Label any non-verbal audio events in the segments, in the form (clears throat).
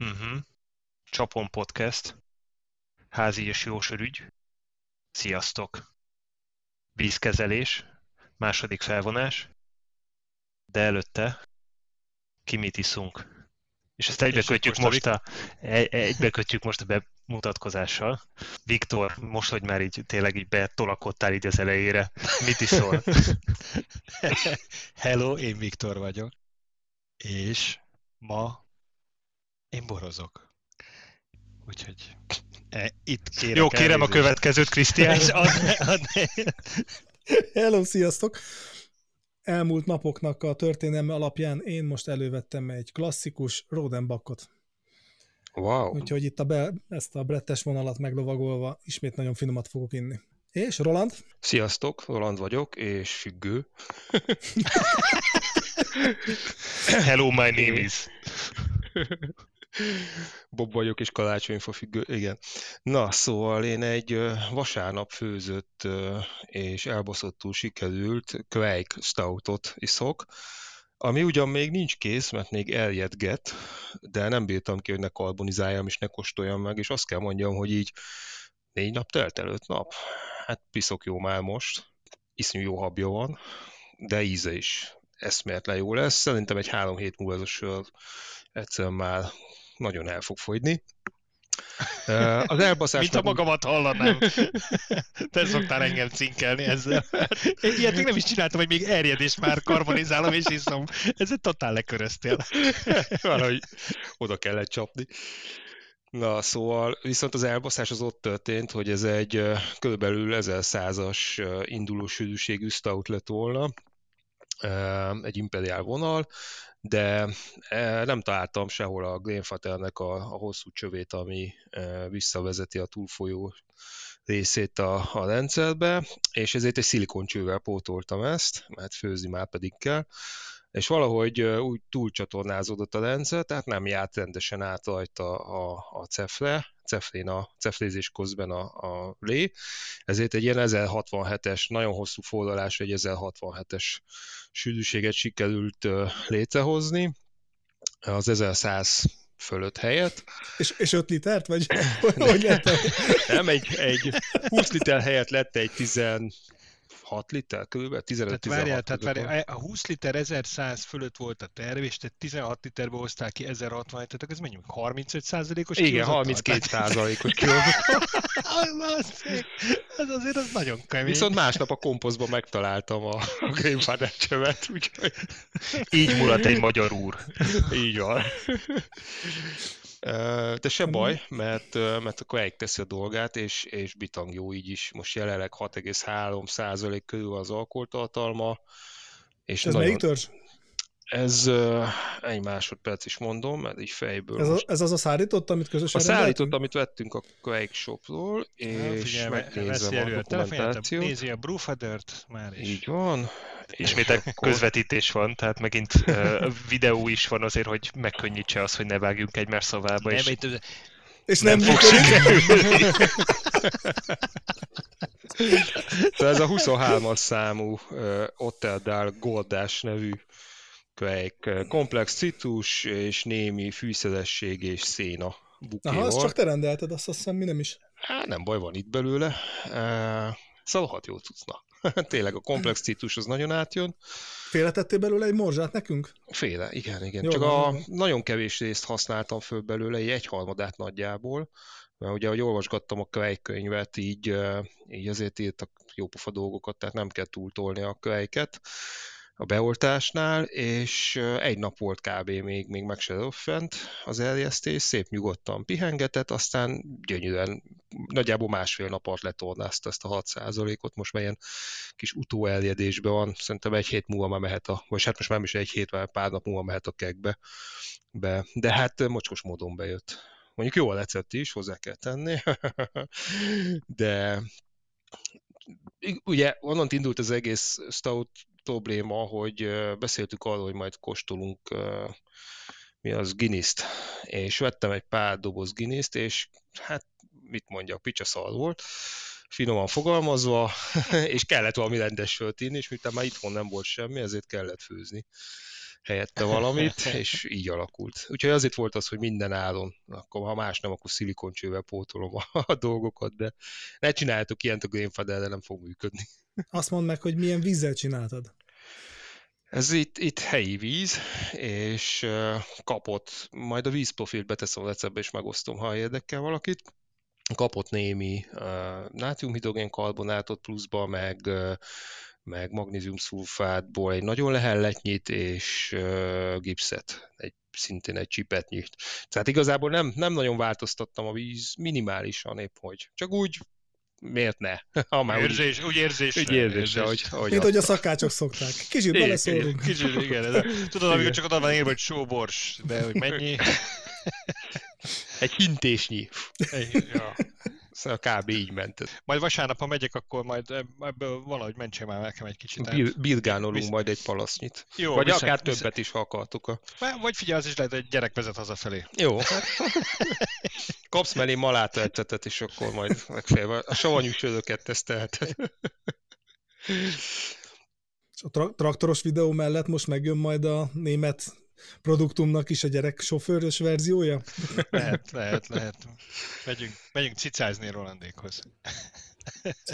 Uh-huh. Csapon Podcast. Házi és jósörügy. Sziasztok! Vízkezelés. Második felvonás. De előtte ki mit iszunk. És ezt egybekötjük most, a, egybekötjük most a bemutatkozással. Viktor, most, hogy már így tényleg így betolakodtál így az elejére, mit iszol? (laughs) Hello, én Viktor vagyok. És ma én borozok. Úgyhogy e, itt kérek Jó, kérem elnézést. a következőt, Krisztián. Hello, sziasztok! Elmúlt napoknak a történelme alapján én most elővettem egy klasszikus Rodenbachot. Wow. Úgyhogy itt a be, ezt a brettes vonalat meglovagolva ismét nagyon finomat fogok inni. És Roland? Sziasztok, Roland vagyok, és függő. (laughs) Hello, my name is. (laughs) Bob vagyok, és kalácsonyfa függő, igen. Na, szóval én egy vasárnap főzött és elbaszottul sikerült Quake Stoutot iszok, ami ugyan még nincs kész, mert még eljedget, de nem bírtam ki, hogy ne karbonizáljam és ne kóstoljam meg, és azt kell mondjam, hogy így négy nap telt előtt nap. Hát piszok jó már most, iszonyú jó habja van, de íze is eszméletlen jó lesz. Szerintem egy három hét múlva ez a sör egyszerűen már nagyon el fog fogyni. Az elbaszás... Mint ha magamat hallanám. (laughs) Te szoktál engem cinkelni ezzel. (laughs) Én ilyet még nem is csináltam, hogy még erjed, és már karbonizálom, és iszom. Ez egy totál leköröztél. (laughs) Valahogy oda kellett csapni. Na, szóval viszont az elbaszás az ott történt, hogy ez egy körülbelül 1100-as induló sűrűségű stout lett volna, egy imperiál vonal, de nem találtam sehol a Glenfatternek a, a hosszú csövét, ami visszavezeti a túlfolyó részét a, a rendszerbe, és ezért egy szilikoncsővel pótoltam ezt, mert főzni már pedig kell, és valahogy úgy túlcsatornázódott a rendszer, tehát nem járt rendesen át rajta a, a cefre, cefrén a cefrézés közben a, a lé, ezért egy ilyen 1067-es, nagyon hosszú forralás, egy 1067-es sűrűséget sikerült létrehozni, az 1100 fölött helyett. És, és 5 litert, vagy (laughs) hogy lehet? Nem, egy, egy 20 liter helyett lett egy 10, 6 liter, kb. 15 tehát várjál, tehát várjál, a 20 liter 1100 fölött volt a terv, és tehát 16 literbe hozták ki 1060 tehát ez mennyi? 35 százalékos Igen, 32 százalékos kihozatal. (laughs) ez azért az nagyon kemény. Viszont másnap a komposztban megtaláltam a, a Greenfather csövet, úgyhogy... Így mulat egy magyar úr. Így van. De se baj, mert, mert akkor teszi a dolgát, és, és bitang jó így is. Most jelenleg 6,3 körül az alkoholtartalma. És Ez nagyon... melyik törzs? Ez uh, egy másodperc is mondom, mert így fejből. Ez, a, ez az a szállított, amit közösen A szállított, amit vettünk a Quake Shopról, és figyelj, megnézem a dokumentációt. Nézi a Brewfadert már is. Így van. Ismét egy közvetítés van, tehát megint uh, videó is van azért, hogy megkönnyítse azt, hogy ne vágjunk egymás szavába. Nem, és... Egy, és nem, nem fog sikerülni. Tehát ez a 23-as számú uh, Otterdal Goldás nevű kvejk, komplex citrus és némi fűszeresség és széna bukéval. Aha, azt csak te rendelted, azt, azt hiszem mi nem is. Hát nem baj, van itt belőle. Uh, szóval hat jó cuccna. (laughs) Tényleg a komplex citrus az nagyon átjön. Félretettél belőle egy morzsát nekünk? Féle, igen, igen. Jó, Csak van, a van. nagyon kevés részt használtam föl belőle, egy egyharmadát nagyjából, mert ugye, ahogy olvasgattam a könyvet, így, így azért írtak jópofa dolgokat, tehát nem kell túltolni a kölyket a beoltásnál, és egy nap volt kb. még, még meg se röffent az eljesztés, szép nyugodtan pihengetett, aztán gyönyörűen, nagyjából másfél nap alatt letornázta ezt a 6%-ot, most már kis utóeljedésben van, szerintem egy hét múlva már mehet a, vagy hát most már is egy hét, már pár nap múlva mehet a kekbe, be, de hát mocskos módon bejött. Mondjuk jó a recept is, hozzá kell tenni, (laughs) de ugye onnan indult az egész stout probléma, hogy beszéltük arról, hogy majd kóstolunk mi az Guinness-t, és vettem egy pár doboz Guinness-t, és hát mit mondjak, picsa szar volt, finoman fogalmazva, (laughs) és kellett valami rendes föltínni, és miután már itthon nem volt semmi, ezért kellett főzni. helyette valamit, (laughs) és így alakult. Úgyhogy azért volt az, hogy minden állon, akkor ha más nem, akkor szilikoncsővel pótolom a, a dolgokat, de ne csináljátok ilyent a Greenfadel, de nem fog működni. Azt mondd meg, hogy milyen vízzel csináltad. Ez itt, itt helyi víz, és kapott, majd a vízprofilt beteszem a receptbe, és megosztom, ha érdekel valakit. Kapott némi uh, nátriumhidrogén karbonátot pluszba, meg, uh, meg magnézium szulfátból egy nagyon lehelletnyit, és uh, gipszet, egy, szintén egy csipetnyit. Tehát igazából nem, nem nagyon változtattam a víz, minimálisan épp hogy. Csak úgy miért ne? (laughs) Ha már Érzés, úgy, úgy érzésre. Úgy érzésre, hogy, hogy Mint hogy a szakácsok szokták. Kicsit beleszólunk. Kicsit, igen. Ez a, (laughs) tudod, amikor csak oda van írva, hogy sóbors, de hogy mennyi? (laughs) Egy hintésnyi. Egy, ja. Szóval kb. így ment. Majd vasárnap, ha megyek, akkor majd ebből valahogy mentsél már nekem egy kicsit. Bir- birgánolunk majd egy palasznyit. Jó, Vagy viszont, akár többet is, ha akartuk. A... Vagy figyelj, az is lehet, hogy gyerek vezet hazafelé. Jó. Kapsz mellé maláta ecetet, és akkor majd megfélve a savanyú csődöket tesztelheted. A tra- traktoros videó mellett most megjön majd a német produktumnak is a gyerek sofőrös verziója? Lehet, lehet, lehet. Megyünk, megyünk cicázni Rolandékhoz.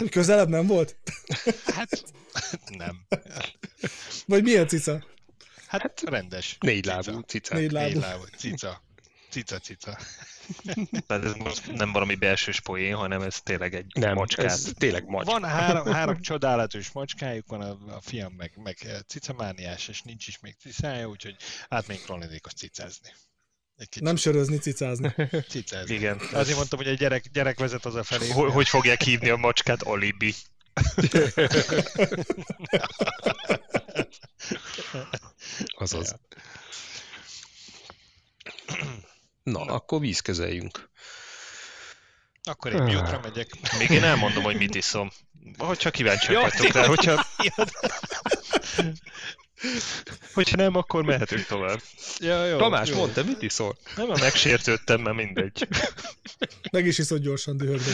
Közelebb nem volt? Hát nem. Vagy milyen cica? Hát rendes. Négy lábú cica. Négy lábú. Négy lábú cica. Cica, cica. Tehát ez most nem valami belsős poén, hanem ez tényleg egy nem, macskát. Ez tényleg macska. Van három, három csodálatos macskájuk, van a, a fiam meg, meg cicamániás, és nincs is még cicája, úgyhogy átmegyünk Ronaldékos cicázni. Nem sörözni, cicázni. Cicázni. Igen. Azért mondtam, hogy egy gyerek, gyerek vezet az a felé. Hogy, hogy fogják hívni a macskát? Alibi. (laughs) Azaz. Na, akkor vízkezeljünk. Akkor én miútra megyek. Még én elmondom, hogy mit iszom. Hogyha kíváncsi vagytok rá, hogyha... Hogyha nem, akkor mehetünk tovább. Ja, jó, Tamás, jó. mondd, te mit iszol? Nem, a megsértődtem, mert mindegy. Meg is iszod gyorsan, dühördő.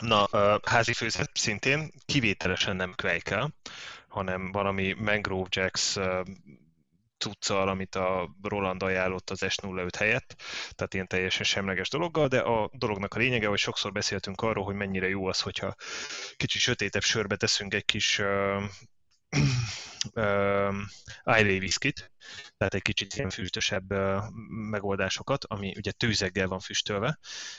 Na, házi főzet szintén kivételesen nem kvejkel, hanem valami Mangrove Jacks cuccal, amit a Roland ajánlott az S05 helyett, tehát ilyen teljesen semleges dologgal, de a dolognak a lényege, hogy sokszor beszéltünk arról, hogy mennyire jó az, hogyha kicsit sötétebb sörbe teszünk egy kis uh, uh, Islay viszkit, tehát egy kicsit ilyen füstösebb megoldásokat, ami ugye tőzeggel van füstölve,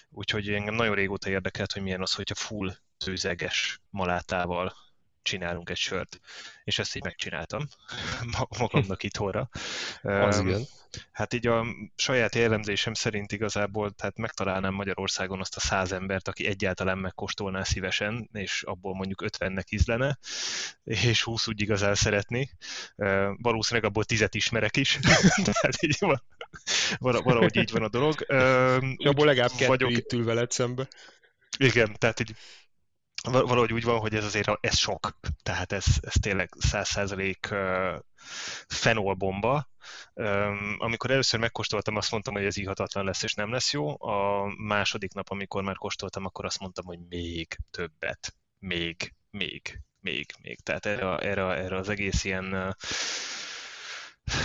úgyhogy engem nagyon régóta érdekelt, hogy milyen az, hogyha full tőzeges malátával csinálunk egy sört. És ezt így megcsináltam (laughs) magamnak itthonra. Az igen. Hát így a saját jellemzésem szerint igazából tehát megtalálnám Magyarországon azt a száz embert, aki egyáltalán megkóstolná szívesen, és abból mondjuk 50-nek ízlene, és 20 úgy igazán szeretni. Valószínűleg abból tizet ismerek is. (laughs) tehát így van. Valahogy így van a dolog. Abból legalább kettő vagyok... itt ül veled szembe. Igen, tehát így valahogy úgy van, hogy ez azért ez sok. Tehát ez, ez tényleg száz százalék fenolbomba. Amikor először megkóstoltam, azt mondtam, hogy ez ihatatlan lesz, és nem lesz jó. A második nap, amikor már kóstoltam, akkor azt mondtam, hogy még többet. Még, még, még, még. Tehát erre, erre, erre az egész ilyen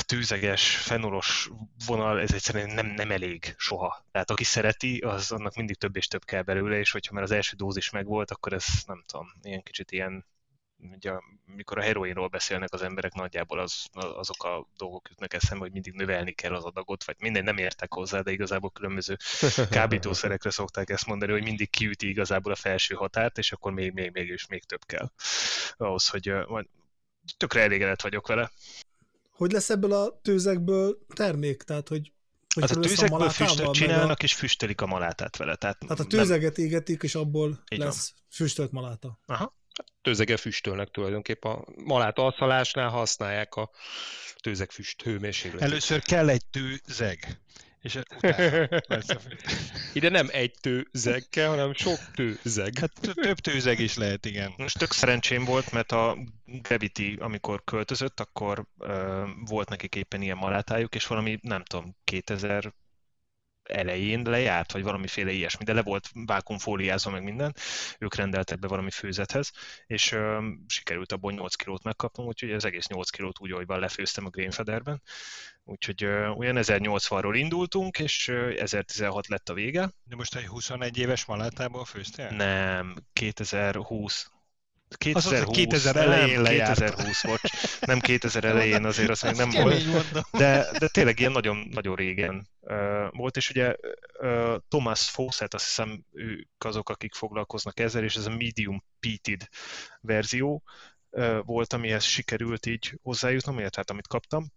tűzeges, fenolos vonal, ez egyszerűen nem, nem elég soha. Tehát aki szereti, az annak mindig több és több kell belőle, és hogyha már az első dózis megvolt, akkor ez nem tudom, ilyen kicsit ilyen ugye, mikor a heroinról beszélnek az emberek, nagyjából az, azok a dolgok jutnak eszembe, hogy mindig növelni kell az adagot, vagy minden nem értek hozzá, de igazából különböző (laughs) kábítószerekre szokták ezt mondani, hogy mindig kiüti igazából a felső határt, és akkor még, még, még és még több kell ahhoz, hogy tökre elégedett vagyok vele hogy lesz ebből a tőzekből termék? Tehát, hogy hogy hát a tőzekből füstöt csinálnak, a... és füstölik a malátát vele. Tehát, tehát a tőzeget nem... égetik, és abból Így lesz van. füstölt maláta. Aha. Tőzege füstölnek tulajdonképpen. A malát alszalásnál használják a tőzeg füst hőmérsékletét. Először kell egy tőzeg. És utána, (laughs) Ide nem egy tőzeg kell, hanem sok tőzeg. Hát több tőzeg is lehet, igen. Most tök szerencsém volt, mert a Gravity, amikor költözött, akkor uh, volt nekik éppen ilyen malátájuk, és valami, nem tudom, 2000 elején lejárt, vagy valamiféle ilyesmi, de le volt vákumfóliázva meg minden, ők rendeltek be valami főzethez, és ö, sikerült abból 8 kilót megkapnom, úgyhogy az egész 8 kilót úgy, ahogy van, lefőztem a Grainfederben, úgyhogy ö, olyan 1080-ról indultunk, és ö, 1016 lett a vége. De most egy 21 éves malátából főztél? Nem, 2020 Az az, 2020, 2000 nem, elején lejárt. 2020 volt, nem 2000 elején azért az még nem volt, mondom. de, de tényleg ilyen nagyon, nagyon régen uh, volt, és ugye uh, Thomas Fawcett, azt hiszem ők azok, akik foglalkoznak ezzel, és ez a medium peated verzió uh, volt, amihez sikerült így hozzájutnom, illetve hát amit kaptam,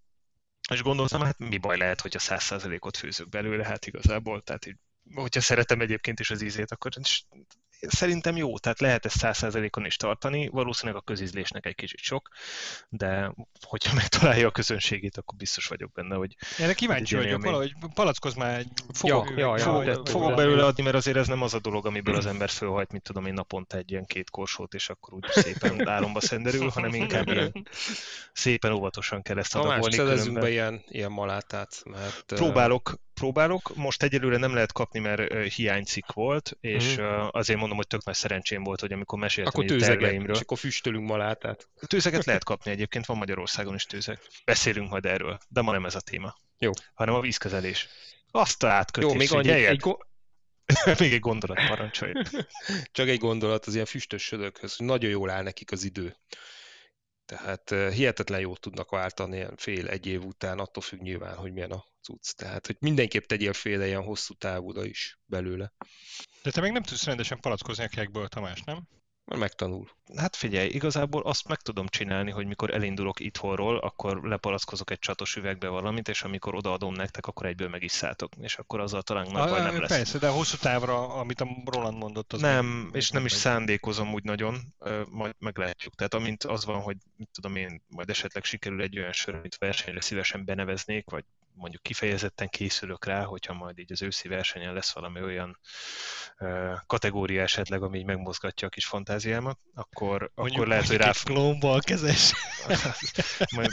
és gondoltam, hát mi baj lehet, hogy a 100%-ot főzök belőle, hát igazából, tehát így, hogyha szeretem egyébként is az ízét, akkor is szerintem jó, tehát lehet ezt 100%-on is tartani, valószínűleg a közízlésnek egy kicsit sok, de hogyha (laughs) megtalálja a közönségét, akkor biztos vagyok benne, hogy Erre kíváncsi vagyok, valahogy palackozz már egy... fogok, Ja, ja, ja, fogok, de- fogok de- belőle adni, mert azért ez nem az a dolog, amiből az ember fölhajt, mint tudom én naponta egy ilyen két korsót, és akkor úgy szépen álomba szenderül, hanem inkább ilyen szépen óvatosan kell ezt Tamás, adagolni. szerezzünk különben- be ilyen, ilyen malátát, mert... Próbálok, próbálok. Most egyelőre nem lehet kapni, mert hiánycikk volt, és ö, azért mondom, hogy tök nagy szerencsém volt, hogy amikor meséltem Akkor tőzeget, terveimről. és akkor füstölünk malátát. Tőzeget lehet kapni egyébként, van Magyarországon is tőzeg. Beszélünk majd erről, de ma nem ez a téma. Jó. Hanem a vízkezelés. Azt a átkötés, Jó, még annyi, egy, go- (laughs) még egy gondolat parancsolj. (laughs) csak egy gondolat az ilyen füstös sörökhöz, hogy nagyon jól áll nekik az idő. Tehát hihetetlen jót tudnak váltani ilyen fél, egy év után, attól függ nyilván, hogy milyen a cucc. Tehát, hogy mindenképp tegyél fél ilyen hosszú távúra is belőle, De te még nem tudsz rendesen palackozni a kekből, Tamás, nem? Mert megtanul. Hát figyelj, igazából azt meg tudom csinálni, hogy mikor elindulok itthonról, akkor lepalackozok egy csatos üvegbe valamit, és amikor odaadom nektek, akkor egyből meg is szálltok, és akkor azzal talán nagy baj nem lesz. Persze, de hosszú távra, amit a Roland mondott, az nem, még- és még nem is megy. szándékozom úgy nagyon, majd meglátjuk. Tehát amint az van, hogy mit tudom én, majd esetleg sikerül egy olyan sor, amit versenyre szívesen beneveznék, vagy mondjuk kifejezetten készülök rá, hogyha majd így az őszi versenyen lesz valami olyan ö, kategória esetleg, ami így megmozgatja a kis fantáziámat, akkor, Mondjuk akkor lehet, hogy rá... egy klónbal kezes. (laughs) majd...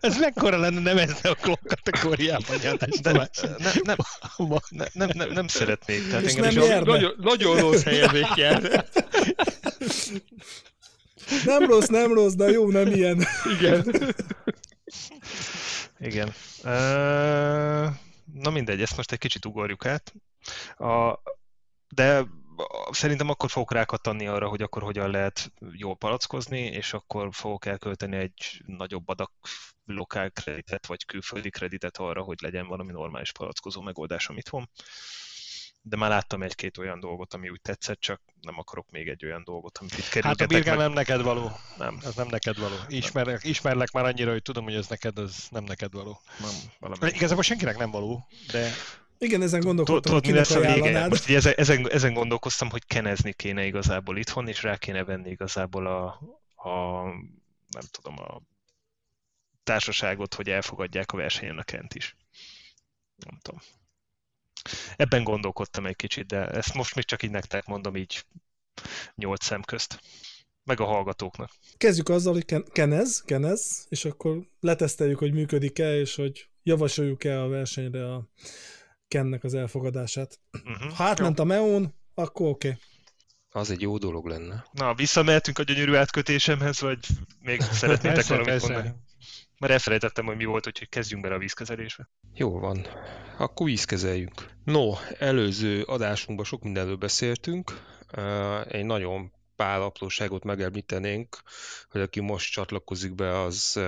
Ez mekkora lenne nevezni a klón kategóriában, János De Tamás? ne, nem, ne, nem, nem, nem szeretnék. Tehát engem nem is. Nagyon, nagyon rossz helyezés jár. (laughs) Nem rossz, nem rossz, de jó, nem ilyen. Igen. (laughs) Igen. Na mindegy, ezt most egy kicsit ugorjuk át. A, de szerintem akkor fogok rákattanni arra, hogy akkor hogyan lehet jól palackozni, és akkor fogok elkölteni egy nagyobb adag lokál kreditet, vagy külföldi kreditet arra, hogy legyen valami normális palackozó megoldásom itthon. De már láttam egy-két olyan dolgot, ami úgy tetszett, csak nem akarok még egy olyan dolgot, amit itt Hát a kerülgetek birgán meg. nem neked való. Nem, Ez nem neked való. Ismerlek, ismerlek már annyira, hogy tudom, hogy ez neked, az nem neked való. nem valami. Igazából senkinek nem való, de Igen, ezen gondolkodtam, hogy tudod, mi lesz a vége? Most ugye ezen, ezen, ezen gondolkoztam, hogy kenezni kéne igazából itthon, és rá kéne venni igazából a, a nem tudom, a társaságot, hogy elfogadják a versenyen a Kent is. Nem tudom. Ebben gondolkodtam egy kicsit, de ezt most még csak így nektek mondom így nyolc szem közt. Meg a hallgatóknak. Kezdjük azzal, hogy ken- kenez, kenez, és akkor leteszteljük, hogy működik-e, és hogy javasoljuk-e a versenyre a Kennek az elfogadását. Uh-huh. Ha átment a Meón, akkor oké. Okay. Az egy jó dolog lenne. Na, visszamehetünk a gyönyörű átkötésemhez, vagy még (laughs) szeretnétek valamit mondani? Mert elfelejtettem, hogy mi volt, úgyhogy kezdjünk bele a vízkezelésbe. Jó van. Akkor vízkezeljünk. No, előző adásunkban sok mindenről beszéltünk. Egy nagyon pár apróságot megemlítenénk, hogy aki most csatlakozik be, az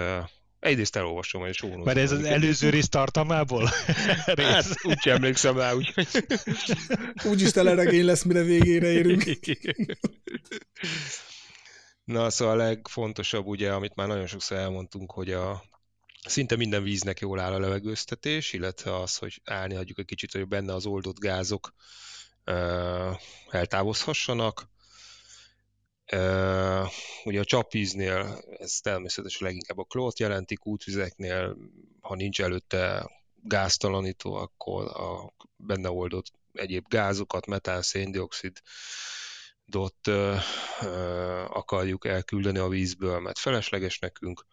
egyrészt elolvasom, hogy sónozom. mert ez az előző rész tartalmából? (laughs) Hát, úgy sem emlékszem rá, úgyhogy... Úgyis teleregény lesz, mire végére érünk. Na, szóval a legfontosabb, ugye, amit már nagyon sokszor elmondtunk, hogy a szinte minden víznek jól áll a levegőztetés, illetve az, hogy állni hagyjuk egy kicsit, hogy benne az oldott gázok eltávozhassanak. Uh, ugye a csapvíznél ez természetesen leginkább a klót jelenti, kútvizeknél, ha nincs előtte gáztalanító, akkor a benne oldott egyéb gázokat, metán, széndiokszid, dot akarjuk elküldeni a vízből, mert felesleges nekünk,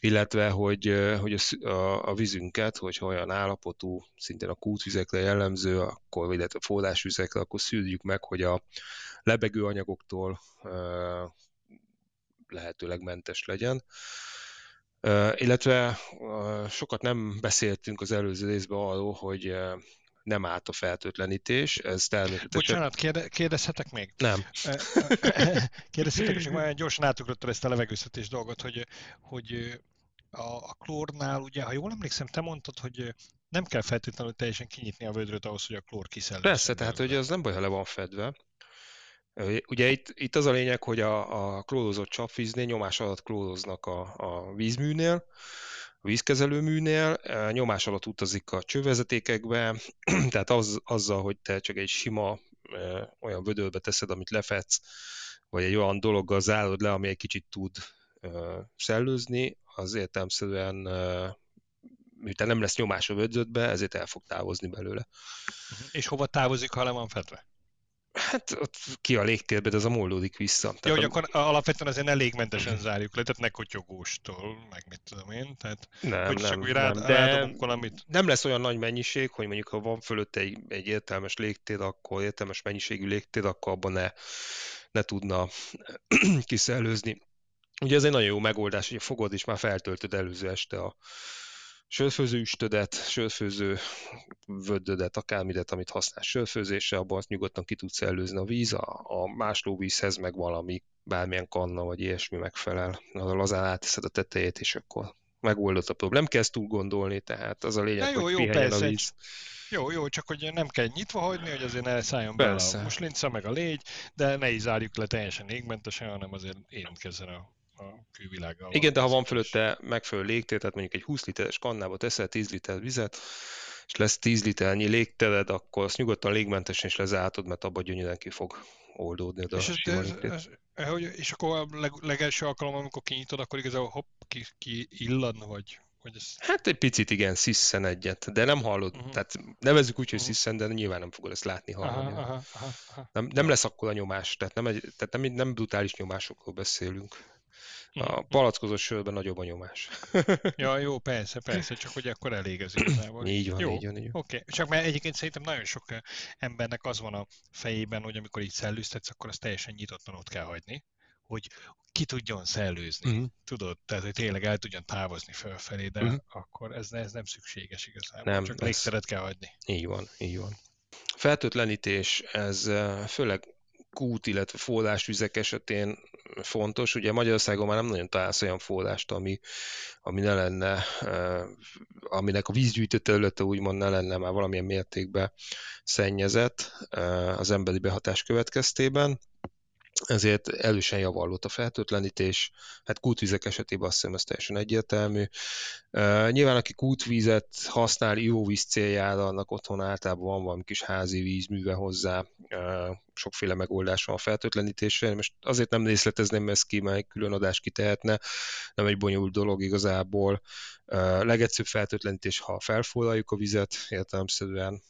illetve hogy, hogy a, a, a vízünket, hogyha olyan állapotú, szintén a kútvizekre jellemző, akkor, illetve forrásvizekre, akkor szűrjük meg, hogy a lebegő anyagoktól lehetőleg mentes legyen. Illetve sokat nem beszéltünk az előző részben arról, hogy nem állt a fertőtlenítés, ez természetesen... Bocsánat, kérde, kérdezhetek még? Nem. kérdezhetek, csak olyan gyorsan átugrottam ezt a levegőztetés dolgot, hogy, hogy a, a klórnál, ugye, ha jól emlékszem, te mondtad, hogy nem kell feltétlenül teljesen kinyitni a vödröt ahhoz, hogy a klór kiszellőzzen. Persze, tehát hogy az nem baj, ha le van fedve. Ugye itt, itt az a lényeg, hogy a, a klórozott csapvíznél nyomás alatt klóroznak a, a vízműnél, vízkezelőműnél, nyomás alatt utazik a csővezetékekbe, (clears throat) tehát az, azzal, hogy te csak egy sima olyan vödörbe teszed, amit lefetsz, vagy egy olyan dologgal zárod le, ami egy kicsit tud szellőzni, az értelmszerűen miután nem lesz nyomás a vödrödbe, ezért el fog távozni belőle. És hova távozik, ha le van fedve? Hát ott ki a légtérbe, de az a moldódik vissza. Jó, hogy a... akkor alapvetően azért elég mentesen zárjuk le, tehát ne kotyogóstól, meg mit tudom én, tehát nem, hogy nem, csak úgy nem, rád, de valamit. nem lesz olyan nagy mennyiség, hogy mondjuk ha van fölött egy, egy értelmes légtér, akkor értelmes mennyiségű légtér, akkor abban ne, ne tudna (clears throat) kiszellőzni. Ugye ez egy nagyon jó megoldás, hogy fogod és már feltöltöd előző este a, sörfőző üstödet, sörfőző vöddödet, akármidet, amit használsz sörfőzésre, abban azt nyugodtan ki tudsz előzni a víz, a, a máslóvízhez meg valami, bármilyen kanna vagy ilyesmi megfelel. Az lazán áteszed a tetejét, és akkor megoldott a problém. Nem kezd túl gondolni, tehát az a lényeg, jó, hogy jó, persze. a víz. Jó, jó, csak hogy nem kell nyitva hagyni, hogy azért ne szálljon bele a muslinca, meg a légy, de ne is zárjuk le teljesen égmentesen, hanem azért érintkezzen a a külvilággal. Igen, de ha van fölötte megfelelő légtér, tehát mondjuk egy 20 literes kannába teszel 10 liter vizet, és lesz 10 liternyi légtered, akkor azt nyugodtan légmentesen is lezártod, mert abban gyönyörűen ki fog oldódni oda és, a ez, ez, ez, hogy, és akkor a leg, legelső alkalom, amikor kinyitod, akkor igazából hopp, ki, ki illan, vagy hogy ez... Hát egy picit igen, sziszen egyet, de nem hallod, uh-huh. tehát nevezzük úgy, hogy uh-huh. sziszen, de nyilván nem fogod ezt látni, hallani. Aha, aha, aha, aha. Nem, nem lesz akkor a nyomás, tehát nem, egy, tehát nem, nem brutális nyomásokról beszélünk. A palackozó sörben nagyobb a nyomás. (laughs) ja, jó, persze, persze, csak hogy akkor elég az igazából. Így van, jó, így van, így van. Oké, okay. csak mert egyébként szerintem nagyon sok embernek az van a fejében, hogy amikor így szellőztetsz, akkor azt teljesen nyitottan ott kell hagyni, hogy ki tudjon szellőzni, uh-huh. tudod, tehát hogy tényleg el tudjon távozni fölfelé, de uh-huh. akkor ez, ez nem szükséges igazából, nem, csak légteret kell hagyni. Így van, így van. Fertőtlenítés, ez főleg kút, illetve forrásvizek esetén fontos. Ugye Magyarországon már nem nagyon találsz olyan forrást, ami, ami ne lenne, aminek a vízgyűjtő területe úgymond ne lenne már valamilyen mértékben szennyezett az emberi behatás következtében ezért elősen javallott a fertőtlenítés. Hát kútvizek esetében azt hiszem ez teljesen egyértelmű. Nyilván aki kútvízet használ ivóvíz céljára, annak otthon általában van valami kis házi vízműve hozzá, sokféle megoldás van a fertőtlenítésre. Most azért nem részletezném ezt ki, mert egy külön adás kitehetne, nem egy bonyolult dolog igazából. Uh, legegyszerűbb fertőtlenítés, ha felforraljuk a vizet, értelemszerűen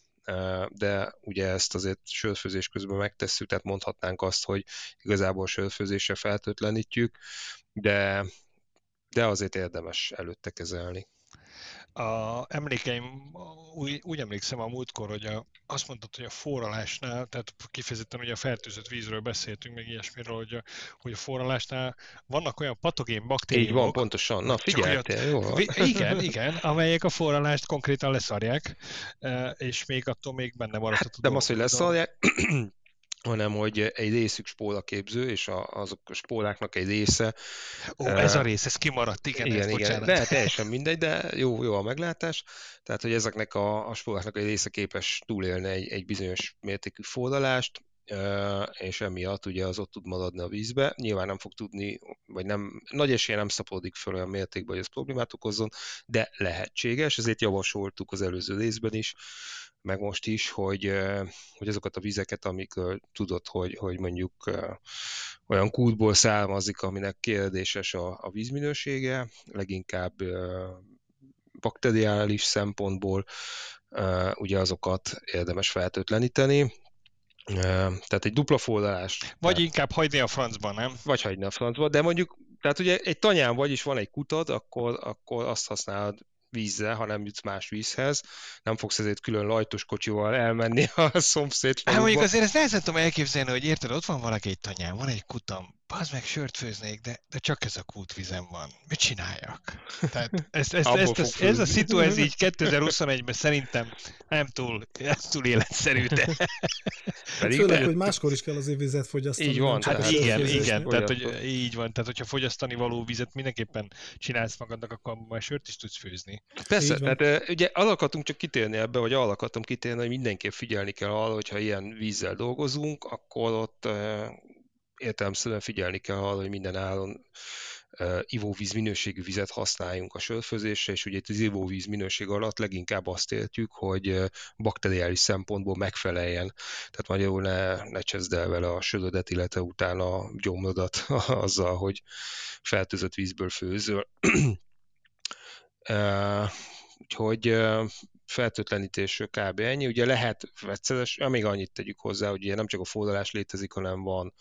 de ugye ezt azért sörfőzés közben megtesszük, tehát mondhatnánk azt, hogy igazából sörfőzésre feltőtlenítjük, de, de azért érdemes előtte kezelni. A emlékeim, úgy, úgy emlékszem a múltkor, hogy a, azt mondtad, hogy a forralásnál, tehát kifejezetten ugye a fertőzött vízről beszéltünk, meg ilyesmiről, hogy a, hogy a forralásnál vannak olyan patogén baktériumok. Így van, pontosan. Na, figyeltél, jó. Igen, igen, amelyek a forralást konkrétan leszarják, e, és még attól még benne maradhat. Hát, nem az, hogy leszarják, hanem hogy egy részük spólaképző, és a, azok a spóláknak egy része... Ó, ez a rész, ez kimaradt, igen, igen, ez, igen de teljesen mindegy, de jó, jó a meglátás. Tehát, hogy ezeknek a, a spóláknak egy része képes túlélni egy, egy bizonyos mértékű fordalást, és emiatt ugye az ott tud maradni a vízbe. Nyilván nem fog tudni, vagy nem, nagy esélye nem szaporodik föl olyan mértékben, hogy ez problémát okozzon, de lehetséges, ezért javasoltuk az előző részben is, meg most is, hogy, hogy azokat a vizeket, amik tudod, hogy, hogy mondjuk olyan kútból származik, aminek kérdéses a, a vízminősége, leginkább bakteriális szempontból, ugye azokat érdemes feltőtleníteni, Tehát egy dupla fordulás. Vagy tehát, inkább hagyni a francban, nem? Vagy hagyni a francba, de mondjuk, tehát ugye egy tanyán vagy, és van egy kutad, akkor, akkor azt használod vízzel, ha nem jutsz más vízhez. Nem fogsz ezért külön lajtos kocsival elmenni (laughs) a szomszéd Hát mondjuk azért ezt nehezen tudom elképzelni, hogy érted, ott van valaki egy tanyán, van egy kutam, az meg sört főznék, de, de csak ez a kútvizem van. Mit csináljak? Tehát ezt, ezt, ezt, ezt, ez a szitu, ez így 2021-ben szerintem nem túl, nem túl életszerű, de... Pedig Főleg, de... hogy máskor is kell azért vizet fogyasztani. Így van. Hát igen, igen, tehát hogy így van, tehát hogyha fogyasztani való vizet mindenképpen csinálsz magadnak, akkor már sört is tudsz főzni. Persze, tehát ugye arra akartunk csak kitérni ebbe, vagy arra akartam kitérni, hogy mindenképp figyelni kell arra, hogyha ilyen vízzel dolgozunk, akkor ott értelemszerűen figyelni kell arra, hogy minden áron uh, ivóvíz minőségű vizet használjunk a sörfőzésre, és ugye itt az ivóvíz minőség alatt leginkább azt értjük, hogy bakteriális szempontból megfeleljen. Tehát magyarul ne, ne cseszd el vele a sörödet, illetve utána gyomrodat (laughs) azzal, hogy fertőzött vízből főzöl. (clears throat) uh, úgyhogy uh, fertőtlenítés kb. ennyi. Ugye lehet vegyszeres, még annyit tegyük hozzá, hogy ugye nem csak a fordulás létezik, hanem van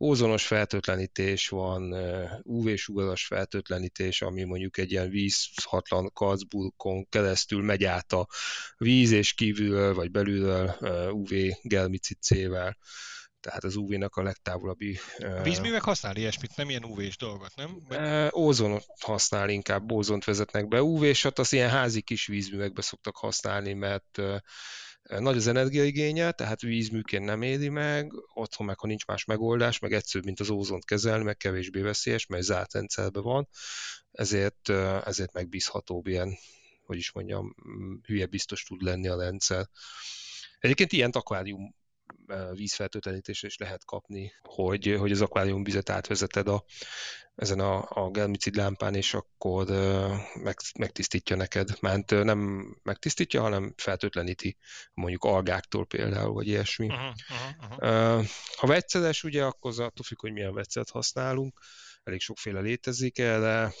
ózonos fertőtlenítés, van UV-sugaras fertőtlenítés, ami mondjuk egy ilyen vízhatlan karcbulkon keresztül megy át a víz, és kívülről vagy belülről UV gelmicid C-vel tehát az UV-nak a legtávolabbi... A vízművek használ ilyesmit, nem ilyen UV-s dolgot, nem? Ózonot használ inkább, ózont vezetnek be. UV-sat az ilyen házi kis vízművekbe szoktak használni, mert nagy az energiaigénye, tehát vízműként nem éri meg, otthon meg, ha nincs más megoldás, meg egyszerűbb, mint az ózont kezelni, meg kevésbé veszélyes, mert zárt rendszerben van, ezért, ezért megbízhatóbb ilyen, hogy is mondjam, hülye biztos tud lenni a rendszer. Egyébként ilyen akvárium vízfertőtlenítésre is lehet kapni, hogy, hogy az akváriumvizet átvezeted a, ezen a, a gelmicid lámpán, és akkor meg, megtisztítja neked. Ment nem megtisztítja, hanem fertőtleníti mondjuk algáktól például, vagy ilyesmi. Uh-huh, uh-huh, uh-huh. Ha vegyszeres, ugye, akkor az attól függ, hogy milyen vegyszert használunk elég sokféle létezik, de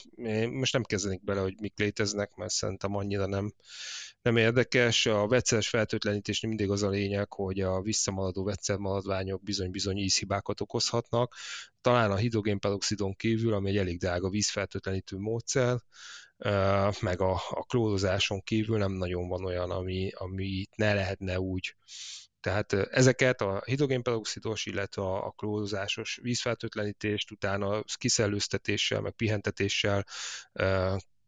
most nem kezdenik bele, hogy mik léteznek, mert szerintem annyira nem, nem érdekes. A vegyszeres fertőtlenítésnél mindig az a lényeg, hogy a visszamaradó vegyszermaradványok bizony-bizony ízhibákat okozhatnak. Talán a hidrogénperoxidon kívül, ami egy elég drága vízfertőtlenítő módszer, meg a, a klórozáson kívül nem nagyon van olyan, ami, ami ne lehetne úgy tehát ezeket a hidrogénperoxidos, illetve a klórozásos vízfertőtlenítést, utána kiszellőztetéssel, meg pihentetéssel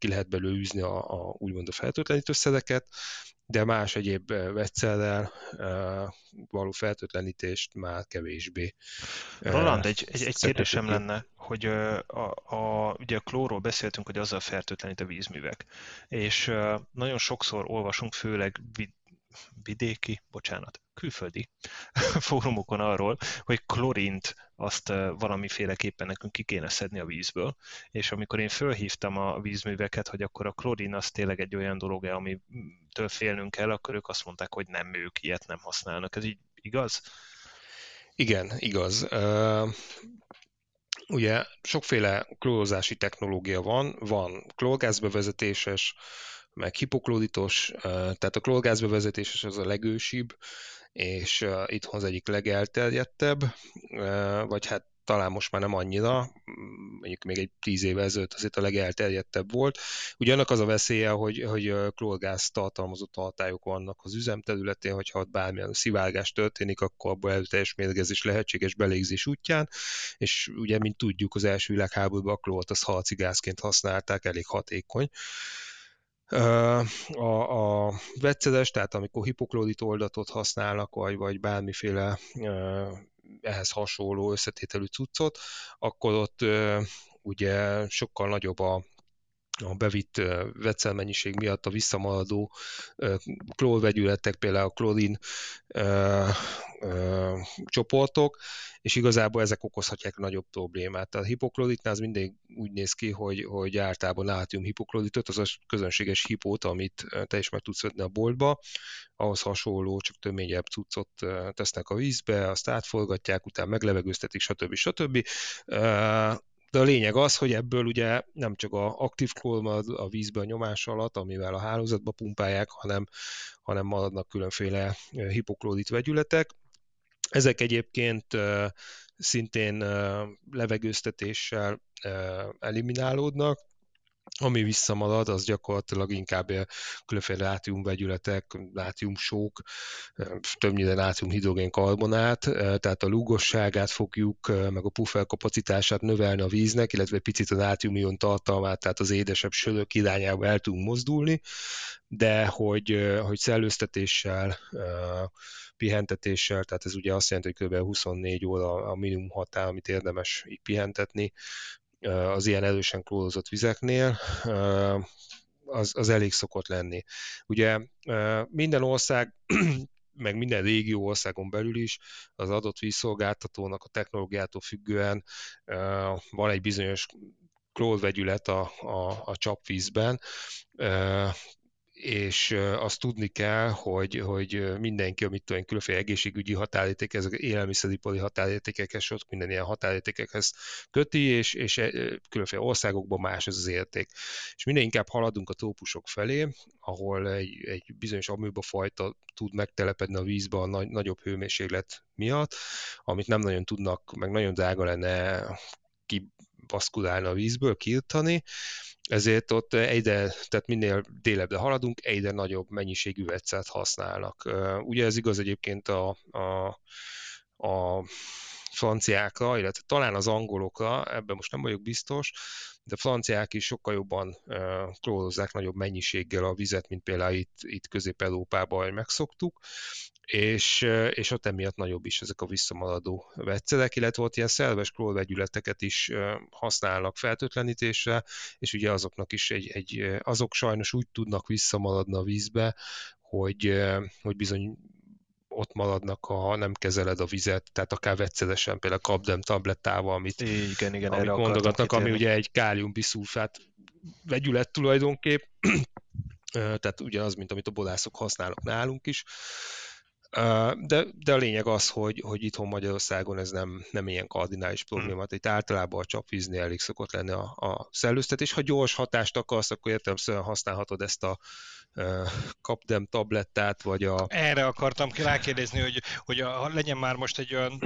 ki lehet belőle űzni a, a úgymond a fertőtlenítőszereket, de más egyéb vegyszerrel való fertőtlenítést már kevésbé. Roland, egy, egy, egy kérdésem lenne, hogy a, a, ugye a klóról beszéltünk, hogy azzal fertőtlenít a vízművek, és nagyon sokszor olvasunk, főleg vidéki, bocsánat, külföldi (laughs) fórumokon arról, hogy klorint azt valamiféleképpen nekünk ki kéne szedni a vízből, és amikor én fölhívtam a vízműveket, hogy akkor a klorin az tényleg egy olyan dolog amitől félnünk kell, akkor ők azt mondták, hogy nem, ők ilyet nem használnak. Ez így igaz? Igen, igaz. Uh, ugye sokféle klórozási technológia van, van klórgázbevezetéses, meg hipoklóditos, tehát a klórgázbevezetéses az a legősibb, és itthon az egyik legelterjedtebb, vagy hát talán most már nem annyira, mondjuk még egy tíz éve ezelőtt azért a legelterjedtebb volt. Ugye annak az a veszélye, hogy, hogy klórgáz tartalmazó tartályok vannak az üzemterületén, hogyha ott bármilyen szivárgás történik, akkor abból előteljes mérgezés lehetséges belégzés útján, és ugye, mint tudjuk, az első világháborúban a klórt az harci gázként használták, elég hatékony. A, a vegyszeres, tehát amikor hipoklódit oldatot használnak, vagy, vagy bármiféle ehhez hasonló összetételű cuccot, akkor ott ugye sokkal nagyobb a, a bevitt vegyszermennyiség miatt a visszamaradó klórvegyületek, például a klorin csoportok, és igazából ezek okozhatják nagyobb problémát. Tehát a hipokloritnál az mindig úgy néz ki, hogy, hogy általában nátrium hipokloritot, az a közönséges hipót, amit te is meg tudsz venni a boltba, ahhoz hasonló, csak töményebb cuccot tesznek a vízbe, azt átforgatják, utána meglevegőztetik, stb. stb. De a lényeg az, hogy ebből ugye nem csak a aktív marad a vízbe a nyomás alatt, amivel a hálózatba pumpálják, hanem, hanem maradnak különféle hipoklórit vegyületek, Ezek egyébként szintén levegőztetéssel eliminálódnak, ami visszamarad, az gyakorlatilag inkább különféle nátriumvegyületek, nátriumsók, többnyire nátrium karbonát, tehát a lúgosságát fogjuk, meg a puffer kapacitását növelni a víznek, illetve picit a nátriumion tartalmát, tehát az édesebb sörök irányába el tudunk mozdulni, de hogy, hogy szellőztetéssel, pihentetéssel, tehát ez ugye azt jelenti, hogy kb. 24 óra a minimum határ, amit érdemes így pihentetni, az ilyen erősen klórozott vizeknél, az, az elég szokott lenni. Ugye minden ország (clears throat) meg minden régió országon belül is az adott vízszolgáltatónak a technológiától függően van egy bizonyos klórvegyület a, a, a csapvízben, és azt tudni kell, hogy, hogy mindenki, amit tudom, különféle egészségügyi határérték, ezek élelmiszeripari határértékekhez, sok minden ilyen határértékekhez köti, és, és különféle országokban más az az érték. És minden inkább haladunk a trópusok felé, ahol egy, egy bizonyos amőba fajta tud megtelepedni a vízbe a nagy, nagyobb hőmérséklet miatt, amit nem nagyon tudnak, meg nagyon drága lenne kibaszkulálni a vízből, kiirtani, ezért ott egyre, tehát minél délebbre haladunk, egyre nagyobb mennyiségű vegyszert használnak. Ugye ez igaz egyébként a, a, a franciákra, illetve talán az angolokra, ebben most nem vagyok biztos, de franciák is sokkal jobban klórozzák nagyobb mennyiséggel a vizet, mint például itt, itt Közép-Európában megszoktuk, és, és ott emiatt nagyobb is ezek a visszamaradó vegyszerek, illetve ott ilyen szerves klórvegyületeket is használnak feltöltlenítésre, és ugye azoknak is egy, egy, azok sajnos úgy tudnak visszamaradni a vízbe, hogy, hogy bizony ott maradnak, ha nem kezeled a vizet, tehát akár vegyszeresen, például kapdem tablettával, amit, igen, igen, amit mondogatnak, ami ugye egy káliumbiszulfát vegyület tulajdonképp, tehát ugyanaz, mint amit a bodászok használnak nálunk is, de, de a lényeg az, hogy, hogy itthon Magyarországon ez nem, nem ilyen kardinális hm. probléma, tehát itt általában a csapvíznél elég szokott lenni a, a szellőztetés. Ha gyors hatást akarsz, akkor értelemszerűen használhatod ezt a kapdem tablettát, vagy a... Erre akartam rákérdezni, hogy, hogy a, legyen már most egy olyan,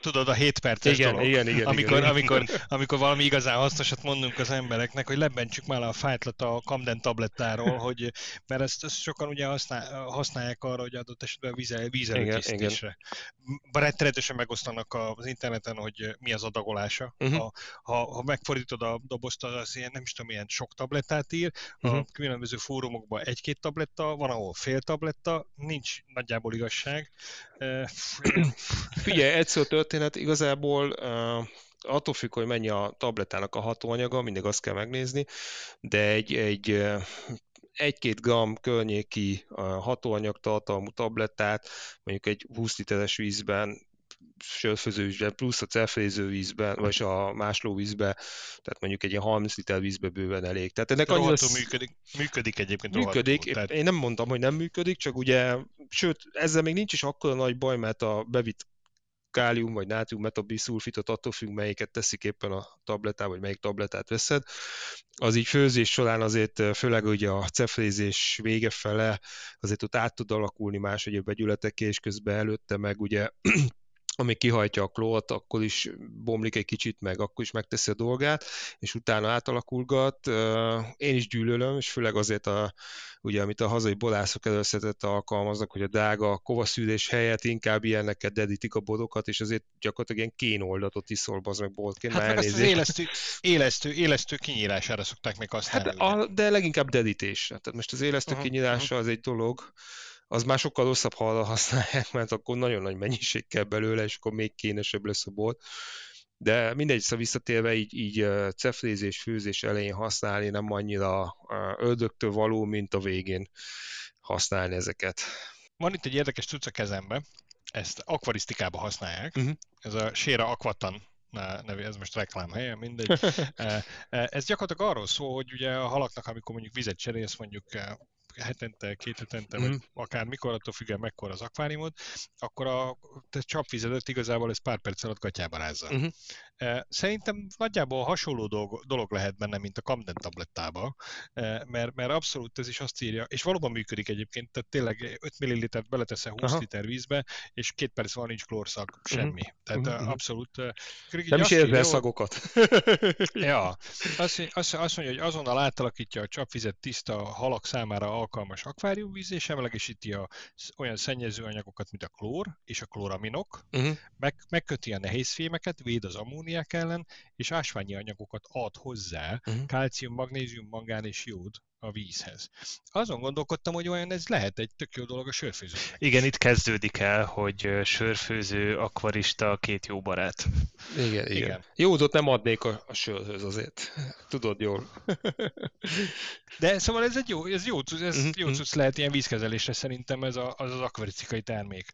tudod, a 7 perces igen, dolog, igen, igen, amikor, igen, amikor, amikor valami igazán hasznosat mondunk az embereknek, hogy lebentsük már a fájtlat a kapdem tablettáról, (laughs) hogy, mert ezt, ezt sokan ugye használ, használják arra, hogy adott esetben vízel, vízelőkészítésre. Rettenetesen megosztanak az interneten, hogy mi az adagolása. Uh-huh. Ha, ha, ha megfordítod a dobozt, az ilyen, nem is tudom, ilyen sok tablettát ír, uh-huh. a mhm. különböző fórumokban egy egy-két tabletta, van, ahol fél tabletta, nincs nagyjából igazság. (clears throat) Figyelj, egyszer történet, igazából attól függ, hogy mennyi a tablettának a hatóanyaga, mindig azt kell megnézni, de egy, egy egy-két gram környéki hatóanyag tartalmú tablettát mondjuk egy 20 literes vízben sörfőzővízben, plusz a cefréző vízben, vagy a másló vízbe, tehát mondjuk egy ilyen 30 liter vízbe bőven elég. Tehát ennek annyira... működik, működik egyébként Működik, tehát... én nem mondtam, hogy nem működik, csak ugye, sőt, ezzel még nincs is akkora nagy baj, mert a bevitt kálium vagy nátrium metabiszulfitot attól függ, melyiket teszik éppen a tabletá, vagy melyik tabletát veszed. Az így főzés során azért, főleg ugye a cefrézés vége fele, azért ott át tud alakulni más egyéb vegyületek, és közben előtte meg ugye ami kihajtja a klót, akkor is bomlik egy kicsit, meg akkor is megteszi a dolgát, és utána átalakulgat. Én is gyűlölöm, és főleg azért, a, ugye, amit a hazai borászok előszetett alkalmaznak, hogy a drága kovaszűrés helyett inkább ilyeneket dedítik a bodokat, és azért gyakorlatilag ilyen kénoldatot iszol, az meg boltként. Hát meg azt az élesztő, élesztő, élesztő kinyírására szokták még használni. Hát, a, de leginkább dedítésre. Tehát most az élesztő uh-huh, kinyírása uh-huh. az egy dolog, az már sokkal rosszabb, ha arra használják, mert akkor nagyon nagy mennyiség kell belőle, és akkor még kénesebb lesz a bor. De mindegy, szóval visszatérve így, így cefrézés, főzés elején használni nem annyira ördögtől való, mint a végén használni ezeket. Van itt egy érdekes cucc a kezembe, ezt akvarisztikában használják. Uh-huh. Ez a Séra Aquatan nevű, ez most reklám helye, mindegy. (laughs) ez gyakorlatilag arról szól, hogy ugye a halaknak, amikor mondjuk vizet cserélsz, mondjuk hetente, két hetente, mm. vagy mhm. akár mikor, attól függően mekkora az akváriumod, akkor a te csapvizedet igazából ez pár perc alatt gatyába rázza. Mm-hmm. Szerintem nagyjából hasonló dolog, dolog lehet benne, mint a Camden tablettába, mert, mert abszolút ez is azt írja, és valóban működik egyébként, tehát tényleg 5 ml-t beleteszel 20 Aha. liter vízbe, és két perc van, nincs klórszag, mhm. semmi. Uh-huh. Tehát uh-huh. abszolút... Nem is érzel szagokat. (laughs) (laughs) ja, azt, azt, azt mondja, hogy azonnal átalakítja a csapvizet tiszta halak számára alkalmas akváriumvíz, és emlegesíti a olyan szennyező anyagokat, mint a klór és a kloraminok, uh-huh. meg, megköti a nehézfémeket, véd az ammóniák ellen, és ásványi anyagokat ad hozzá, uh-huh. kalcium, magnézium, mangán és jód a vízhez. Azon gondolkodtam, hogy olyan ez lehet egy tök jó dolog a sörfőző. Igen, itt kezdődik el, hogy sörfőző, akvarista, két jó barát. Igen, igen. igen. Jódot nem adnék a, a sörhöz azért. (laughs) Tudod jól. (laughs) De szóval ez egy jó, ez jó, ez uh-huh. jó cucc lehet ilyen vízkezelésre szerintem ez a, az az akvarisztikai termék.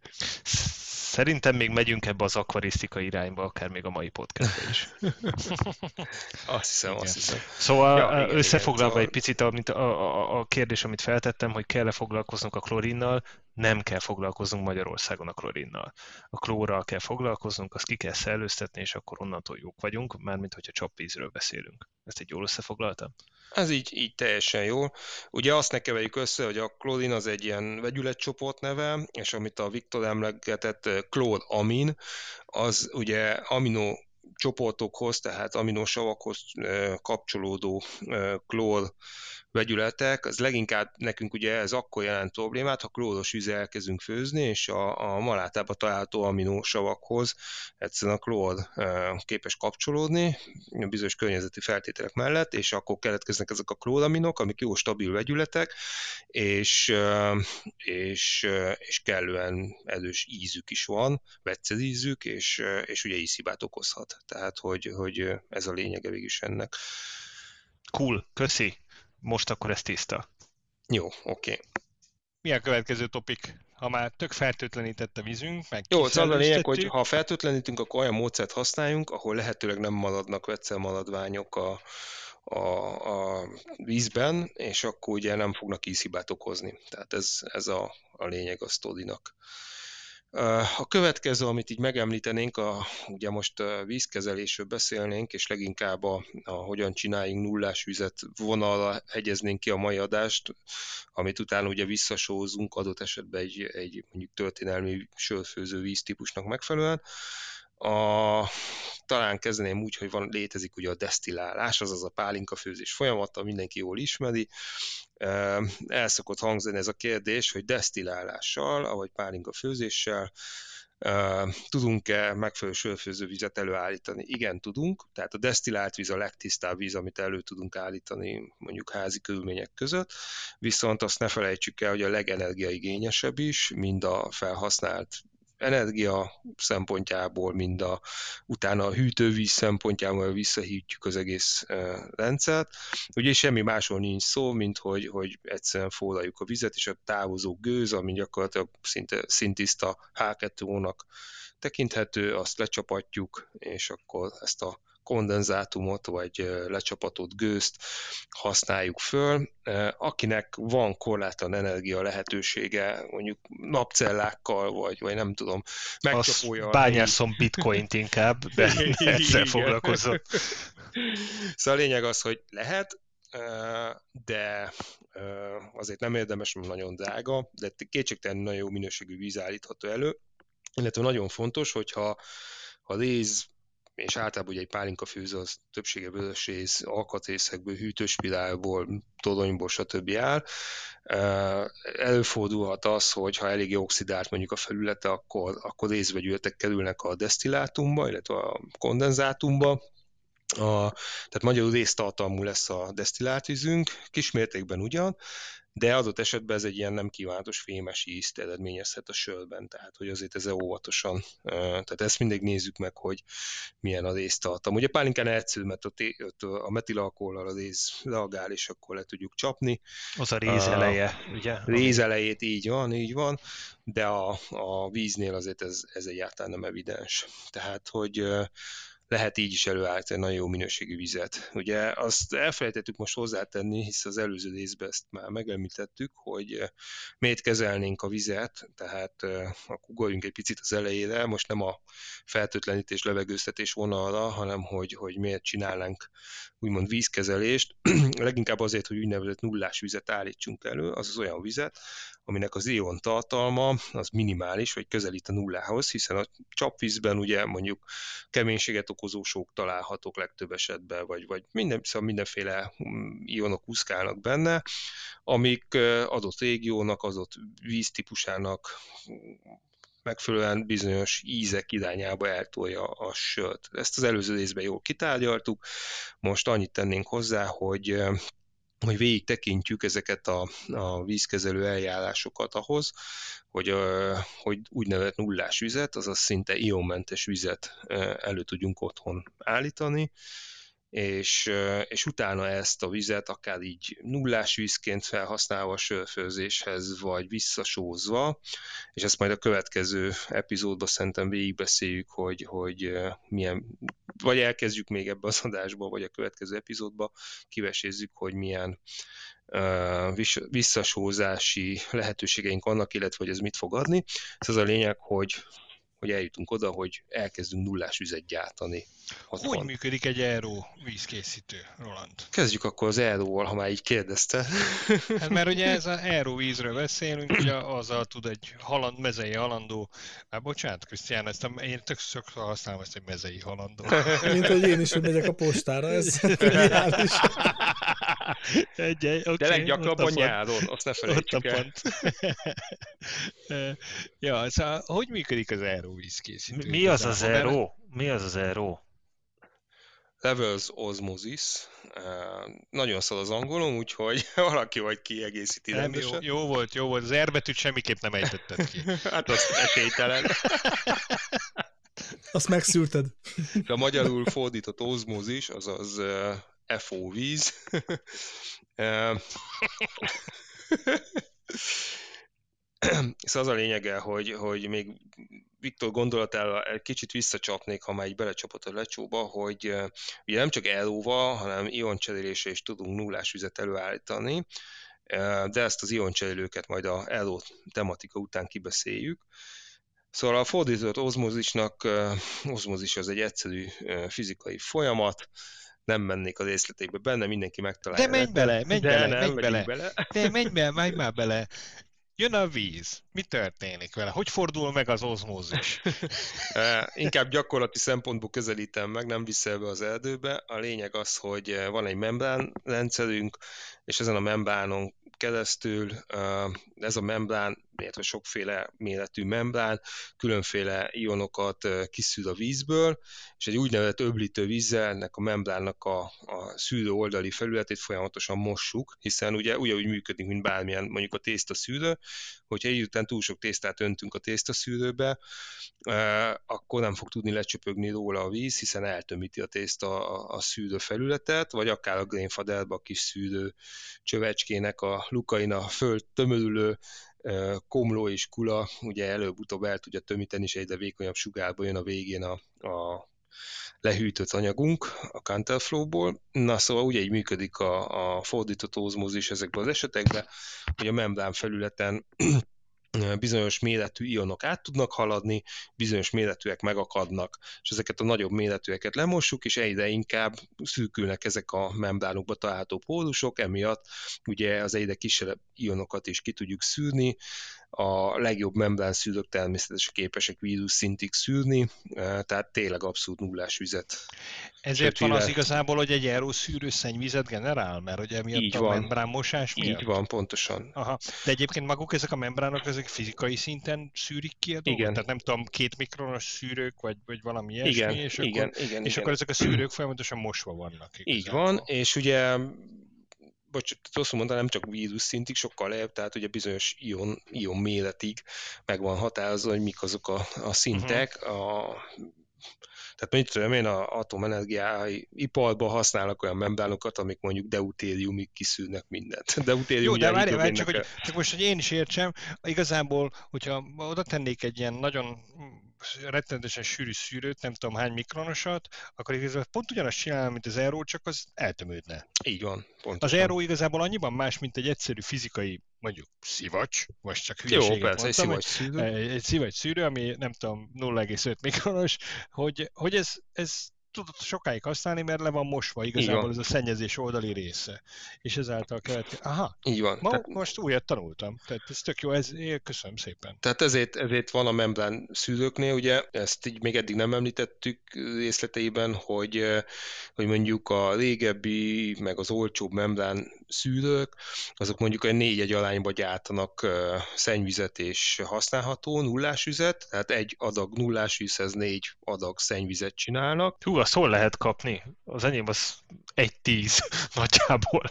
Szerintem még megyünk ebbe az akvarisztika irányba, akár még a mai podcastban is. (laughs) azt hiszem, azt hiszem. Szóval ja, igen, összefoglalva igen, egy picit a, mint a, a, a kérdés, amit feltettem, hogy kell-e foglalkoznunk a klorinnal, nem kell foglalkoznunk Magyarországon a klorinnal. A klórral kell foglalkoznunk, azt ki kell szellőztetni, és akkor onnantól jók vagyunk, mármint hogyha csapvízről beszélünk. Ezt egy jól összefoglaltam? Ez így, így teljesen jó. Ugye azt ne keverjük össze, hogy a klorin az egy ilyen vegyületcsoport neve, és amit a Viktor emlegetett klór-amin, az ugye amino csoportokhoz, tehát aminosavakhoz kapcsolódó klór vegyületek, az leginkább nekünk ugye ez akkor jelent problémát, ha klóros vízzel elkezdünk főzni, és a, a malátába található aminósavakhoz egyszerűen a klór képes kapcsolódni bizonyos környezeti feltételek mellett, és akkor keletkeznek ezek a klóraminok, amik jó stabil vegyületek, és, és, és kellően erős ízük is van, vegyszerízük, és, és ugye ízhibát okozhat. Tehát, hogy, hogy ez a lényege is ennek. Cool, köszi most akkor ez tiszta. Jó, oké. Okay. Mi a következő topik? Ha már tök fertőtlenített a vízünk, meg Jó, az a lényeg, hogy ha fertőtlenítünk, akkor olyan módszert használjunk, ahol lehetőleg nem maradnak maradványok a, a, a vízben, és akkor ugye nem fognak ízhibát okozni. Tehát ez, ez a, a lényeg a sztódinak. A következő, amit így megemlítenénk, a, ugye most a vízkezelésről beszélnénk, és leginkább a, a hogyan csináljunk nullás vizet vonalra hegyeznénk ki a mai adást, amit utána ugye visszasózunk adott esetben egy, egy mondjuk történelmi sörfőző víztípusnak megfelelően. A, talán kezdeném úgy, hogy van, létezik ugye a desztillálás, azaz a pálinkafőzés folyamata, mindenki jól ismeri. El szokott hangzani ez a kérdés, hogy desztillálással, avagy pálinka főzéssel tudunk-e megfelelő sörfőzővizet előállítani? Igen, tudunk, tehát a desztillált víz a legtisztább víz, amit elő tudunk állítani mondjuk házi körülmények között, viszont azt ne felejtsük el, hogy a legenergiaigényesebb is, mind a felhasznált energia szempontjából, mind a, utána a hűtővíz szempontjából visszahűtjük az egész rendszert. Ugye semmi másról nincs szó, mint hogy, hogy egyszerűen forraljuk a vizet, és a távozó gőz, ami gyakorlatilag szinte szintiszta H2O-nak tekinthető, azt lecsapatjuk, és akkor ezt a kondenzátumot vagy lecsapatott gőzt használjuk föl. Akinek van korlátlan energia lehetősége, mondjuk napcellákkal, vagy, vagy nem tudom, megcsapolja... bányászom bitcoint inkább, de (laughs) ezzel foglalkozom. (laughs) Szóval a lényeg az, hogy lehet, de azért nem érdemes, mert nagyon drága, de kétségtelenül nagyon jó minőségű víz állítható elő, illetve nagyon fontos, hogyha ha léz és általában ugye egy pálinka főző az többsége vörösrész, alkatrészekből, hűtőspirálból, toronyból, stb. áll. Előfordulhat az, hogy ha elég oxidált mondjuk a felülete, akkor, akkor részvegyületek kerülnek a desztillátumba, illetve a kondenzátumba, a, tehát magyarul résztartalmú lesz a desztillált vízünk, kismértékben ugyan, de adott esetben ez egy ilyen nem kívánatos fémes ízt eredményezhet a sörben, tehát hogy azért ezzel óvatosan, tehát ezt mindig nézzük meg, hogy milyen a résztartam. Ugye pálinkán egyszerű, mert ott a metilalkollal a rész reagál, és akkor le tudjuk csapni. Az a réz eleje, ugye? Réz elejét, így van, így van, de a, a víznél azért ez, ez egyáltalán nem evidens. Tehát, hogy lehet így is előállítani nagyon jó minőségű vizet. Ugye azt elfelejtettük most hozzátenni, hisz az előző részben ezt már megemlítettük, hogy eh, miért kezelnénk a vizet, tehát eh, ugorjunk egy picit az elejére, most nem a feltöltlenítés, levegőztetés vonalra, hanem hogy, hogy miért csinálnánk úgymond vízkezelést, (clears throat) leginkább azért, hogy úgynevezett nullás vizet állítsunk elő, az az olyan vizet, aminek az ion tartalma az minimális, vagy közelít a nullához, hiszen a csapvízben ugye mondjuk keménységet okozó sok találhatók legtöbb esetben, vagy, vagy minden, szóval mindenféle mm, ionok úszkálnak benne, amik adott régiónak, adott víztípusának megfelelően bizonyos ízek irányába eltolja a sört. Ezt az előző részben jól kitárgyaltuk, most annyit tennénk hozzá, hogy hogy végig tekintjük ezeket a, a vízkezelő eljárásokat ahhoz, hogy, hogy úgynevezett nullás vizet, azaz szinte ionmentes vizet elő tudjunk otthon állítani, és, és utána ezt a vizet akár így nullás vízként felhasználva a sörfőzéshez, vagy visszasózva, és ezt majd a következő epizódban szerintem végigbeszéljük, hogy, hogy milyen, vagy elkezdjük még ebbe az adásba, vagy a következő epizódba, kivesézzük, hogy milyen visszasózási lehetőségeink vannak, illetve hogy ez mit fog adni. Ez az a lényeg, hogy hogy eljutunk oda, hogy elkezdünk nullás vizet gyártani. Hogy működik egy aero vízkészítő, Roland? Kezdjük akkor az aero ha már így kérdezte. Hát mert ugye ez az aero vízről beszélünk, ugye azzal tud egy haland, mezei halandó, hát bocsánat, Krisztián, ezt a, én tök sokszor használom ezt egy mezei halandó. Mint hogy én is, hogy megyek a postára, ez. (laughs) Egy, okay, De leggyakrabban nyáron, azt ne felejtsük el. Pont. (laughs) ja, szóval hogy működik az aero vízkészítő? Mi az az aero? Mi az az aero? Levels Osmosis. Nagyon szól az angolom, úgyhogy (laughs) valaki vagy kiegészíti nem, jó, jó, volt, jó volt. Az erbetűt semmiképp nem ejtetted ki. (laughs) hát azt esélytelen. Azt megszűrted. A magyarul fordított ozmózis, azaz uh, FO víz. szóval az a lényege, hogy, hogy még Viktor gondolatára egy kicsit visszacsapnék, ha már így belecsapott a lecsóba, hogy ugye nem csak elóval, hanem ioncserélésre is tudunk nullás vizet előállítani, de ezt az ioncserélőket majd a eló tematika után kibeszéljük. Szóval a fordított ozmózisnak, ozmózis az egy egyszerű fizikai folyamat, nem mennék a részletekbe benne, mindenki megtalálja. De menj bele, menj de bele, nem, menj bele. bele. De menj bele, menj már bele. Jön a víz. Mi történik vele? Hogy fordul meg az ozmózis? (laughs) Inkább gyakorlati szempontból közelítem meg, nem vissza be az erdőbe. A lényeg az, hogy van egy membrán rendszerünk, és ezen a membránon keresztül ez a membrán, illetve sokféle méretű membrán, különféle ionokat kiszűr a vízből, és egy úgynevezett öblítő vízzel ennek a membránnak a, a szűrő oldali felületét folyamatosan mossuk, hiszen ugye ugyanúgy működik, mint bármilyen mondjuk a tészta szűrő, hogyha így után túl sok tésztát öntünk a tésztaszűrőbe, akkor nem fog tudni lecsöpögni róla a víz, hiszen eltömíti a tészta a, a szűrő felületet, vagy akár a grainfaderbe a kis szűrő csövecskének a lukain a föld tömörülő komló és kula, ugye előbb-utóbb el tudja tömíteni, és egyre vékonyabb sugárba jön a végén a, a lehűtött anyagunk a Counterflow-ból. Na szóval ugye így működik a, a fordított ózmózis ezekben az esetekben, hogy a membrán felületen bizonyos méretű ionok át tudnak haladni, bizonyos méretűek megakadnak, és ezeket a nagyobb méretűeket lemossuk, és egyre inkább szűkülnek ezek a membránokba található pólusok, emiatt ugye az egyre kisebb ionokat is ki tudjuk szűrni, a legjobb szűrők természetesen képesek vírus szintig szűrni, tehát tényleg abszolút nullás vizet. Ezért van az igazából, hogy egy szűrő szennyvizet generál, mert ugye miatt Így a van. membránmosás miatt? Így van, pontosan. Aha. De egyébként maguk ezek a membránok, ezek fizikai szinten szűrik ki a dolgot? Igen. Tehát nem tudom, két mikronos szűrők, vagy, vagy valami ilyesmi, igen, és, igen, akkor, igen, és igen. akkor ezek a szűrők folyamatosan mosva vannak. Igazából. Így van, és ugye bocs, rosszul mondta, nem csak vírus szintig, sokkal lejjebb, tehát ugye bizonyos ion, ion méretig meg van határozva, hogy mik azok a, a szintek. Uh-huh. A, tehát mit tudom én, a atomenergiai iparban használnak olyan membránokat, amik mondjuk deutériumig kiszűrnek mindent. (laughs) Deutérium Jó, de várj, várj csak, hogy, csak most, hogy én is értsem, igazából, hogyha oda tennék egy ilyen nagyon rettenetesen sűrű szűrőt, nem tudom hány mikronosat, akkor igazából pont ugyanazt csinál, mint az Aero, csak az eltömődne. Így van, pontosan. Az Aero igazából annyiban más, mint egy egyszerű fizikai mondjuk szivacs, vagy csak hülyeséget Jó, persze, mondtam, egy szivacs szűrő. Egy, egy szivacs szűrő, ami nem tudom, 0,5 mikronos, hogy, hogy ez, ez tudod sokáig használni, mert le van mosva igazából ez a szennyezés oldali része. És ezáltal kellett... Aha, így van. Ma, tehát... most újat tanultam. Tehát ez tök jó, ez, köszönöm szépen. Tehát ezért, ezért van a membrán szűrőknél, ugye, ezt így még eddig nem említettük részleteiben, hogy, hogy mondjuk a régebbi, meg az olcsóbb membrán szűrők, azok mondjuk egy négy-egy arányba gyártanak szennyvizet és használható nullás vizet, tehát egy adag nullás vízhez négy adag szennyvizet csinálnak. Hú, azt hol lehet kapni? Az enyém az egy tíz (laughs) nagyjából.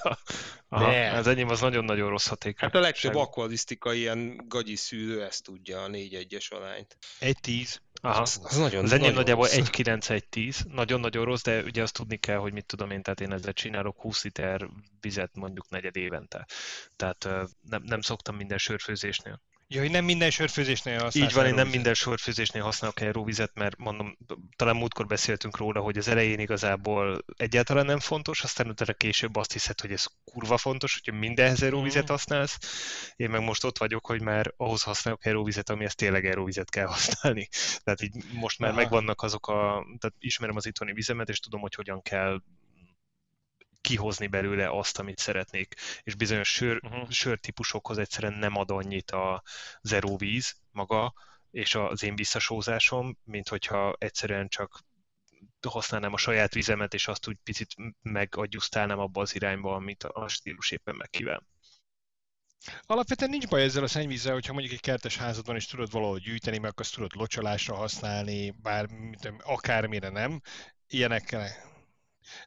Aha, az enyém az nagyon-nagyon rossz hatékony. Hát a legtöbb akvarisztika ilyen gagyi szűrő ezt tudja, a 4-1-es alányt. Egy tíz. Aha. Az, az, nagyon, az enyém nagyjából 1-9-1-10, nagyon-nagyon rossz, de ugye azt tudni kell, hogy mit tudom én, tehát én ezzel csinálok 20 liter vizet mondjuk negyed évente. Tehát nem, nem szoktam minden sörfőzésnél. Ja, hogy nem minden sörfőzésnél használok. Így van, én nem minden sörfőzésnél használok aeróvizet, mert mondom, talán múltkor beszéltünk róla, hogy az elején igazából egyáltalán nem fontos, aztán utána később azt hiszed, hogy ez kurva fontos, hogyha mindenhez aeróvizet mhm. használsz. Én meg most ott vagyok, hogy már ahhoz használok aeróvizet, amihez tényleg aeróvizet kell használni. Tehát így most már Aha. megvannak azok a, tehát ismerem az itthoni vizemet, és tudom, hogy hogyan kell kihozni belőle azt, amit szeretnék. És bizonyos sör, uh-huh. sörtípusokhoz egyszerűen nem ad annyit a zero víz maga, és az én visszasózásom, mint hogyha egyszerűen csak használnám a saját vizemet, és azt úgy picit megadjusztálnám abba az irányba, amit a stílus éppen megkíván. Alapvetően nincs baj ezzel a szennyvízzel, hogyha mondjuk egy kertes házadban is tudod valahogy gyűjteni, meg azt tudod locsolásra használni, bár akármire nem. Ilyenekkel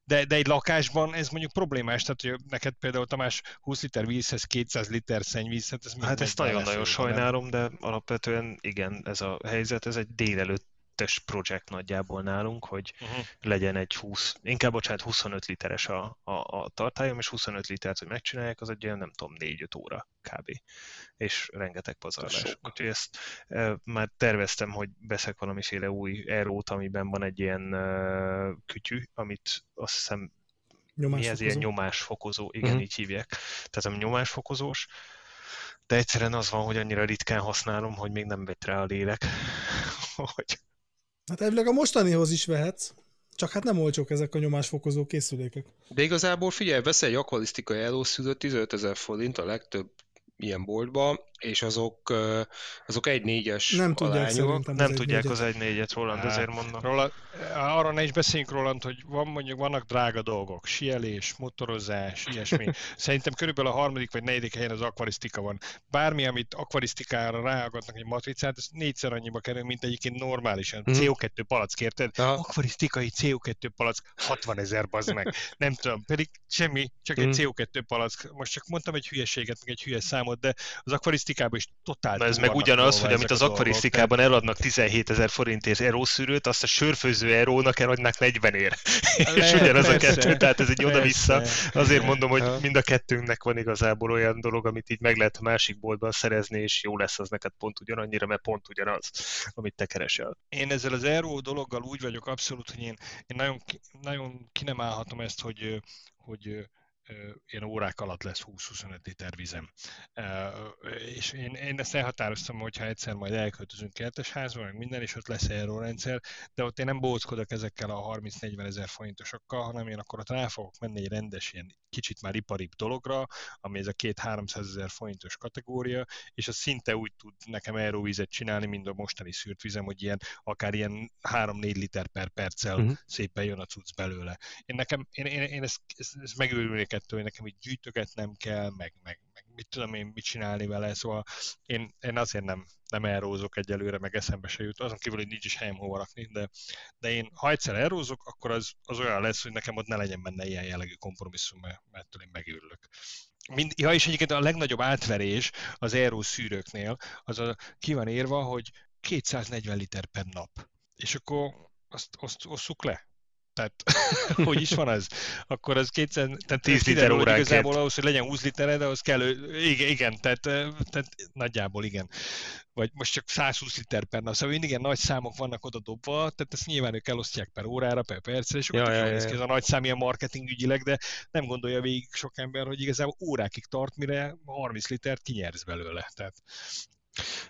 de, de egy lakásban ez mondjuk problémás, tehát hogy neked például Tamás 20 liter vízhez 200 liter szennyvíz, hát ez Hát ezt nagyon-nagyon sajnálom, de alapvetően igen, ez a helyzet, ez egy délelőtt kettes projekt nagyjából nálunk, hogy uh-huh. legyen egy 20, inkább bocsánat, 25 literes a, a, a tartályom, és 25 litert, hogy megcsinálják, az egy olyan, nem tudom, 4-5 óra kb. És rengeteg pazarlás. Úgyhogy ezt e, már terveztem, hogy veszek valamiféle új erót, amiben van egy ilyen e, kütyű, amit azt hiszem mi ez ilyen nyomásfokozó, igen, uh-huh. így hívják. Tehát ami nyomásfokozós, de egyszerűen az van, hogy annyira ritkán használom, hogy még nem vett rá a lélek, (laughs) hogy Hát elvileg a mostanihoz is vehetsz, csak hát nem olcsók ezek a nyomásfokozó készülékek. De igazából figyelj, veszel egy akvalisztikai elószűrőt 15 ezer forint a legtöbb ilyen boltba, és azok, azok egy négyes Nem tudják Nem tudják az egy négyet, Roland, hát, ezért mondom. Róla, arra ne is beszéljünk, Roland, hogy van, mondjuk vannak drága dolgok, sielés, motorozás, ilyesmi. (laughs) Szerintem körülbelül a harmadik vagy negyedik helyen az akvarisztika van. Bármi, amit akvarisztikára ráagadnak egy matricát, ez négyszer annyiba kerül, mint egyébként normálisan. Hmm. CO2 palack, érted? Aha. Akvarisztikai CO2 palack 60 ezer bazd meg. Nem tudom, pedig semmi, csak hmm. egy CO2 palack. Most csak mondtam egy hülyeséget, meg egy hülye számot, de az akvarisztika akvarisztikában is totál Na ez meg ugyanaz, hogy amit az akvarisztikában eladnak 17 ezer forintért erószűrőt, azt a sörfőző erónak eladnak 40 ér. és ugyanaz a kettő, tehát ez egy oda-vissza. Azért mondom, hogy mind a kettőnknek van igazából olyan dolog, amit így meg lehet a másik boltban szerezni, és jó lesz az neked pont ugyanannyira, mert pont ugyanaz, amit te keresel. Én ezzel az eró dologgal úgy vagyok abszolút, hogy én, én nagyon, nagyon ki nem állhatom ezt, hogy, hogy ilyen órák alatt lesz 20-25 liter vizem. És én, én ezt elhatároztam, hogy ha egyszer majd elköltözünk kertesházba, meg minden, és ott lesz rendszer, de ott én nem bóckodok ezekkel a 30-40 ezer forintosokkal, hanem én akkor ott rá fogok menni egy rendes, ilyen kicsit már iparibb dologra, ami ez a két 300 ezer forintos kategória, és az szinte úgy tud nekem aerovizet csinálni, mint a mostani szűrt vizem, hogy ilyen, akár ilyen 3-4 liter per perccel uh-huh. szépen jön a cucc belőle. Én nekem, én, én, én ezt, ezt, ezt megőrülnék ettől, hogy nekem így gyűjtögetnem kell, meg, meg, meg mit tudom én mit csinálni vele, szóval én, én azért nem, nem elrózok egyelőre, meg eszembe se jut, azon kívül, hogy nincs is helyem hova rakni, de, de én ha egyszer elrózok, akkor az, az olyan lesz, hogy nekem ott ne legyen benne ilyen jellegű kompromisszum, mert, ettől én megőrülök. Mind, ja, és egyébként a legnagyobb átverés az aero szűrőknél, az a, ki van írva, hogy 240 liter per nap. És akkor azt osszuk le Tehát, (laughs) hogy is van az? Akkor az 200, tehát 10 liter óránként. Igazából ahhoz, hogy legyen 20 litered, ahhoz kell, igen, igen tehát, tehát nagyjából igen. Vagy most csak 120 liter per nap. Szóval igen, nagy számok vannak oda dobva, tehát ezt nyilván ők elosztják per órára, per percre, és ja, ja, ja. ez a nagy szám ilyen marketing ügyileg, de nem gondolja végig sok ember, hogy igazából órákig tart, mire 30 litert kinyersz belőle. Tehát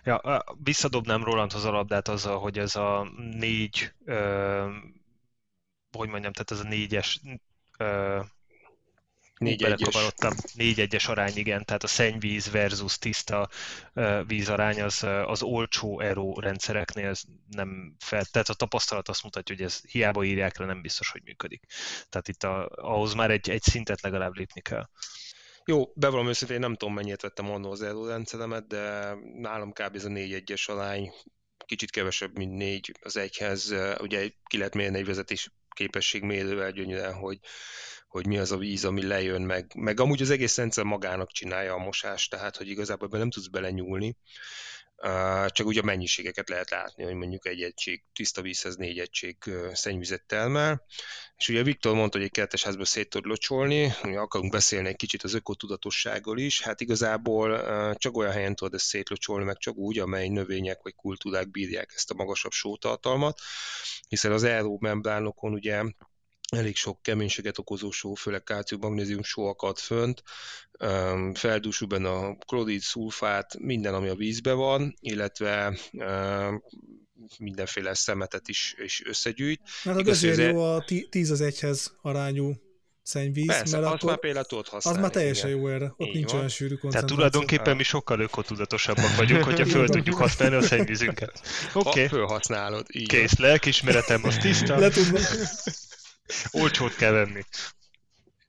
Ja, visszadobnám Rolandhoz a labdát azzal, hogy ez a négy, ö, hogy mondjam, tehát ez a négyes ö, Négy egyes. Négy egyes arány, igen, tehát a szennyvíz versus tiszta víz arány az, az olcsó ERO rendszereknél ez nem fel, tehát a tapasztalat azt mutatja, hogy ez hiába írják le, nem biztos, hogy működik. Tehát itt a, ahhoz már egy, egy szintet legalább lépni kell. Jó, bevallom őszintén, nem tudom mennyit vettem annól az ERO rendszeremet, de nálam kb. ez a négy egyes arány, kicsit kevesebb, mint négy az egyhez. Ugye ki lehet mérni egy vezetés képességmérővel gyönyörűen, hogy hogy mi az a víz, ami lejön, meg, meg amúgy az egész rendszer magának csinálja a mosást, tehát hogy igazából ebben nem tudsz belenyúlni, csak ugye a mennyiségeket lehet látni, hogy mondjuk egy egység tiszta vízhez négy egység szennyvizet termel, és ugye Viktor mondta, hogy egy kertes házba szét tud locsolni, hogy akarunk beszélni egy kicsit az ökotudatossággal is, hát igazából csak olyan helyen tudod ezt szétlocsolni, meg csak úgy, amely növények vagy kultúrák bírják ezt a magasabb sótartalmat, hiszen az aeromembránokon ugye elég sok keménységet okozó só, főleg kálcium, magnézium só akad fönt, feldúsul benne a klorid, szulfát, minden, ami a vízbe van, illetve mindenféle szemetet is, is összegyűjt. Hát az ezért jó a 10 az 1-hez arányú szennyvíz, Persze, mert azt akkor már például tudod használni. Az már teljesen igen. jó erre, ott Így nincs van. olyan sűrű koncentráció. Tehát tulajdonképpen mi sokkal ökotudatosabbak vagyunk, hogyha (laughs) föl tudjuk használni a szennyvízünket. Oké. Okay. Ha fölhasználod. Így Kész, lelkismeretem most tiszta. (laughs) Letudva. Olcsót kell venni.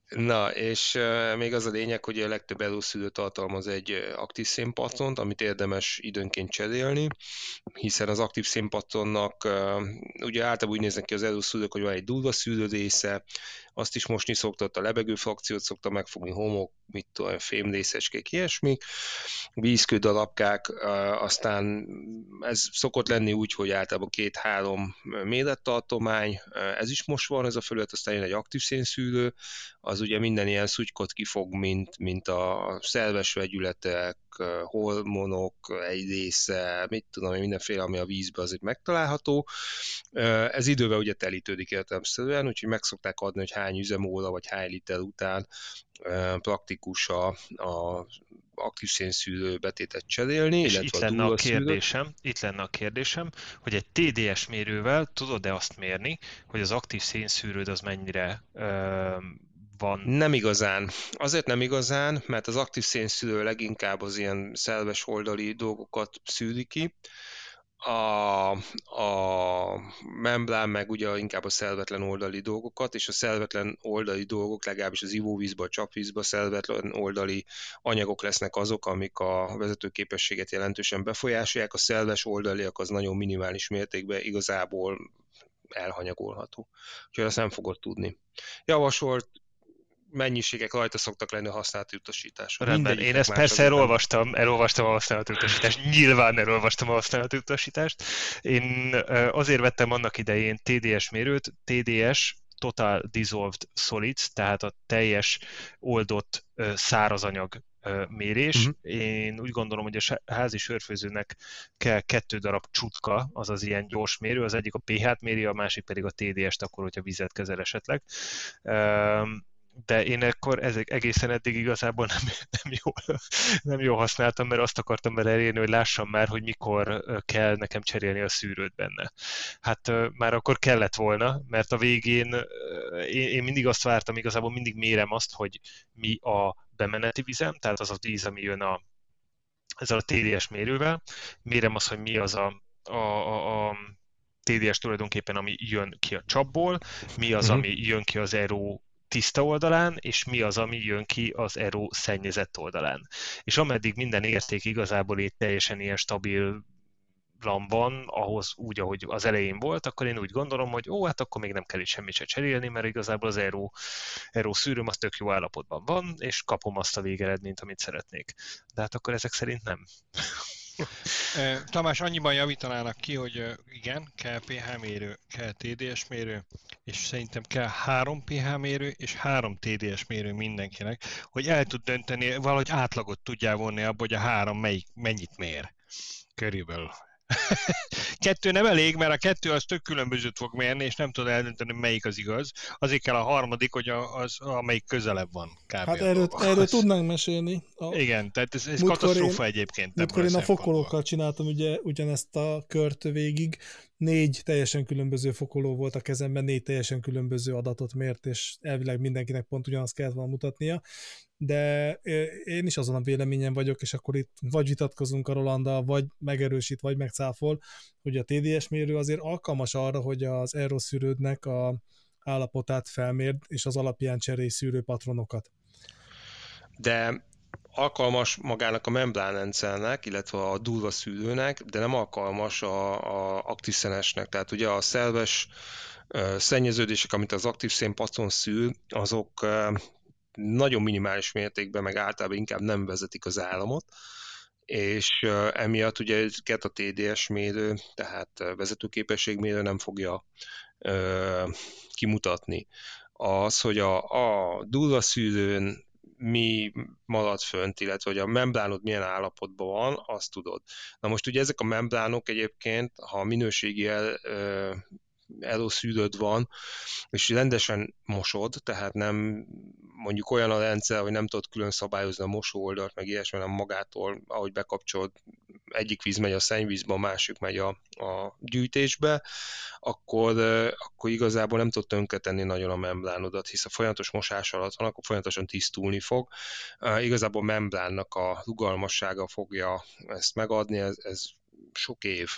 Na, és még az a lényeg, hogy a legtöbb előszülő tartalmaz egy aktív szénpattont, amit érdemes időnként cserélni, hiszen az aktív szénpattonnak ugye általában úgy néznek ki az előszülők, hogy van egy durva szűrő része, azt is mosni szokta, a lebegő frakciót szokta megfogni, homok, mit tudom, fémrészecskék, ilyesmi, vízkő darabkák, aztán ez szokott lenni úgy, hogy általában két-három mérettartomány, ez is most van, ez a felület, aztán jön egy aktív szénszűrő, az ugye minden ilyen szutykot kifog, mint, mint a szerves vegyületek, hormonok egy része, mit tudom mindenféle, ami a vízbe azért megtalálható. Ez idővel ugye telítődik értelemszerűen, úgyhogy meg szokták adni, hogy hány üzemóra vagy hány liter után praktikus a, a aktív szénszűrő betétet cserélni. És itt lenne a, a kérdésem, itt lenne a kérdésem, hogy egy TDS mérővel tudod-e azt mérni, hogy az aktív szénszűrőd az mennyire ö, van? Nem igazán. Azért nem igazán, mert az aktív szénszűrő leginkább az ilyen szelves oldali dolgokat szűri ki, a, a membrán meg ugye inkább a szervetlen oldali dolgokat, és a szervetlen oldali dolgok, legalábbis az ivóvízbe, a csapvízbe, a szervetlen oldali anyagok lesznek azok, amik a vezetőképességet jelentősen befolyásolják, a szerves oldaliak az nagyon minimális mértékben igazából elhanyagolható. Úgyhogy azt nem fogod tudni. Javasolt mennyiségek rajta szoktak lenni a használati utasításra. Rendben, én ezt persze elolvastam, elolvastam a használati utasítást, nyilván elolvastam a használati utasítást. Én azért vettem annak idején TDS mérőt, TDS, Total Dissolved Solids, tehát a teljes oldott szárazanyag mérés. Uh-huh. Én úgy gondolom, hogy a házi sörfőzőnek kell kettő darab csutka, azaz ilyen gyors mérő, az egyik a pH-t méri, a másik pedig a TDS-t, akkor, hogyha vizet kezel esetleg de én akkor ezek egészen eddig igazából nem, (laughs) nem, jól, nem jól használtam, mert azt akartam vele elérni, hogy lássam már, hogy mikor kell nekem cserélni a szűrőt benne. Hát már akkor kellett volna, mert a végén én, én mindig azt vártam, igazából mindig mérem azt, hogy mi a bemeneti vizem, tehát az a víz, ami jön a, ezzel a TDS mérővel, mérem azt, hogy mi az a, a, a, a TDS tulajdonképpen, ami jön ki a csapból, mi az, uh-huh. ami jön ki az Aero tiszta oldalán, és mi az, ami jön ki az ERO szennyezett oldalán. És ameddig minden érték igazából itt teljesen ilyen stabil van, ahhoz úgy, ahogy az elején volt, akkor én úgy gondolom, hogy ó, hát akkor még nem kell itt semmit se cserélni, mert igazából az Aero, Aero szűrőm az tök jó állapotban van, és kapom azt a végeredményt, amit szeretnék. De hát akkor ezek szerint nem. Tamás, annyiban javítanának ki, hogy igen, kell pH mérő, kell TDS mérő, és szerintem kell három pH mérő és három TDS mérő mindenkinek, hogy el tud dönteni, valahogy átlagot tudjál vonni abba, hogy a három melyik, mennyit mér. Körülbelül. Kettő nem elég, mert a kettő az tök különbözőt fog mérni, és nem tud eldönteni, melyik az igaz. Azért kell a harmadik, hogy az, amelyik közelebb van. Kb. Hát erről, erről tudnánk mesélni. A... Igen, tehát ez, ez katasztrófa én, egyébként. Múltkor én a fokolókkal csináltam ugye ugyanezt a kört végig. Négy teljesen különböző fokoló volt a kezemben, négy teljesen különböző adatot mért, és elvileg mindenkinek pont ugyanazt kellett volna mutatnia de én is azon a véleményen vagyok, és akkor itt vagy vitatkozunk a Rolanda, vagy megerősít, vagy megcáfol, hogy a TDS mérő azért alkalmas arra, hogy az aeroszűrődnek a állapotát felmérd, és az alapján cserélj szűrő patronokat. De alkalmas magának a membránrendszernek, illetve a durva szűrőnek, de nem alkalmas a, a aktív szenesnek. Tehát ugye a szerves szennyeződések, amit az aktív szénpatron szűr, azok nagyon minimális mértékben, meg általában inkább nem vezetik az államot, és emiatt ugye ezeket a TDS mérő, tehát vezetőképességmérő nem fogja kimutatni. Az, hogy a, a durva szűrőn mi marad fönt, illetve hogy a membránod milyen állapotban van, azt tudod. Na most ugye ezek a membránok egyébként, ha minőségi eloszűrőd van, és rendesen mosod, tehát nem mondjuk olyan a rendszer, hogy nem tudod külön szabályozni a mosóoldalt, meg ilyesmi, hanem magától, ahogy bekapcsolod, egyik víz megy a szennyvízbe, a másik megy a, a gyűjtésbe, akkor, akkor igazából nem tudod tönkretenni nagyon a membránodat, hisz a folyamatos mosás alatt van, akkor folyamatosan tisztulni fog. Igazából a membránnak a rugalmassága fogja ezt megadni, ez, ez sok év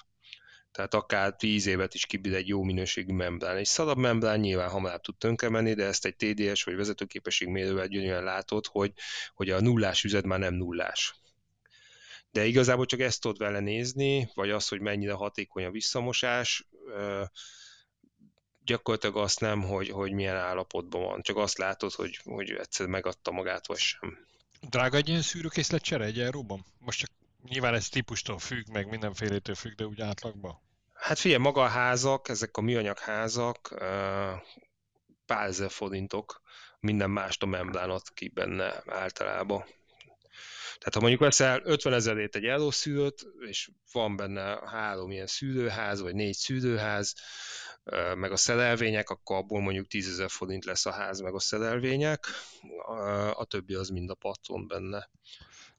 tehát akár 10 évet is kibír egy jó minőségű membrán. Egy szarabb membrán nyilván hamarabb tud tönkre menni, de ezt egy TDS vagy vezetőképesség mérővel gyönyörűen látod, hogy, hogy a nullás üzet már nem nullás. De igazából csak ezt tudod vele nézni, vagy az, hogy mennyire hatékony a visszamosás, gyakorlatilag azt nem, hogy, hogy milyen állapotban van, csak azt látod, hogy, hogy egyszer megadta magát, vagy sem. Drága egy ilyen szűrőkészlet csere egy? Most csak nyilván ez típustól függ, meg mindenfélétől függ, de úgy átlagban? Hát figyelj, maga a házak, ezek a műanyag házak, pár ezer forintok, minden mást a membránat ki benne általában. Tehát ha mondjuk veszel 50 ezerét egy elószűrőt, és van benne három ilyen szűrőház, vagy négy szűrőház, meg a szerelvények, akkor abból mondjuk 10 ezer forint lesz a ház, meg a szerelvények, a többi az mind a patron benne.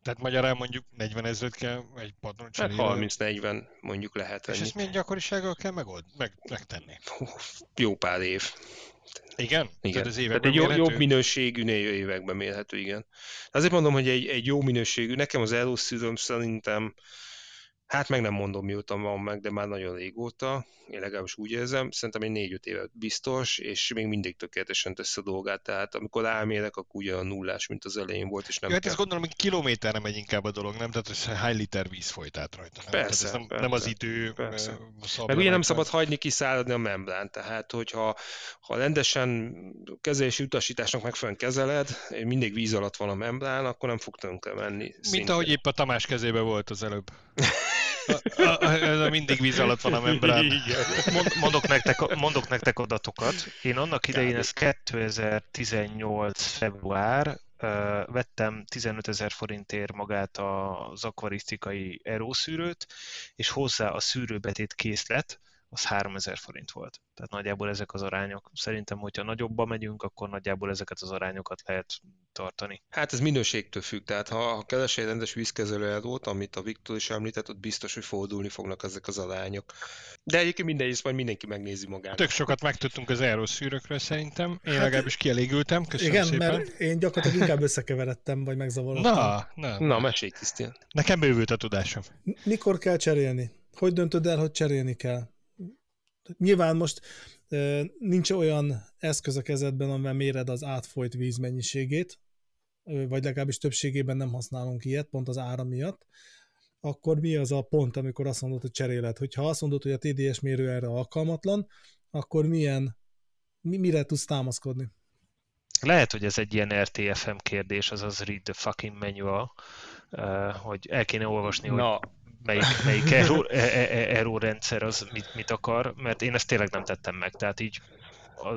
Tehát magyarán mondjuk 40 ezeret kell egy padron cserélni. Hát 30-40 mondjuk lehet. És ezt milyen gyakorisággal kell megold, meg, megtenni? Jó pár év. Igen? Igen. Tehát, az Tehát egy jó, jobb minőségű években mérhető, igen. Azért mondom, hogy egy, egy jó minőségű, nekem az előszűröm szerintem Hát meg nem mondom, mióta van meg, de már nagyon régóta, én legalábbis úgy érzem, szerintem egy négy-öt évet biztos, és még mindig tökéletesen tesz a dolgát, tehát amikor elmérek, akkor ugye a nullás, mint az elején volt, és nem ja, hát ezt gondolom, hogy kilométerre megy inkább a dolog, nem? Tehát ez hány liter víz folyt át rajta. Nem? Persze, ez nem, persze, nem az idő persze. Meg ugye nem szabad hagyni kiszáradni a membrán, tehát hogyha ha rendesen kezelési utasításnak megfelelően kezeled, mindig víz alatt van a membrán, akkor nem fog tönkre menni. Mint szinte. ahogy épp a Tamás kezébe volt az előbb. (laughs) Ez a mindig víz alatt van a membrán. (laughs) Mondok nektek, mondok nektek adatokat. Én annak idején, ez 2018 február, vettem 15 ezer forintért magát az akvarisztikai erószűrőt, és hozzá a szűrőbetét készlet, az 3000 forint volt. Tehát nagyjából ezek az arányok. Szerintem, hogyha nagyobba megyünk, akkor nagyjából ezeket az arányokat lehet tartani. Hát ez minőségtől függ, tehát ha, ha keres egy rendes vízkezelőadót, amit a Viktor is említett, ott biztos, hogy fordulni fognak ezek az arányok. De egyébként minden is majd mindenki megnézi magát. Tök sokat megtudtunk az aeroszűrökről szerintem. Én hát, legalábbis kielégültem. Köszönöm igen, szépen. mert én gyakorlatilag inkább összekeveredtem, vagy megzavarodtam. Na, na. Na, mesélj Krisztián. Nekem bővült a tudásom. Mikor kell cserélni? Hogy döntöd el, hogy cserélni kell? Nyilván most nincs olyan eszköz a kezedben, amivel méred az átfolyt víz mennyiségét, vagy legalábbis többségében nem használunk ilyet, pont az ára miatt, akkor mi az a pont, amikor azt mondod, hogy cseréled? Hogyha azt mondod, hogy a TDS mérő erre alkalmatlan, akkor milyen, mi, mire tudsz támaszkodni? Lehet, hogy ez egy ilyen RTFM kérdés, azaz read the fucking manual, hogy el kéne olvasni, Na, hogy melyik, melyik (laughs) error, e, e, error rendszer az mit, mit akar, mert én ezt tényleg nem tettem meg, tehát így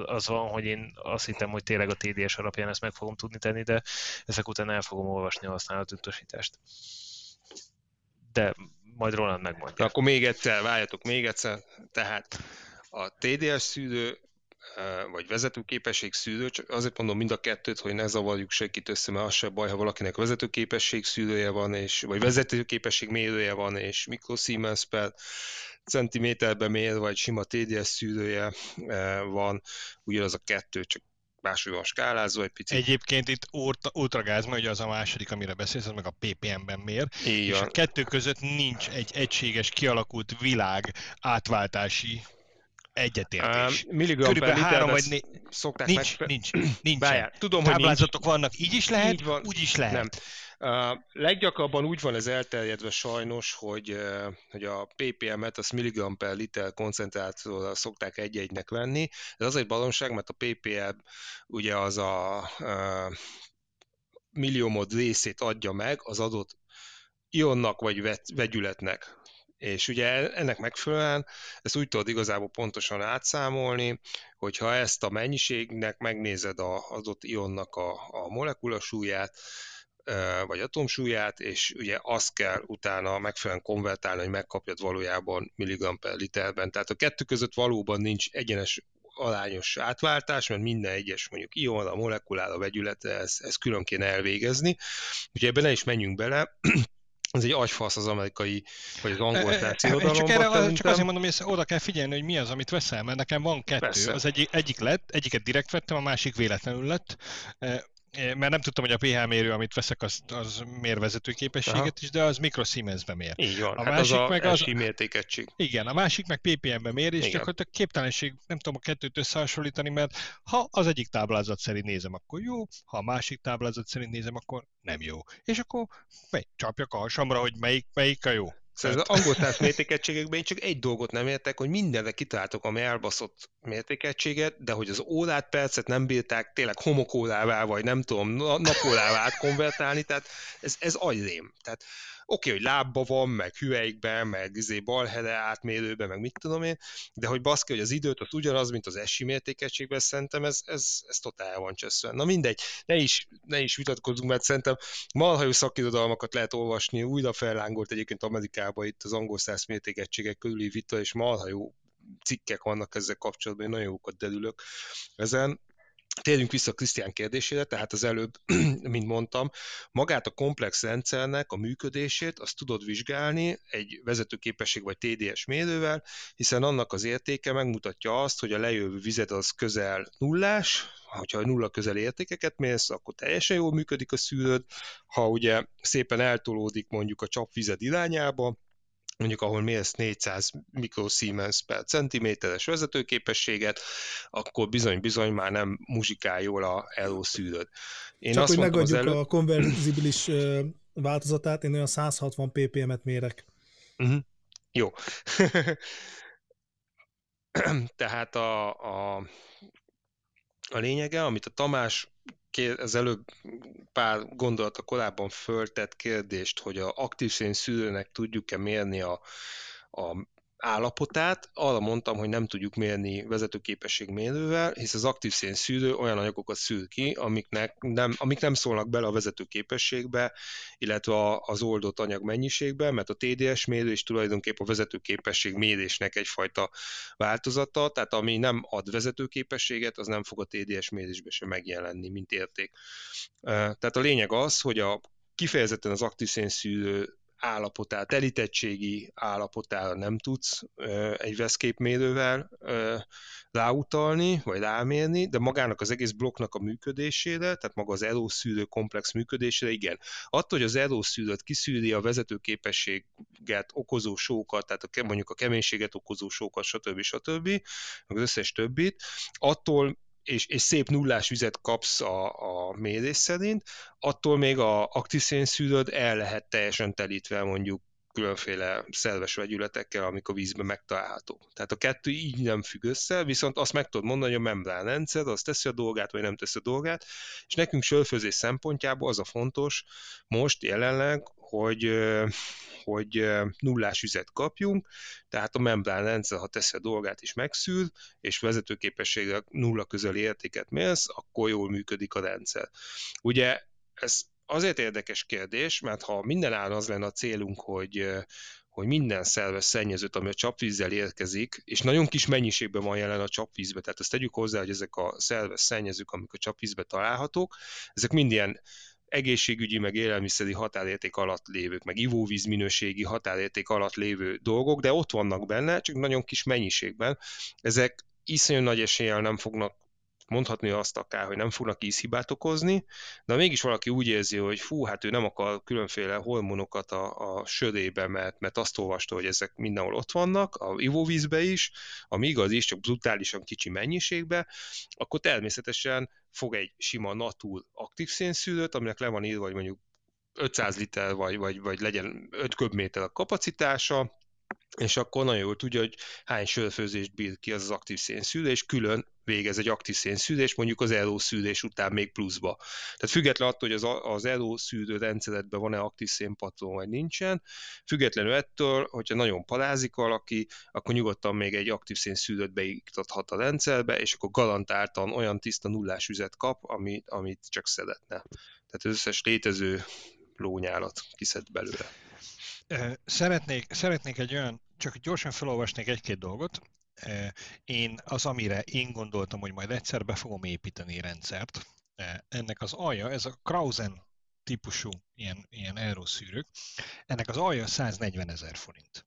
az van, hogy én azt hittem, hogy tényleg a TDS alapján ezt meg fogom tudni tenni, de ezek után el fogom olvasni a használatüntosítást. De majd Roland megmondja. Akkor még egyszer, várjatok még egyszer. Tehát a TDS szűrő vagy vezetőképesség szűrő, csak azért mondom mind a kettőt, hogy ne zavarjuk senkit össze, mert az se baj, ha valakinek vezetőképesség szűrője van, és, vagy vezetőképesség mérője van, és Siemens per centiméterbe mér, vagy sima TDS szűrője van, ugyanaz a kettő, csak máshogy van skálázva egy picit. Egyébként itt ultragáz, hogy az a második, amire beszélsz, az meg a ppm-ben mér, Igen. és a kettő között nincs egy egységes, kialakult világ átváltási egyetértés. Uh, milligram Körülbelül három vagy né... szokták nincs, meg... nincs, nincs. Bájár, tudom, hogy Táblázatok nincs. vannak, így is lehet, így van. úgy is lehet. Nem. Uh, leggyakrabban úgy van ez elterjedve sajnos, hogy, uh, hogy a ppm-et, az milligram per liter koncentrációra szokták egy-egynek venni. Ez az egy balonság, mert a ppm ugye az a uh, milliómod részét adja meg az adott ionnak vagy vegyületnek. És ugye ennek megfelelően ezt úgy tudod igazából pontosan átszámolni, hogyha ezt a mennyiségnek megnézed az adott ionnak a, a molekulasúlyát, vagy atomsúlyát, és ugye azt kell utána megfelelően konvertálni, hogy megkapjad valójában milligram per literben. Tehát a kettő között valóban nincs egyenes alányos átváltás, mert minden egyes mondjuk ion, a molekulára, a vegyülete, ezt, ezt külön kéne elvégezni. Ugye ebben is menjünk bele, ez egy agyfasz az amerikai, vagy az angol társadalomban. Csak, erre, csak azért mondom, hogy oda kell figyelni, hogy mi az, amit veszel, mert nekem van kettő. Persze. Az egyik, egyik lett, egyiket direkt vettem, a másik véletlenül lett mert nem tudtam, hogy a pH mérő, amit veszek, az, az mér Aha. is, de az mikrosiemensbe mér. Így van, a hát másik az a meg az, mértékegység. Igen, a másik meg ppm-be mér, és igen. gyakorlatilag képtelenség, nem tudom a kettőt összehasonlítani, mert ha az egyik táblázat szerint nézem, akkor jó, ha a másik táblázat szerint nézem, akkor nem jó. És akkor mely, csapjak a hasamra, hogy melyik, melyik a jó. Szóval az angol társ mértékegységekben én csak egy dolgot nem értek, hogy mindenre kitaláltok a elbaszott mértékegységet, de hogy az órát, percet nem bírták tényleg homokórává, vagy nem tudom, napórává átkonvertálni, tehát ez, ez agyrém. Tehát oké, hogy lábba van, meg hüvelykben, meg izé balhele átmérőben, meg mit tudom én, de hogy baszki, hogy az időt az ugyanaz, mint az esi mértékegységben, szerintem ez, ez, ez totál van cseszve. Na mindegy, ne is, ne is vitatkozzunk, mert szerintem malhajó szakirodalmakat lehet olvasni, újra fellángolt egyébként Amerikában itt az angol száz mértékegységek körüli vita, és malhajó cikkek vannak ezzel kapcsolatban, én nagyon jókat derülök ezen. Térjünk vissza Krisztián kérdésére, tehát az előbb, (clears throat) mint mondtam, magát a komplex rendszernek a működését azt tudod vizsgálni egy vezetőképesség vagy TDS mérővel, hiszen annak az értéke megmutatja azt, hogy a lejövő vized az közel nullás, hogyha a nulla közel értékeket mérsz, akkor teljesen jól működik a szűrőd, ha ugye szépen eltolódik mondjuk a csapvized irányába, mondjuk ahol mérsz 400 mikrosiemens per centiméteres vezetőképességet, akkor bizony-bizony már nem muzsikál jól a LO szűrőd. Én Csak azt hogy megadjuk elő... a konverzibilis változatát, én olyan 160 ppm-et mérek. Uh-huh. Jó. (clears throat) Tehát a, a, a lényege, amit a Tamás az előbb pár gondolata korábban föltett kérdést, hogy a aktív szűrőnek tudjuk-e mérni a, a állapotát, arra mondtam, hogy nem tudjuk mérni vezetőképességmérővel, hisz az aktív szén szűrő olyan anyagokat szűr ki, amiknek nem, amik nem szólnak bele a vezetőképességbe, illetve az oldott anyag mennyiségbe, mert a TDS mérő is tulajdonképp a vezetőképesség mérésnek egyfajta változata, tehát ami nem ad vezetőképességet, az nem fog a TDS mérésbe sem megjelenni, mint érték. Tehát a lényeg az, hogy a kifejezetten az aktív szűrő állapotát, telítettségi állapotára nem tudsz egy veszképmérővel ráutalni, vagy rámérni, de magának az egész blokknak a működésére, tehát maga az erószűrő komplex működésére, igen. Attól, hogy az erószűrőt kiszűri a vezetőképességet okozó sókat, tehát a, mondjuk a keménységet okozó sókat, stb. stb., meg az összes többit, attól és, és szép nullás vizet kapsz a, a mérés szerint, attól még a aktív szűrőd el lehet teljesen telítve mondjuk különféle szerves vegyületekkel, a vízben megtalálhatók. Tehát a kettő így nem függ össze, viszont azt meg tudod mondani, hogy a membrán rendszer az teszi a dolgát, vagy nem teszi a dolgát, és nekünk sörfőzés szempontjából az a fontos most jelenleg, hogy hogy nullás üzet kapjunk, tehát a membrán rendszer, ha teszi a dolgát is megszűr, és vezetőképességre nulla közeli értéket mérsz, akkor jól működik a rendszer. Ugye ez azért érdekes kérdés, mert ha minden áll az lenne a célunk, hogy hogy minden szerves szennyezőt, ami a csapvízzel érkezik, és nagyon kis mennyiségben van jelen a csapvízbe, tehát ezt tegyük hozzá, hogy ezek a szerves szennyezők, amik a csapvízbe találhatók, ezek mind ilyen egészségügyi, meg élelmiszeri határérték alatt lévők, meg ivóvíz minőségi határérték alatt lévő dolgok, de ott vannak benne, csak nagyon kis mennyiségben. Ezek iszonyú nagy eséllyel nem fognak mondhatni azt akár, hogy nem fognak ízhibát okozni, de mégis valaki úgy érzi, hogy fú, hát ő nem akar különféle hormonokat a, a sörébe, mert, mert azt olvasta, hogy ezek mindenhol ott vannak, a ivóvízbe is, ami igaz is, csak brutálisan kicsi mennyiségbe, akkor természetesen fog egy sima natur aktív szénszűrőt, aminek le van írva, hogy mondjuk 500 liter, vagy, vagy, vagy legyen 5 köbméter a kapacitása, és akkor nagyon jól tudja, hogy hány sörfőzést bír ki az az aktív szénszűrés, külön végez egy aktív szénszűrés, mondjuk az ERO szűrés után még pluszba. Tehát független attól, hogy az, az ERO szűrő rendszeredben van-e aktív szénpatron, vagy nincsen, függetlenül ettől, hogyha nagyon palázik valaki, akkor nyugodtan még egy aktív szénszűrőt beiktathat a rendszerbe, és akkor garantáltan olyan tiszta nullás üzet kap, amit, amit csak szeretne. Tehát az összes létező lónyálat kiszed belőle. Szeretnék, szeretnék egy olyan, csak gyorsan felolvasnék egy-két dolgot. Én az, amire én gondoltam, hogy majd egyszer be fogom építeni rendszert, ennek az alja, ez a Krausen típusú ilyen, ilyen aeroszűrők, ennek az alja 140 ezer forint.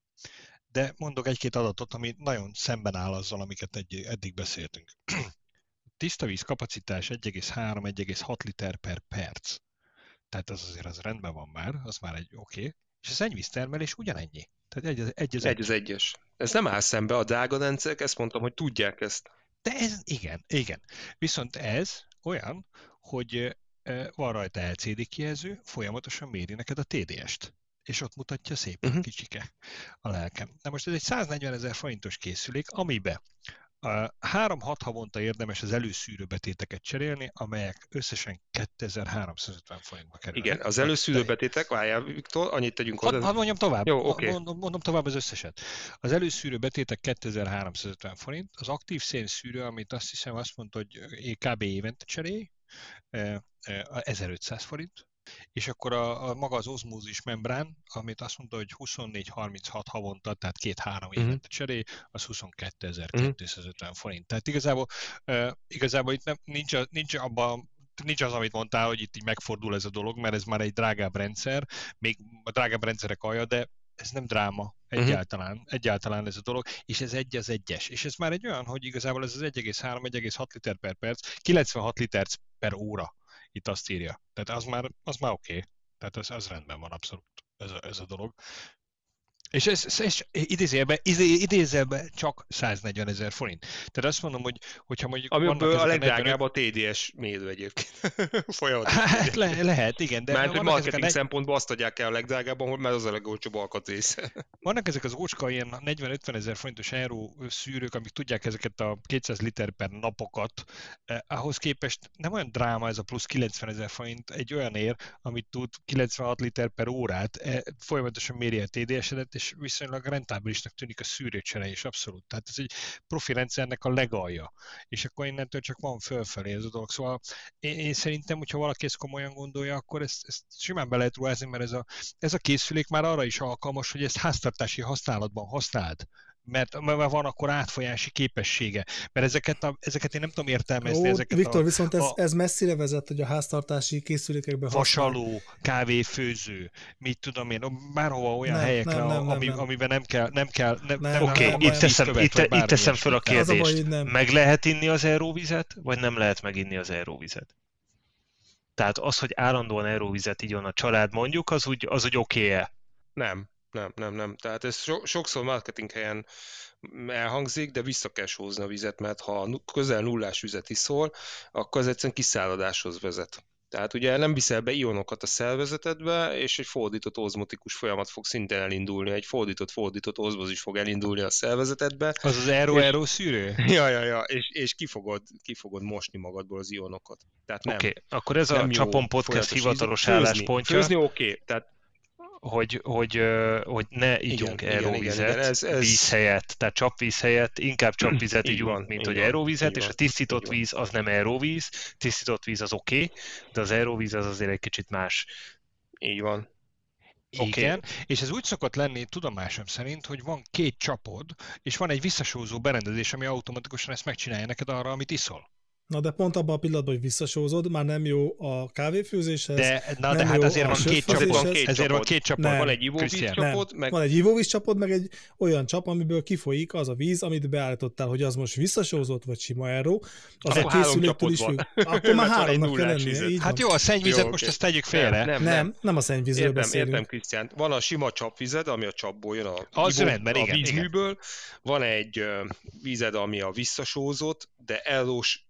De mondok egy-két adatot, ami nagyon szemben áll azzal, amiket egy, eddig beszéltünk. (clears throat) Tiszta víz kapacitás 1,3-1,6 liter per perc. Tehát az azért az rendben van már, az már egy oké. Okay és a szennyvíztermelés ugyanennyi. Tehát egy, egy az egy. az egyes. Ez nem áll szembe a drága rendszerek, ezt mondtam, hogy tudják ezt. De ez, igen, igen. Viszont ez olyan, hogy van rajta LCD kijelző, folyamatosan méri neked a TDS-t és ott mutatja szépen uh-huh. kicsike a lelkem. Na most ez egy 140 ezer forintos készülék, amibe Három-hat havonta érdemes az előszűrőbetéteket cserélni, amelyek összesen 2350 forintba kerülnek. Igen, az előszűrőbetétek, várjál Viktor, annyit tegyünk hozzá. Hadd mondjam tovább. Jó, okay. mondom, mondom tovább az összeset. Az előszűrőbetétek 2350 forint, az aktív szénszűrő, amit azt hiszem azt mondta, hogy kb. évente cserélj, 1500 forint, és akkor a, a maga az ozmózis membrán, amit azt mondta, hogy 24-36 havonta, tehát két-három uh-huh. évente cseré, az 22.250 uh-huh. forint. Tehát igazából, uh, igazából itt nem, nincs, a, nincs abban nincs az, amit mondtál, hogy itt így megfordul ez a dolog, mert ez már egy drágább rendszer, még a drágább rendszerek alja, de ez nem dráma egyáltalán, uh-huh. egyáltalán ez a dolog, és ez egy az egyes. És ez már egy olyan, hogy igazából ez az 1,3-1,6 liter per perc, 96 liter per óra itt azt írja. Tehát az már, az már oké. Okay. Tehát az, az rendben van abszolút ez a, ez a dolog. És ez, ez idézőjelben, idézőjelben csak 140 ezer forint. Tehát azt mondom, hogy hogyha mondjuk... Amiből a legdrágább a TDS mérő egyébként. (laughs) Folyamatosan. Hát le, lehet, igen. De Mert hogy marketing a... szempontból azt adják el a legdrágábban, mert az a legolcsóbb alkatrész. (laughs) Vannak ezek az ócska ilyen 40-50 ezer forintos euró szűrők, amik tudják ezeket a 200 liter per napokat. Eh, ahhoz képest nem olyan dráma ez a plusz 90 ezer forint egy olyan ér, amit tud 96 liter per órát, eh, folyamatosan méri a TDS-edet, és és viszonylag rentábilisnak tűnik a szűrőcsere is abszolút. Tehát ez egy profi rendszernek a legalja. És akkor innentől csak van fölfelé ez a dolog. Szóval én, én szerintem, hogyha valaki ezt komolyan gondolja, akkor ezt, ezt simán be lehet ruházni, mert ez a, ez a készülék már arra is alkalmas, hogy ezt háztartási használatban használd mert, mert van akkor átfolyási képessége. Mert ezeket, a, ezeket én nem tudom értelmezni. Ó, ezeket Viktor, a, viszont ez, a, ez messzire vezet, hogy a háztartási készülékekben Vasaló, kávéfőző, mit tudom én, bárhova olyan nem, helyekre, nem, nem, ami, nem. amiben nem kell, nem kell, nem, nem, Oké, okay, itt teszem, itt, itt teszem fel a kérdést. A baj, nem. Meg lehet inni az aeróvizet, vagy nem lehet meginni az aeróvizet? Tehát az, hogy állandóan aeróvizet igyon a család mondjuk, az úgy, az úgy oké-e? Nem nem, nem, nem. Tehát ez so, sokszor marketing helyen elhangzik, de vissza kell sózni a vizet, mert ha közel nullás vizet iszol, akkor ez egyszerűen kiszáradáshoz vezet. Tehát ugye nem viszel be ionokat a szervezetedbe, és egy fordított ozmotikus folyamat fog szintén elindulni, egy fordított-fordított ozmozis fog elindulni a szervezetedbe. Az az aero-aero szűrő? Ja, ja, ja, és, és ki, fogod, ki fogod mosni magadból az ionokat. Oké, okay. akkor ez a Csapon Podcast hivatalos főzni, álláspontja. Főzni oké, okay. tehát hogy, hogy, hogy ne ígyunk Igen, igen, ez- ez- víz helyett, tehát csapvíz helyett inkább csapvizet Így ígyunk, van, mint így hogy van, aeróvizet, így és a van, tisztított így van. víz az nem aeróvíz, tisztított víz az oké, okay, de az aeróvíz az azért egy kicsit más. Így van. Oké. Igen, és ez úgy szokott lenni tudomásom szerint, hogy van két csapod, és van egy visszasózó berendezés, ami automatikusan ezt megcsinálja neked arra, amit iszol. Na de pont abban a pillanatban, hogy visszasózod, már nem jó a kávéfőzéshez. De, na, nem de hát azért van két csapod, Van két ezért van két csapod. Nem. Van egy ivóvíz csapod, meg Van egy ivóvíz csapod, meg egy olyan csap, amiből kifolyik az a víz, amit beállítottál, hogy az most visszasózott, vagy sima erró. Az Akkor a három készüléktől is van. (laughs) Akkor már háromnak kell lennie. Hát jó, a szennyvizet Jó, most oké. ezt tegyük félre. Nem, Nem, nem a szennyvízről Értem, beszélünk. értem, Krisztián. Van a sima csapvized, ami a csapból jön, a, Az ivó- rendben, a igen, vízműből. Van egy vízed, ami a visszasózott, de vissza-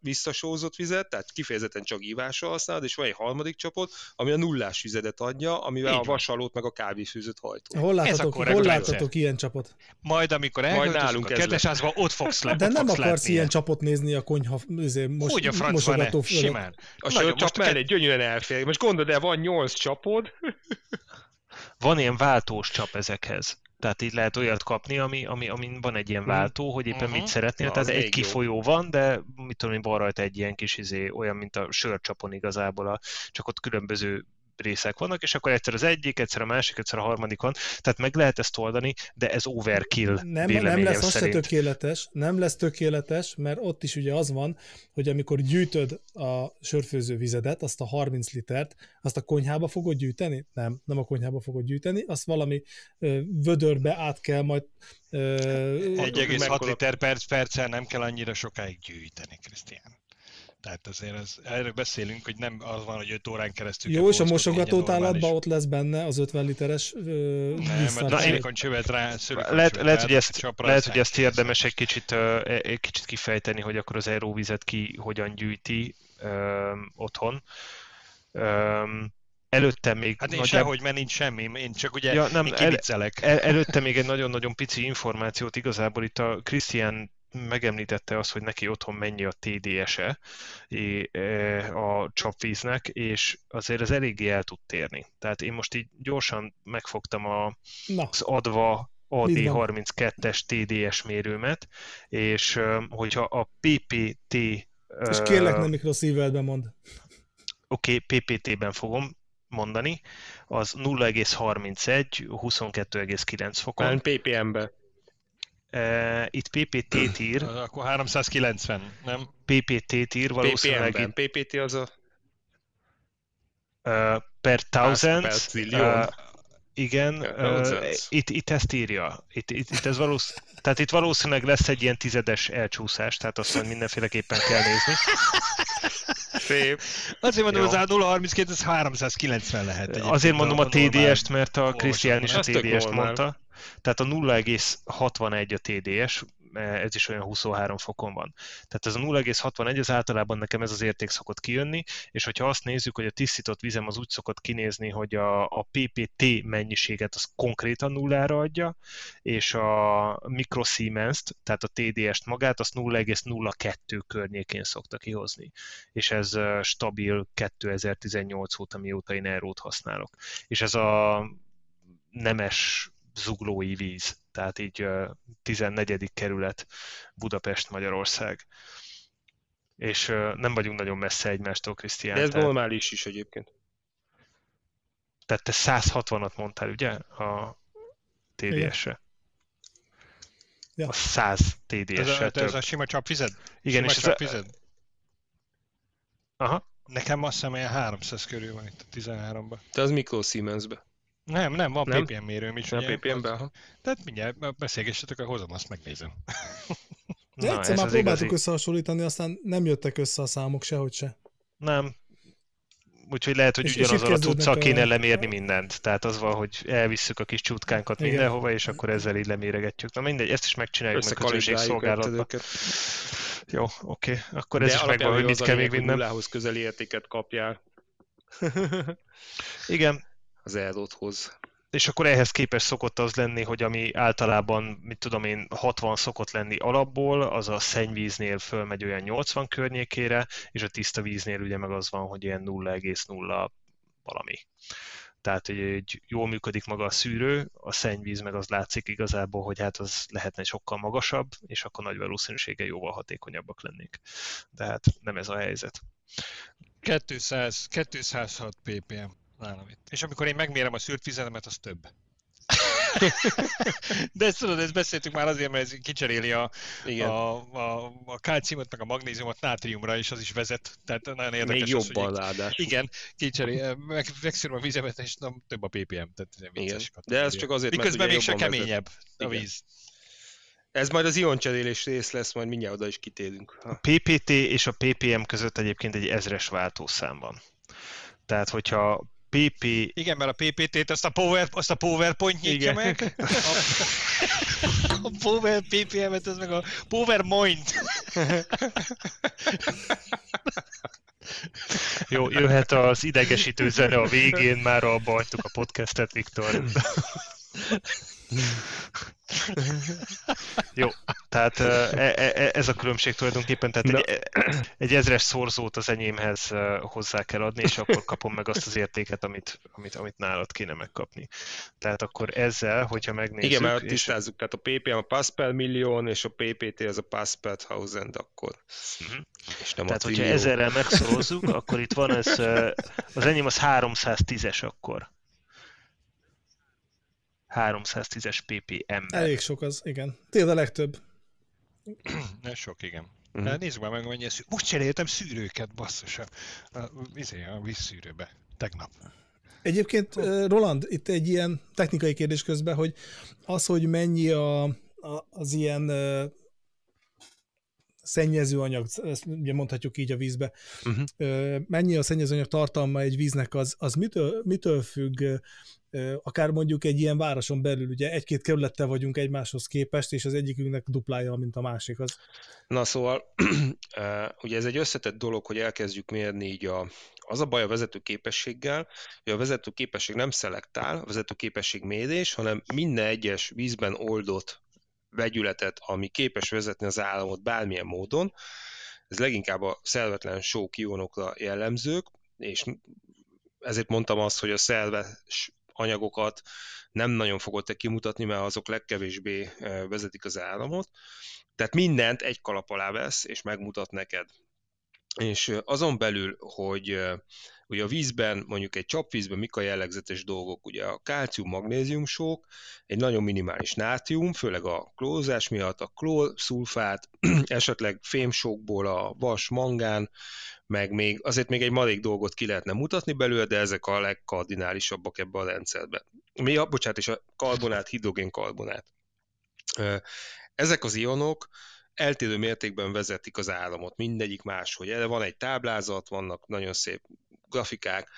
visszasózott vizet, tehát kifejezetten csak ívásra használod, és van egy harmadik csapot, ami a nullás vizedet adja, amivel Így a vasalót meg a kávéfőzőt hajtó. Hol akkor hol láthatok ilyen csapot? Majd amikor Majd elköltözünk nálunk a ez kertesházba, ott fogsz le, De nem fogsz akarsz látni ilyen csapot nézni a konyha izé, mos, Hogy a ne? mosogató fölött. Simán. A Nagyon, sörcsap most mellé gyönyörűen elfér. Most gondold el, van nyolc csapod, Van ilyen váltós csap ezekhez. Tehát így lehet olyat kapni, ami, ami, amin van egy ilyen Mhm. váltó, hogy éppen Mhm. mit szeretnél. Na, Tehát egy jó. kifolyó van, de mit tudom én, van rajta egy ilyen kis izé, olyan, mint a sörcsapon igazából, a, csak ott különböző részek vannak, és akkor egyszer az egyik, egyszer a másik, egyszer a harmadik van. Tehát meg lehet ezt oldani, de ez overkill Nem, nem lesz az se tökéletes, nem lesz tökéletes, mert ott is ugye az van, hogy amikor gyűjtöd a sörfőző vizedet, azt a 30 litert, azt a konyhába fogod gyűjteni? Nem, nem a konyhába fogod gyűjteni, azt valami ö, vödörbe át kell majd ö, 1,6 mekkora- liter perc, perccel nem kell annyira sokáig gyűjteni, Krisztián. Tehát azért ez, erről beszélünk, hogy nem az van, hogy 5 órán keresztül Jó, és a dolgozkodni, mosogató egy normális- tálatban ott lesz benne az 50 literes ö, Nem, mert a én- szilikoncsövet rá, Lehet, lehet, hogy ezt, lehet, hogy ezt érdemes egy kicsit, ö, egy kicsit kifejteni, hogy akkor az aeróvizet ki hogyan gyűjti öm, otthon. Öm, előtte még Hát én nagyjából- sehogy, mert nincs semmi, én csak ugye Ja, nem, én el-. El, előtte még egy nagyon-nagyon pici információt, igazából itt a Krisztián megemlítette azt, hogy neki otthon mennyi a TDS-e e, a csapvíznek, és azért ez eléggé el tud térni. Tehát én most így gyorsan megfogtam a, Na, az adva Mit van? AD32-es TDS mérőmet, és hogyha a PPT és kérlek nem mikroszívedbe mond. Oké, okay, PPT-ben fogom mondani, az 0,31, 22,9 fokon. már PPM-be. Uh, itt PPT-t ír, Akkor 390, nem? PPT-t ír valószínűleg PPM-ben. itt, PPT az a... uh, per thousand. per. Uh, igen, uh, itt, itt ezt írja. Itt, itt, itt ez valósz... Tehát itt valószínűleg lesz egy ilyen tizedes elcsúszás, tehát azt majd mindenféleképpen kell nézni. Szép. Azért mondom, az a 032, ez 390 lehet. egyébként Azért mondom a TDS-t, mert a Krisztián is a TDS-t mondta. Tehát a 0,61 a TDS, ez is olyan 23 fokon van. Tehát ez a 0,61, az általában nekem ez az érték szokott kijönni, és hogyha azt nézzük, hogy a tisztított vizem az úgy szokott kinézni, hogy a, a PPT mennyiséget az konkrétan nullára adja, és a mikrosiemens tehát a TDS-t magát, azt 0,02 környékén szokta kihozni. És ez ö, stabil 2018 óta, mióta én Aerót használok. És ez a nemes zuglói víz, tehát így ö, 14. kerület Budapest, Magyarország. És nem vagyunk nagyon messze egymástól, Krisztián. De ez tehát, normális is egyébként. tehát te 160-at mondtál, ugye? A TDS-re. Ja. A 100 Ez TDS-re a, ez a sima csapvized? Igen, sima és ez a, csapvized? aha, Nekem azt hiszem, ilyen 300 körül van itt a 13-ban. De az Mikro Siemens-be. Nem, nem, van Nem? PPM mérőm is. A ugye? PPM-be, Az- aha. Tehát mindjárt beszélgessetek, akkor hozom, azt megnézem. (laughs) De na, egyszer ez már próbáltuk igazi. összehasonlítani, aztán nem jöttek össze a számok sehogy se. Nem. Úgyhogy lehet, hogy És- ugyanazzal a a- kéne lemérni mindent. Tehát az van, hogy elvisszük a kis csutkánkat Igen. mindenhova, és akkor ezzel így leméregetjük. Na mindegy, ezt is megcsináljuk meg közönségszolgálatban. Jó, oké. Akkor De ez is megvan, hogy mit kell még vinnem. közeli értéket kapjál. Igen, az Aerodhoz. és akkor ehhez képest szokott az lenni, hogy ami általában, mit tudom én, 60 szokott lenni alapból, az a szennyvíznél fölmegy olyan 80 környékére, és a tiszta víznél ugye meg az van, hogy ilyen 0,0 valami. Tehát, hogy egy jól működik maga a szűrő, a szennyvíz meg az látszik igazából, hogy hát az lehetne sokkal magasabb, és akkor nagy valószínűséggel jóval hatékonyabbak lennénk. De hát nem ez a helyzet. 200, 206 ppm nálam itt. És amikor én megmérem a szűrt vizemet, az több. (laughs) De ezt tudod, ezt beszéltük már azért, mert ez kicseréli a, Igen. a, a, a kalciumot, meg a magnéziumot nátriumra, és az is vezet. Tehát nagyon érdekes Még az, jobban hogy ráadás. igen, kicserél, meg, megszűröm a vizemet, és nem több a ppm. Tehát Igen. vicces De ez csak azért, mert Miközben még se jobban vezet. keményebb a víz. Ez majd az ioncserélés rész lesz, majd mindjárt oda is kitérünk. Ha. PPT és a PPM között egyébként egy ezres váltószám van. Tehát, hogyha PP Igen, mert a PPT-t azt a, Power, azt a PowerPoint nyitja Igen. meg. A, a Power PPM-et, az meg a PowerPoint. Jó, jöhet az idegesítő zene a végén, már abba hagytuk a podcastet, Viktor. Jó, tehát e- e- e- ez a különbség tulajdonképpen, tehát egy, egy ezres szorzót az enyémhez hozzá kell adni, és akkor kapom meg azt az értéket, amit, amit, amit nálad kéne megkapni. Tehát akkor ezzel, hogyha megnézzük... Igen, mert és- tisztázzuk, tehát a ppm a pass per millió, és a PPT az a per thousand akkor. Mhm. És nem Tehát, hogyha trillió. ezerrel megszorozzuk, akkor itt van ez, az enyém az 310-es akkor. 310-es ppm Elég sok az, igen. Tényleg a legtöbb. (clears throat) Ez sok, igen. De nézzük már meg, mennyi szűrő. Most cseréltem szűrőket, basszus. A, a, izé, a vízszűrőbe. Tegnap. Egyébként, ö, Roland, itt egy ilyen technikai kérdés közben, hogy az, hogy mennyi a, a, az ilyen ö, szennyezőanyag, ezt ugye mondhatjuk így a vízbe, ö, mennyi a szennyezőanyag tartalma egy víznek, az, az mitől, mitől függ, akár mondjuk egy ilyen városon belül, ugye egy-két kerülettel vagyunk egymáshoz képest, és az egyikünknek duplája, mint a másik. Az, Na szóval, (clears throat) ugye ez egy összetett dolog, hogy elkezdjük mérni így a, az a baj a vezető képességgel, hogy a vezető képesség nem szelektál, a vezető képesség mérés, hanem minden egyes vízben oldott vegyületet, ami képes vezetni az államot bármilyen módon, ez leginkább a szervetlen sók ionokra jellemzők, és ezért mondtam azt, hogy a szerves anyagokat nem nagyon fogod te kimutatni, mert azok legkevésbé eh, vezetik az államot. Tehát mindent egy kalap alá vesz, és megmutat neked. És ö, azon belül, hogy ö, ugye a vízben, mondjuk egy csapvízben mik a jellegzetes dolgok, ugye a kálcium, magnézium sók, egy nagyon minimális nátrium, főleg a klózás miatt, a klór, szulfát, (clears throat) esetleg fémsókból a vas, mangán, meg még, azért még egy marék dolgot ki lehetne mutatni belőle, de ezek a legkardinálisabbak ebbe a rendszerbe. Mi, a, bocsánat, és a karbonát, hidrogénkarbonát. Ö, Ezek az ionok eltérő mértékben vezetik az áramot, mindegyik máshogy. Erre van egy táblázat, vannak nagyon szép grafikák,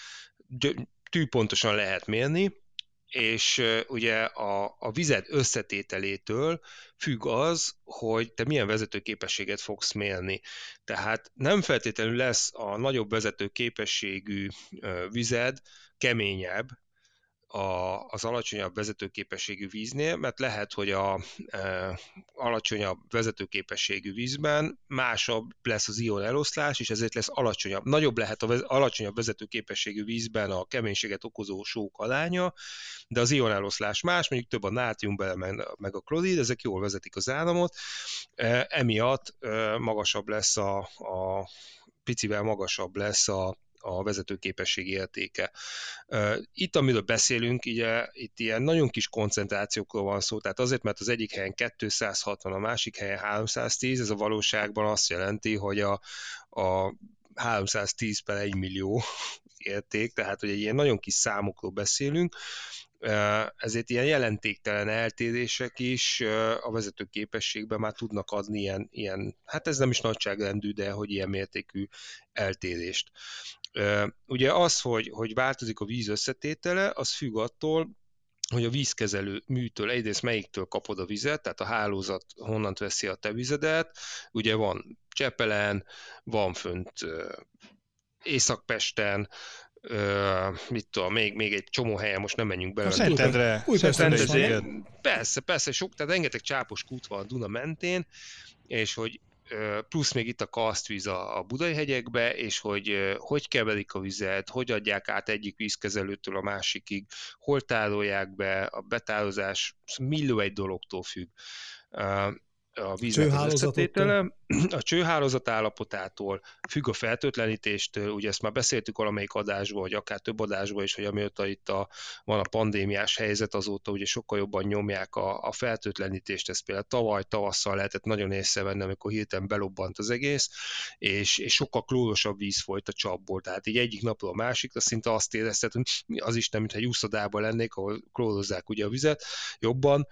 tűpontosan lehet mérni, és ugye a, a vized összetételétől függ az, hogy te milyen vezetőképességet fogsz mérni. Tehát nem feltétlenül lesz a nagyobb vezetőképességű vized keményebb, a, az alacsonyabb vezetőképességű víznél, mert lehet, hogy a e, alacsonyabb vezetőképességű vízben másabb lesz az ion eloszlás, és ezért lesz alacsonyabb. Nagyobb lehet az alacsonyabb vezetőképességű vízben a keménységet okozó sók alánya, de az ion eloszlás más, mondjuk több a nátrium bele, meg, meg a klorid, ezek jól vezetik az áramot, e, emiatt e, magasabb lesz a, a picivel magasabb lesz a, a vezetőképesség értéke. Itt, amiről beszélünk, ugye, itt ilyen nagyon kis koncentrációkról van szó, tehát azért, mert az egyik helyen 260, a másik helyen 310, ez a valóságban azt jelenti, hogy a, a 310 per 1 millió (laughs) érték, tehát hogy egy ilyen nagyon kis számokról beszélünk, ezért ilyen jelentéktelen eltérések is a vezető képességben már tudnak adni ilyen, ilyen, hát ez nem is nagyságrendű, de hogy ilyen mértékű eltérést. Ugye az, hogy, hogy változik a víz összetétele, az függ attól, hogy a vízkezelő műtől egyrészt melyiktől kapod a vizet, tehát a hálózat honnan veszi a te vizedet, ugye van Csepelen, van fönt Északpesten, Uh, mit tudom, még, még egy csomó helyen, most nem menjünk bele. Szentendre. Újpesten Persze, persze, sok, tehát rengeteg csápos kút van a Duna mentén, és hogy plusz még itt a kasztvíz a, a budai hegyekbe, és hogy hogy keverik a vizet, hogy adják át egyik vízkezelőtől a másikig, hol tárolják be, a betározás millió egy dologtól függ a víznek az összetétele, a csőhálózat állapotától, függ a fertőtlenítéstől, ugye ezt már beszéltük valamelyik adásban, vagy akár több adásban is, hogy amióta itt a, van a pandémiás helyzet, azóta ugye sokkal jobban nyomják a, a fertőtlenítést, ezt például tavaly tavasszal lehetett nagyon észrevenni, amikor hirtelen belobbant az egész, és, és sokkal klórosabb víz folyt a csapból, tehát így egyik napról a másikra szinte azt érezted, hogy az is nem, mintha egy úszodában lennék, ahol klórozzák ugye a vizet jobban,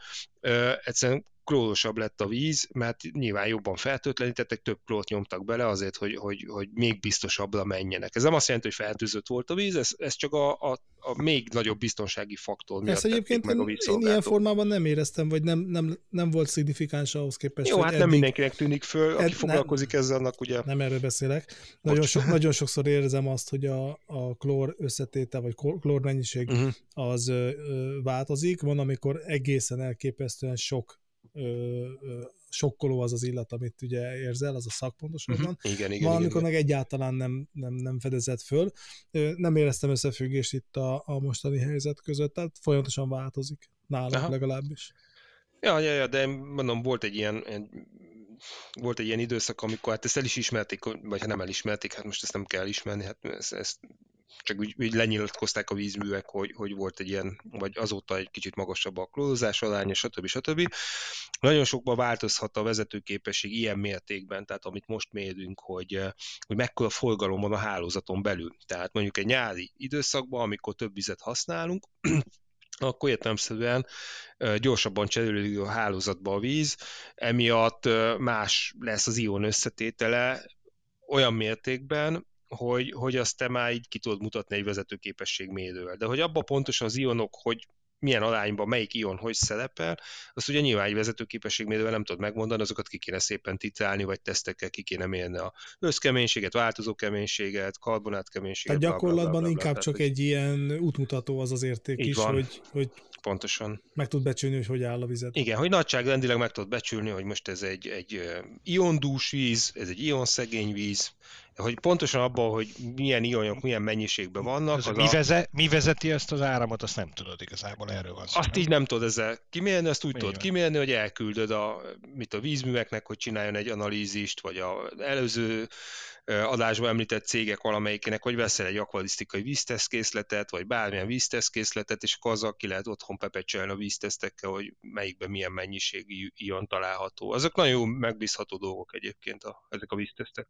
egyszerűen klórosabb lett a víz, mert nyilván jobban fertőtlenítettek, több klót nyomtak bele azért, hogy, hogy, hogy még biztosabbra menjenek. Ez nem azt jelenti, hogy fertőzött volt a víz, ez, ez csak a, a, a még nagyobb biztonsági faktor miatt Ezt egyébként meg a én, én ilyen formában nem éreztem, vagy nem, nem, nem volt szignifikáns ahhoz képest. Jó, hát eddig... nem mindenkinek tűnik föl, aki ed, foglalkozik ne, ezzel, annak ugye... Nem erről beszélek. Nagyon, sok, nagyon sokszor érzem azt, hogy a, a klór összetétel, vagy klór mennyiség uh-huh. az ö, változik. Van, amikor egészen elképesztően sok ö, ö, sokkoló az az illat, amit ugye érzel, az a szakpontosabban. Uh-huh. Igen, igen, Van, amikor meg egyáltalán nem, nem, nem fedezett föl. Nem éreztem összefüggést itt a, a mostani helyzet között, tehát folyamatosan változik nálam Aha. legalábbis. Ja, ja, ja, de mondom, volt egy ilyen, egy, volt egy ilyen időszak, amikor hát ezt el is ismerték, vagy ha nem elismerték, hát most ezt nem kell ismerni, hát ezt, ezt csak úgy, úgy lenyilatkozták a vízművek, hogy, hogy volt egy ilyen, vagy azóta egy kicsit magasabb a klózás aránya, stb. stb. Nagyon sokban változhat a vezetőképesség ilyen mértékben, tehát amit most mérünk, hogy, hogy mekkora forgalom van a hálózaton belül. Tehát mondjuk egy nyári időszakban, amikor több vizet használunk, (clears throat) akkor értelemszerűen gyorsabban cserélődik a hálózatba a víz, emiatt más lesz az ion összetétele olyan mértékben, hogy, hogy azt te már így ki tudod mutatni egy vezetőképesség mérővel. De hogy abban pontosan az ionok, hogy milyen arányban melyik ion hogy szerepel, azt ugye nyilván egy vezetőképességmérővel nem tudod megmondani, azokat ki kéne szépen titálni, vagy tesztekkel ki kéne mérni a összkeménységet, változó keménységet, karbonátkeménységet. Tehát gyakorlatban bla, bla, bla, bla, inkább csak egy ilyen útmutató az az érték is, van. hogy, hogy Pontosan. Meg tud becsülni, hogy hogy áll a vizet. Igen, hogy nagyságrendileg meg tud becsülni, hogy most ez egy, egy iondús víz, ez egy ionszegény víz, hogy pontosan abban, hogy milyen ionok, milyen mennyiségben vannak. Az mi, a... veze, mi vezeti ezt az áramot, azt nem tudod igazából, erről van szó. Azt így nem tudod ezzel kimérni, azt úgy tudod kimérni, hogy elküldöd a, mit a vízműveknek, hogy csináljon egy analízist, vagy az előző adásban említett cégek valamelyikének, hogy veszel egy akvarisztikai víztesztkészletet, vagy bármilyen víztesztkészletet, és akkor azzal ki lehet otthon pepecselni a víztesztekkel, hogy melyikben milyen mennyiségű ion található. Azok nagyon jó, megbízható dolgok egyébként a, ezek a víztesztek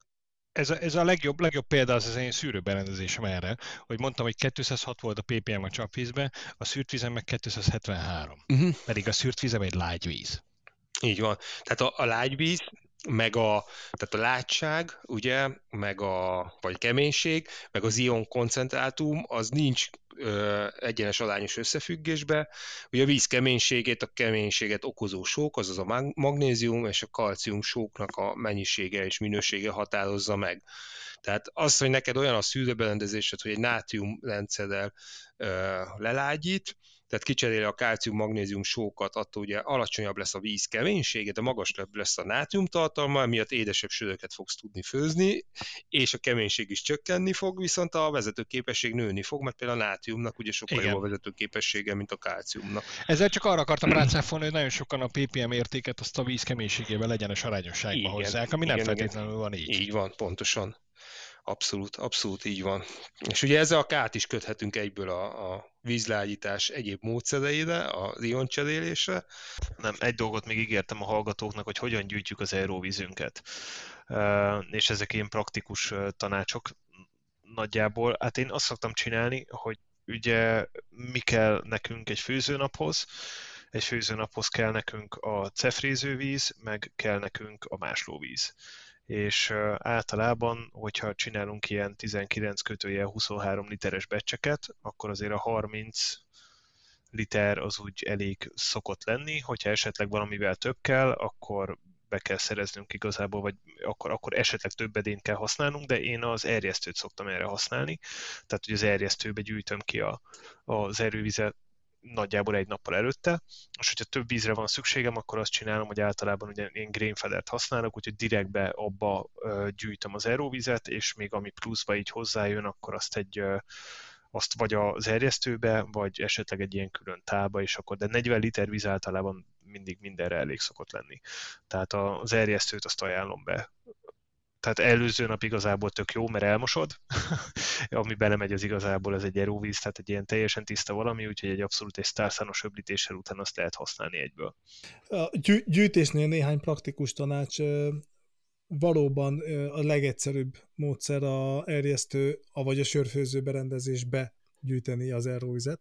ez a, ez a legjobb, legjobb példa az az én szűrőberendezésem erre, hogy mondtam, hogy 206 volt a ppm a csapvízbe, a szűrt vízem meg 273. Uh-huh. Mhm. Pedig a szűrt vízem egy lágy víz. Így van. Tehát a, a lágyvíz meg a, tehát a látság, ugye, meg a, vagy keménység, meg az ion koncentrátum, az nincs egyenes arányos összefüggésbe. Ugye a víz keménységét, a keménységet okozó sók, azaz a magnézium és a kalcium sóknak a mennyisége és minősége határozza meg. Tehát az, hogy neked olyan a szűrőberendezésed, hogy egy nátrium rendszerrel ö, lelágyít, tehát kicseréli a kálcium-magnézium sókat, attól ugye alacsonyabb lesz a víz keménysége, de magasabb lesz a nátrium tartalma, miatt édesebb söröket fogsz tudni főzni, és a keménység is csökkenni fog, viszont a vezetőképesség nőni fog, mert például a nátriumnak ugye sokkal Igen. jobb a vezetőképessége, mint a kálciumnak. Ezzel csak arra akartam rácáfolni, hogy nagyon sokan a ppm értéket azt a víz keménységével legyenes arányosságba igen, hozzák, ami igen, nem feltétlenül van így. Így van, pontosan. Abszolút, abszolút így van. És ugye ezzel a kát is köthetünk egyből a, a vízlágyítás egyéb módszereire, az ioncserélésre. Nem, egy dolgot még ígértem a hallgatóknak, hogy hogyan gyűjtjük az aeróvízünket. És ezek ilyen praktikus tanácsok nagyjából. Hát én azt szoktam csinálni, hogy ugye mi kell nekünk egy főzőnaphoz, egy főzőnaphoz kell nekünk a cefrézővíz, meg kell nekünk a máslóvíz és általában, hogyha csinálunk ilyen 19 kötője 23 literes becseket, akkor azért a 30 liter az úgy elég szokott lenni, hogyha esetleg valamivel több kell, akkor be kell szereznünk igazából, vagy akkor, akkor esetleg több edényt kell használnunk, de én az erjesztőt szoktam erre használni, tehát hogy az erjesztőbe gyűjtöm ki a, az erővizet, nagyjából egy nappal előtte, és hogyha több vízre van szükségem, akkor azt csinálom, hogy általában ugye én grainfedert használok, úgyhogy direktbe abba gyűjtöm az aeróvizet, és még ami pluszba így hozzájön, akkor azt egy azt vagy az erjesztőbe, vagy esetleg egy ilyen külön tába, és akkor, de 40 liter víz általában mindig mindenre elég szokott lenni. Tehát az erjesztőt azt ajánlom be tehát előző nap igazából tök jó, mert elmosod, (laughs) ami belemegy az igazából, ez egy eróvíz, tehát egy ilyen teljesen tiszta valami, úgyhogy egy abszolút egy sztárszános öblítéssel után azt lehet használni egyből. A gyűjtésnél néhány praktikus tanács valóban a legegyszerűbb módszer a erjesztő, vagy a sörfőző berendezésbe gyűjteni az erővizet.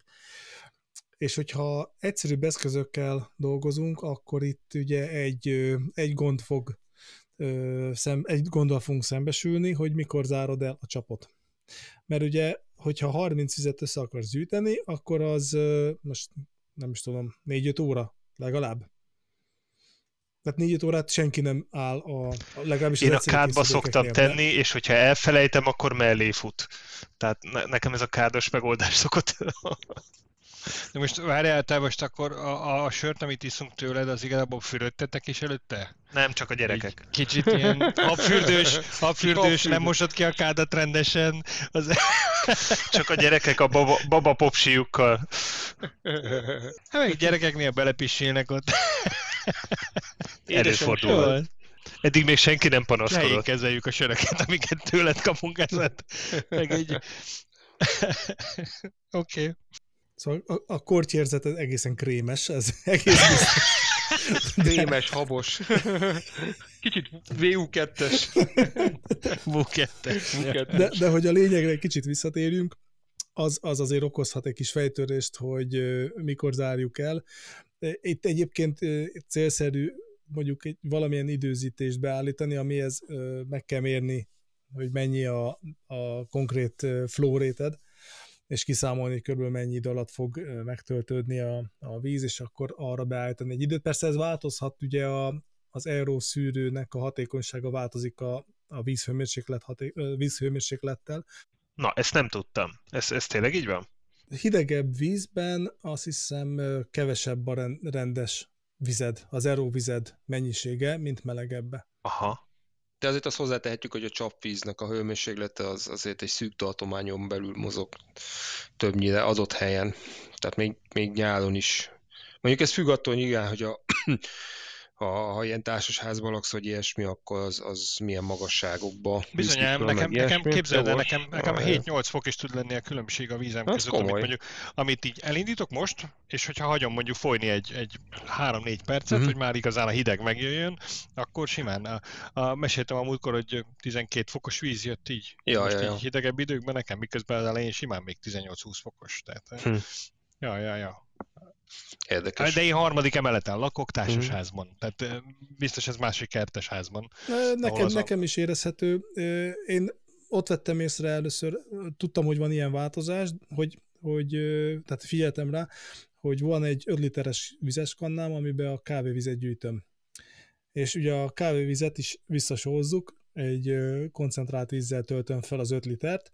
És hogyha egyszerűbb eszközökkel dolgozunk, akkor itt ugye egy, egy gond fog szem, egy gondol fogunk szembesülni, hogy mikor zárod el a csapot. Mert ugye, hogyha 30 vizet össze akarsz gyűjteni, akkor az most nem is tudom, 4-5 óra legalább. Tehát 4 órát senki nem áll a, legalábbis Én a kádba szoktam tenni, és hogyha elfelejtem, akkor mellé fut. Tehát ne, nekem ez a kádos megoldás (laughs) szokott de most várjál, te most akkor a, a sört, amit iszunk tőled, az igazából fürödtetek is előtte? Nem, csak a gyerekek. Így kicsit ilyen (laughs) habfürdős, habfürdős, nem mosod ki a kádat rendesen. Az... (laughs) Csak a gyerekek a baba, baba popsiukkal. Hát meg gyerekeknél belepisélnek ott. (laughs) Előfordul. Eddig még senki nem panaszkodott. Ne kezeljük a söröket, amiket tőled kapunk ezet. Meg így... Oké. okay. Szóval a, a kortyérzet egészen krémes, ez (laughs) egész Krémes, habos. Kicsit VU2-es. VU2-es. De, de hogy a lényegre egy kicsit visszatérjünk, az, az azért okozhat egy kis fejtörést, hogy mikor zárjuk el. Itt egyébként célszerű mondjuk egy valamilyen időzítést beállítani, amihez meg kell mérni, hogy mennyi a, a konkrét flow rated, és kiszámolni, hogy körülbelül mennyi idő alatt fog megtöltődni a, a víz, és akkor arra beállítani egy időt. Persze ez változhat, ugye a, az szűrőnek a hatékonysága változik a, a vízhőmérséklet haté, vízhőmérséklettel. Na, ezt nem tudtam. Ez, ez tényleg így van? Hidegebb vízben azt hiszem kevesebb a rendes vized, az vized mennyisége, mint melegebbe. Aha. De azért azt hozzátehetjük, hogy a csapvíznek a hőmérséklete az azért egy szűk tartományon belül mozog többnyire adott helyen. Tehát még, még nyáron is. Mondjuk ez függ attól, hogy igen, hogy a ha, ha ilyen társasházban laksz, vagy ilyesmi, akkor az, az milyen magasságokba Bizonyám, nekem, nekem képzeld el, nekem, nekem 7-8 fok is tud lenni a különbség a vízem az között, amit, mondjuk, amit így elindítok most, és hogyha hagyom mondjuk folyni egy, egy 3-4 percet, uh-huh. hogy már igazán a hideg megjöjjön, akkor simán. A, a, meséltem a múltkor, hogy 12 fokos víz jött így, ja, most ja, ja. így hidegebb időkben nekem, miközben az elején simán még 18-20 fokos. Tehát, hm. Ja, ja, ja. Érdekes. De én harmadik emeleten lakok, társasházban. Mm. Tehát biztos ez másik kertes házban. Nekem, nekem a... is érezhető. Én ott vettem észre először, tudtam, hogy van ilyen változás, hogy, hogy tehát figyeltem rá, hogy van egy 5 literes vizes kannám, amiben a kávévizet gyűjtöm. És ugye a kávévizet is visszasózzuk, egy koncentrált vízzel töltöm fel az 5 litert,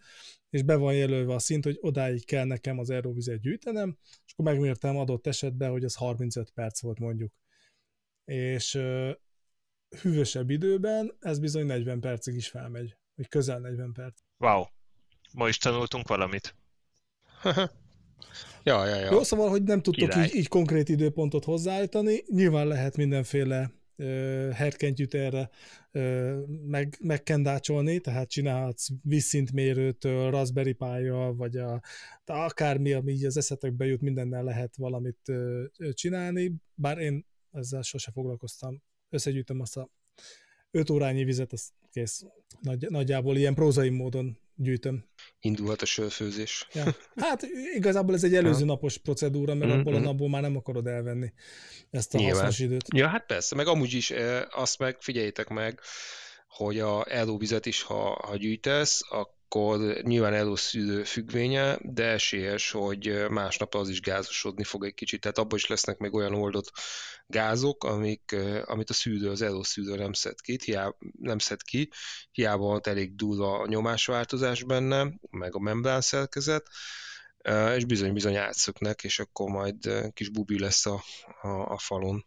és be van jelölve a szint, hogy odáig kell nekem az erővizet gyűjtenem, és akkor megmértem adott esetben, hogy az 35 perc volt mondjuk. És uh, hűvösebb időben ez bizony 40 percig is felmegy, vagy közel 40 perc. Wow, ma is tanultunk valamit. (laughs) ja, ja, ja. Jó, szóval, hogy nem tudtok így, így konkrét időpontot hozzáállítani, nyilván lehet mindenféle herkentyűt erre meg, megkendácsolni, tehát csinálhatsz vízszintmérőtől, Raspberry pi vagy a, akármi, ami így az eszetekbe jut, mindennel lehet valamit csinálni, bár én ezzel sose foglalkoztam. Összegyűjtöm azt a 5 órányi vizet, az kész. Nagy, nagyjából ilyen prózai módon gyűjtöm. Indulhat a sörfőzés. Ja. Hát igazából ez egy előző napos procedúra, mert mm-hmm. abból a napból már nem akarod elvenni ezt a Nyilván. hasznos időt. Ja, hát persze, meg amúgy is azt meg figyeljétek meg, hogy a elóvizet is, ha, ha gyűjtesz, akkor akkor nyilván előszűrő függvénye, de esélyes, hogy másnap az is gázosodni fog egy kicsit, tehát abban is lesznek még olyan oldott gázok, amik, amit a szűrő, az előszűrő nem szed ki, hiába, nem szed ki, hiába van elég durva a nyomásváltozás benne, meg a membrán szerkezet, és bizony-bizony átszöknek, és akkor majd kis bubi lesz a, a, a falon.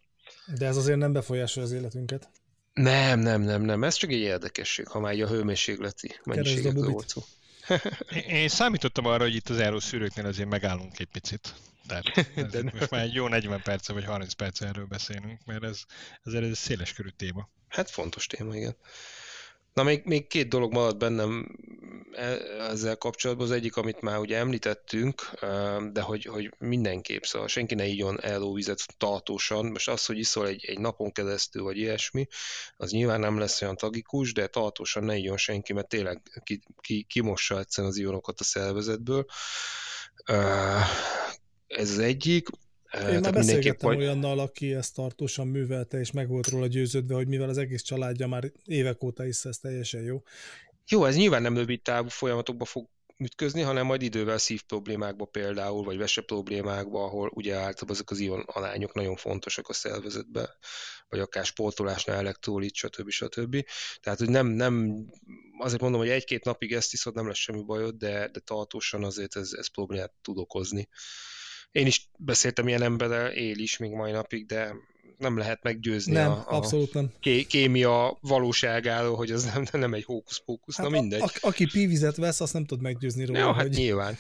De ez azért nem befolyásolja az életünket. Nem, nem, nem, nem. Ez csak egy érdekesség, ha már a hőmérsékleti mennyiségekről volt szó. Én számítottam arra, hogy itt az szűrőknél azért megállunk egy picit. Tehát (laughs) De most már egy jó 40 perce vagy 30 perc erről beszélünk, mert ez, ez egy széles körű téma. Hát fontos téma, igen. Na még, még két dolog maradt bennem e, ezzel kapcsolatban. Az egyik, amit már ugye említettünk, de hogy, hogy mindenképp, szóval senki ne igyon elóvizet tartósan. Most az, hogy iszol egy, egy napon keresztül, vagy ilyesmi, az nyilván nem lesz olyan tragikus, de tartósan ne igyon senki, mert tényleg ki, ki, kimossa egyszerűen az ionokat a szervezetből. Ez az egyik. Én már beszélgettem vagy... olyannal, aki ezt tartósan művelte, és meg volt róla győződve, hogy mivel az egész családja már évek óta is ez teljesen jó. Jó, ez nyilván nem rövid távú folyamatokba fog ütközni, hanem majd idővel szív problémákba például, vagy vese problémákba, ahol ugye általában ezek az ion alányok nagyon fontosak a szervezetben, vagy akár sportolásnál elektrolit, stb. stb. Tehát, hogy nem, nem azért mondom, hogy egy-két napig ezt iszod, nem lesz semmi bajod, de, de tartósan azért ez, ez problémát tud okozni. Én is beszéltem ilyen emberrel, él is még mai napig, de nem lehet meggyőzni nem, a, a abszolút nem. Ké- kémia valóságáról, hogy az nem, nem egy hókusz-pókusz, hát na mindegy. A, a, aki pívizet vesz, azt nem tud meggyőzni róla, ja, hát hogy, nyilván.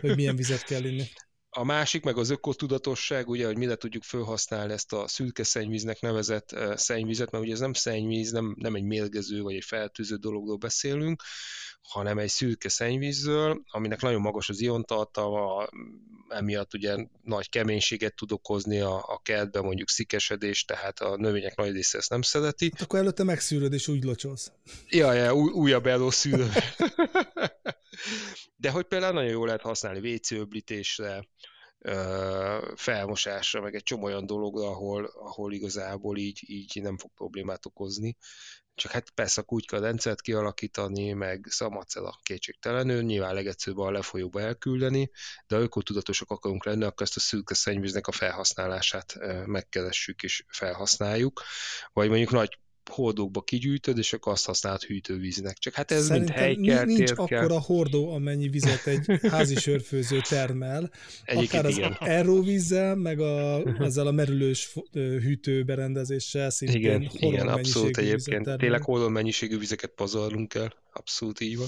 hogy milyen vizet kell inni. A másik, meg az ökotudatosság, ugye, hogy mire tudjuk felhasználni ezt a szürke szennyvíznek nevezett szennyvizet, mert ugye ez nem szennyvíz, nem, nem egy mérgező vagy egy feltűző dologról beszélünk, hanem egy szürke szennyvízről, aminek nagyon magas az iontartalma, emiatt ugye nagy keménységet tud okozni a, a kertben, mondjuk szikesedés, tehát a növények nagy része ezt nem szereti. Hát akkor előtte megszűröd, és úgy locsolsz. Ja, ja, új, újabb elószűrő. (laughs) De hogy például nagyon jól lehet használni WC öblítésre, felmosásra, meg egy csomó olyan dologra, ahol, ahol igazából így, így nem fog problémát okozni. Csak hát persze a kutyka rendszert kialakítani, meg szamacel kétségtelenül, nyilván legegyszerűbb a lefolyóba elküldeni, de ha ökotudatosak akarunk lenni, akkor ezt a szürke szennyvíznek a felhasználását megkeressük és felhasználjuk. Vagy mondjuk nagy hordókba kigyűjtöd, és akkor azt használod hűtővíznek. Csak hát ez Szerintem mint helykert, nincs akkor a hordó, amennyi vizet egy (laughs) házi sörfőző termel, Egyébként akár igen. az aeróvízzel, meg a, ezzel a merülős hűtőberendezéssel szintén igen, igen, abszolút egyébként. Tényleg hordó mennyiségű vizeket pazarlunk el. Abszolút így van.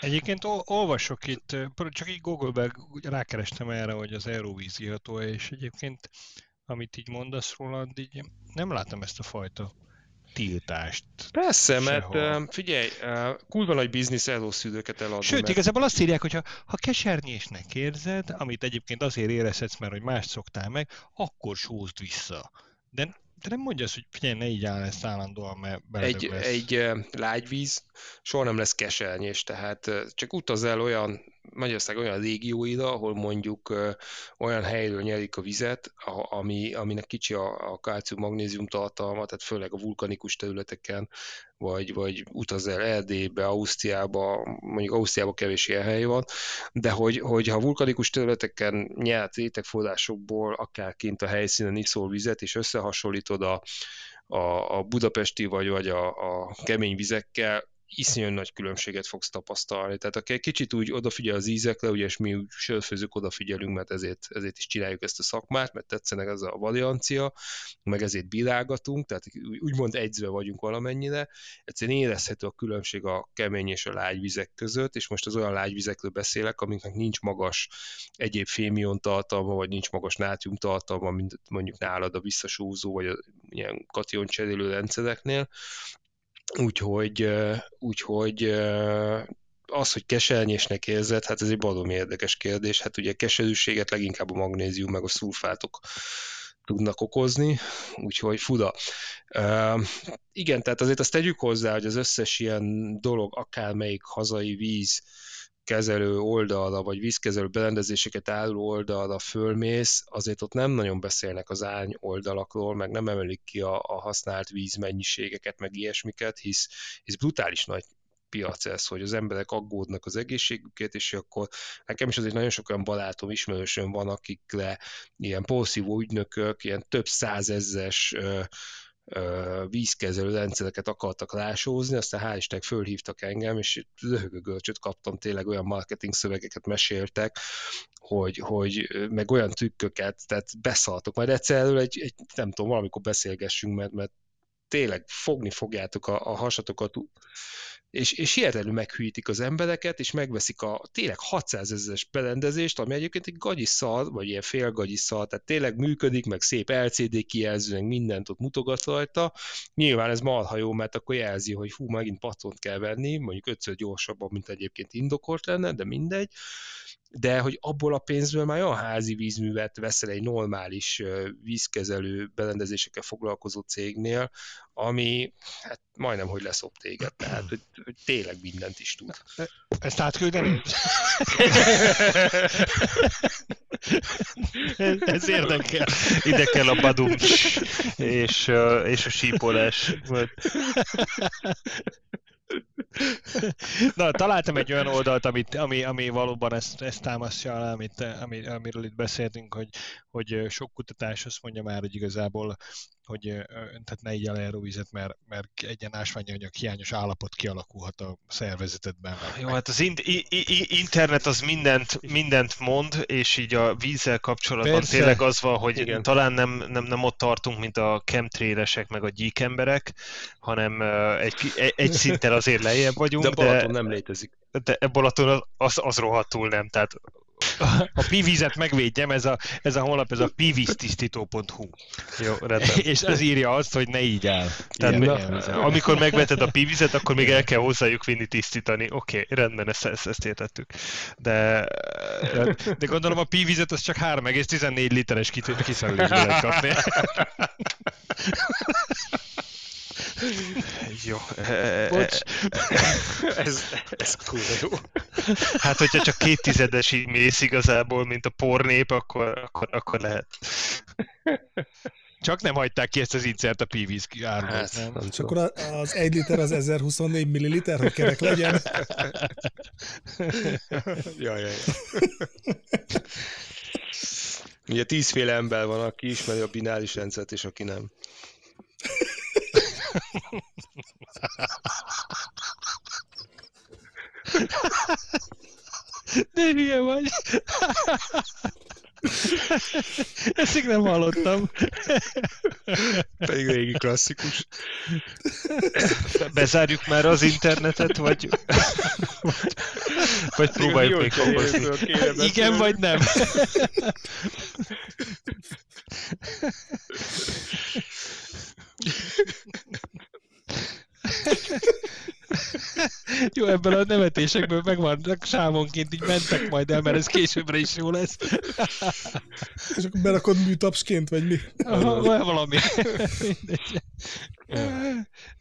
Egyébként olvasok itt, csak így Google-ben rákerestem erre, hogy az aerovíz iható, és egyébként amit így mondasz róla, így nem látom ezt a fajta tiltást. Persze, sehol. mert figyelj, kurva nagy biznisz elószűdőket eladni. Sőt, mert... igazából azt írják, hogy ha, ha kesernyésnek érzed, amit egyébként azért érezhetsz, mert hogy más szoktál meg, akkor sózd vissza. De de nem mondja azt, hogy figyelj, ne így áll ezt állandóan, mert egy, lesz. egy lágyvíz soha nem lesz kesernyés, tehát csak utaz el olyan Magyarország olyan régióida, ahol mondjuk olyan helyről nyerik a vizet, ami, aminek kicsi a, a kalcium-magnézium tartalma, tehát főleg a vulkanikus területeken, vagy, vagy utaz el Erdélybe, Ausztriába, mondjuk Ausztriába kevés ilyen hely van, de hogy, hogy ha vulkanikus területeken nyert rétegforrásokból, akár kint a helyszínen iszol vizet, és összehasonlítod a, a, a budapesti vagy, vagy a, a kemény vizekkel, iszonyú nagy különbséget fogsz tapasztalni. Tehát aki egy kicsit úgy odafigyel az ízekre, ugye, és mi úgy sörfőzők odafigyelünk, mert ezért, ezért is csináljuk ezt a szakmát, mert tetszenek ez a variancia, meg ezért bírágatunk, tehát úgymond egyzve vagyunk valamennyire. Egyszerűen érezhető a különbség a kemény és a lágy vizek között, és most az olyan lágy vizekről beszélek, amiknek nincs magas egyéb fémion tartalma, vagy nincs magas nátrium tartalma, mint mondjuk nálad a visszasúzó, vagy a ilyen kation rendszereknél, Úgyhogy, úgyhogy az, hogy kesernyésnek érzed, hát ez egy baromi érdekes kérdés. Hát ugye keserűséget leginkább a magnézium meg a szulfátok tudnak okozni, úgyhogy fuda. Igen, tehát azért azt tegyük hozzá, hogy az összes ilyen dolog, akármelyik hazai víz, kezelő oldalra, vagy vízkezelő berendezéseket álló oldalra fölmész, azért ott nem nagyon beszélnek az ány oldalakról, meg nem emelik ki a, a használt vízmennyiségeket, meg ilyesmiket, hisz, hisz brutális nagy piac ez, hogy az emberek aggódnak az egészségükért, és akkor nekem is azért nagyon sok olyan barátom, ismerősöm van, akikre ilyen porszívó ügynökök, ilyen több százezes vízkezelő rendszereket akartak lásózni, aztán hál' Istennek fölhívtak engem, és röhögölcsöt kaptam, tényleg olyan marketing szövegeket meséltek, hogy, hogy meg olyan trükköket, tehát beszaltok. Majd egyszer egy, egy, nem tudom, valamikor beszélgessünk, mert, mert tényleg fogni fogjátok a, a hasatokat, és, és hihetetlenül meghűítik az embereket, és megveszik a tényleg 600 ezeres berendezést, ami egyébként egy gagyi szar, vagy ilyen fél gagyi szar, tehát tényleg működik, meg szép LCD kijelző, meg mindent ott mutogat rajta. Nyilván ez marha jó, mert akkor jelzi, hogy hú, megint patront kell venni, mondjuk ötször gyorsabban, mint egyébként indokolt lenne, de mindegy de hogy abból a pénzből már olyan házi vízművet veszel egy normális vízkezelő berendezésekkel foglalkozó cégnél, ami hát majdnem, hogy leszop téged, tehát hogy, hogy tényleg mindent is tud. Ezt átküldeni? (laughs) ez érdekel. Ide kell a badum és, és a sípolás. (laughs) Na, találtam egy olyan oldalt, amit, ami, ami valóban ezt, ezt támasztja alá, amit, ami, amiről itt beszéltünk, hogy, hogy sok kutatás azt mondja már, hogy igazából hogy tehát ne így aeróvizet, mert, mert egy ilyen ásványanyag hiányos állapot kialakulhat a szervezetedben. Jó, hát az in- i- i- internet az mindent, mindent mond, és így a vízzel kapcsolatban Persze. tényleg az van, hogy Igen. talán nem, nem, nem ott tartunk, mint a chemtrailesek meg a gyík emberek, hanem egy, egy szinten azért lejjebb vagyunk. De Balaton de, nem létezik. De Balaton az, az rohadtul nem, tehát a pivizet megvédjem, ez a, ez a honlap, ez a pivisztisztító.hu. Jó, rendben. (laughs) És az írja azt, hogy ne így áll. Tehát ilyen, amikor megveted a pivizet, akkor még el kell hozzájuk vinni tisztítani. Oké, okay, rendben, ezt, ezt, ezt értettük. De... De gondolom a pivizet az csak 3,14 literes kiszerelésbe lehet kapni. (laughs) (laughs) Jó. (laughs) Bocs. ez, ez kurva jó. Hát, hogyha csak két tizedes így mész igazából, mint a pornép, akkor, akkor, akkor lehet. Csak nem hagyták ki ezt az ígyszert a pívíz árból. Hát, nem? És akkor az egy liter az 1024 milliliter, hogy kerek legyen. (laughs) jaj, jaj. Ugye tízféle ember van, aki ismeri a bináris rendszert, és aki nem. De hülye vagy. Ezt még nem hallottam. Pedig régi klasszikus. Bezárjuk már az internetet, vagy, vagy próbáljuk még hangozni. Igen, vagy nem. (laughs) Jó, ebből a nevetésekből megvannak sámonként, így mentek majd el, mert ez későbbre is jó lesz. (laughs) És akkor berakod műtapsként, vagy mi? Aha, valami.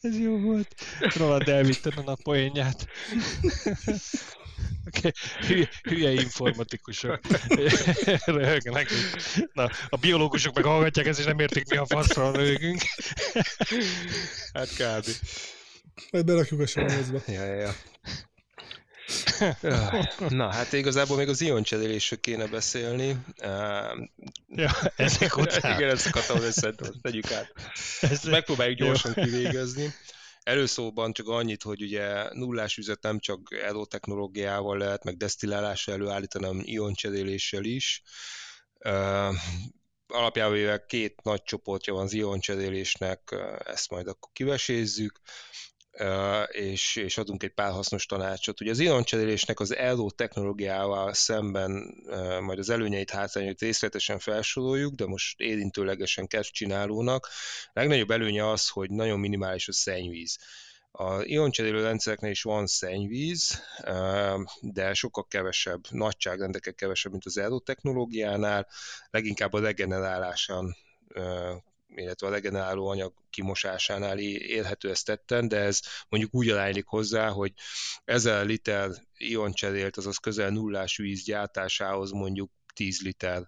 ez jó volt. Roland elvitted a napoénját. Hülye, hülye informatikusok (laughs) röhögnek. Na, a biológusok meg hallgatják ezt, és nem értik, mi a faszra röhögünk. (laughs) Hát kb. Majd berakjuk a sorozba. Ja, ja, ja. (laughs) Na, hát igazából még az ioncserélésről kéne beszélni. Ja, ezek után. Igen, ezek a hogy szerintem tegyük át. Ezek... Megpróbáljuk gyorsan kivégezni. Előszóban csak annyit, hogy ugye nullás vizet nem csak ERO technológiával lehet, meg desztillálással előállítani, hanem ioncseréléssel is. Uh, alapjában két nagy csoportja van az ioncserélésnek, ezt majd akkor kivesézzük és, és adunk egy pár hasznos tanácsot. Ugye az ioncserélésnek az ELO technológiával szemben majd az előnyeit, hátrányait részletesen felsoroljuk, de most érintőlegesen csinálónak. A legnagyobb előnye az, hogy nagyon minimális a szennyvíz. A ioncserélő rendszereknél is van szennyvíz, de sokkal kevesebb, nagyságrendekkel kevesebb, mint az ELO technológiánál, leginkább a regenerálásán illetve a regeneráló anyag kimosásánál érhető ezt tetten, de ez mondjuk úgy aránylik hozzá, hogy 1000 liter ion cserélt, azaz közel nullás víz gyártásához mondjuk 10 liter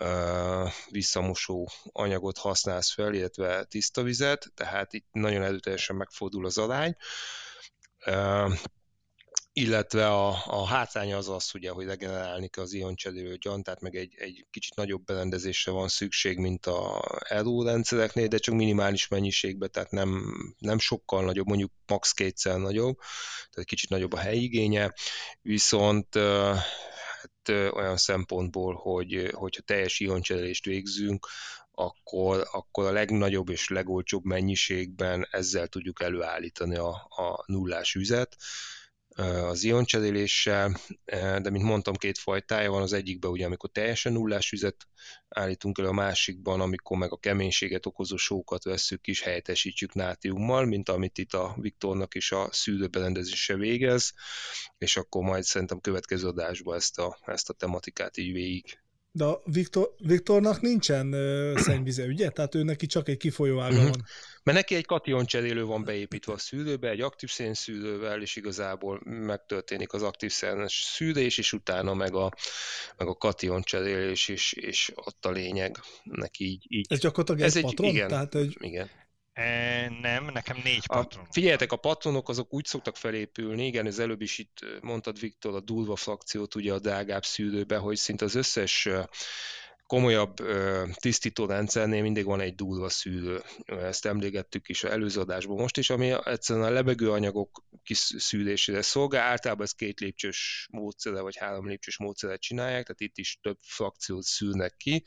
uh, visszamosó anyagot használsz fel, illetve tiszta vizet, tehát itt nagyon erőteljesen megfordul az arány. Illetve a, a hátránya az az, ugye, hogy regenerálni kell az ioncserélő gyantát, meg egy, egy kicsit nagyobb berendezésre van szükség, mint a ERO rendszereknél, de csak minimális mennyiségben, tehát nem, nem sokkal nagyobb, mondjuk max. kétszer nagyobb, tehát kicsit nagyobb a helyigénye, viszont hát olyan szempontból, hogy hogyha teljes ioncserélést végzünk, akkor, akkor a legnagyobb és legolcsóbb mennyiségben ezzel tudjuk előállítani a, a nullás üzet, az ioncseréléssel, de mint mondtam, két fajtája van, az egyikben ugye, amikor teljesen nullás üzet állítunk elő, a másikban, amikor meg a keménységet okozó sókat vesszük is, helyettesítjük nátriummal, mint amit itt a Viktornak is a szűrőberendezése végez, és akkor majd szerintem következő adásban ezt a, ezt a tematikát így végig de a Viktor, Viktornak nincsen szennyvize, ugye? Tehát ő neki csak egy kifolyóága uh-huh. van. Mert neki egy kation cserélő van beépítve a szűrőbe, egy aktív szénszűrővel, és igazából megtörténik az aktív szénes szűrés, és utána meg a, meg a kation cserélés, és, és ott a lényeg neki így. így. Ez gyakorlatilag ez egy patron? Igen, Tehát, hogy... igen. E, nem, nekem négy patron. A, figyeljetek, a patronok azok úgy szoktak felépülni, igen, ez előbb is itt mondtad Viktor, a durva frakciót ugye a drágább szűrőbe, hogy szinte az összes komolyabb tisztító rendszernél mindig van egy durva szűrő. Ezt emlégettük is az előző adásban most is, ami egyszerűen a lebegő anyagok kiszűrésére szolgál. Általában ez két lépcsős módszere, vagy három lépcsős módszere csinálják, tehát itt is több frakciót szűrnek ki,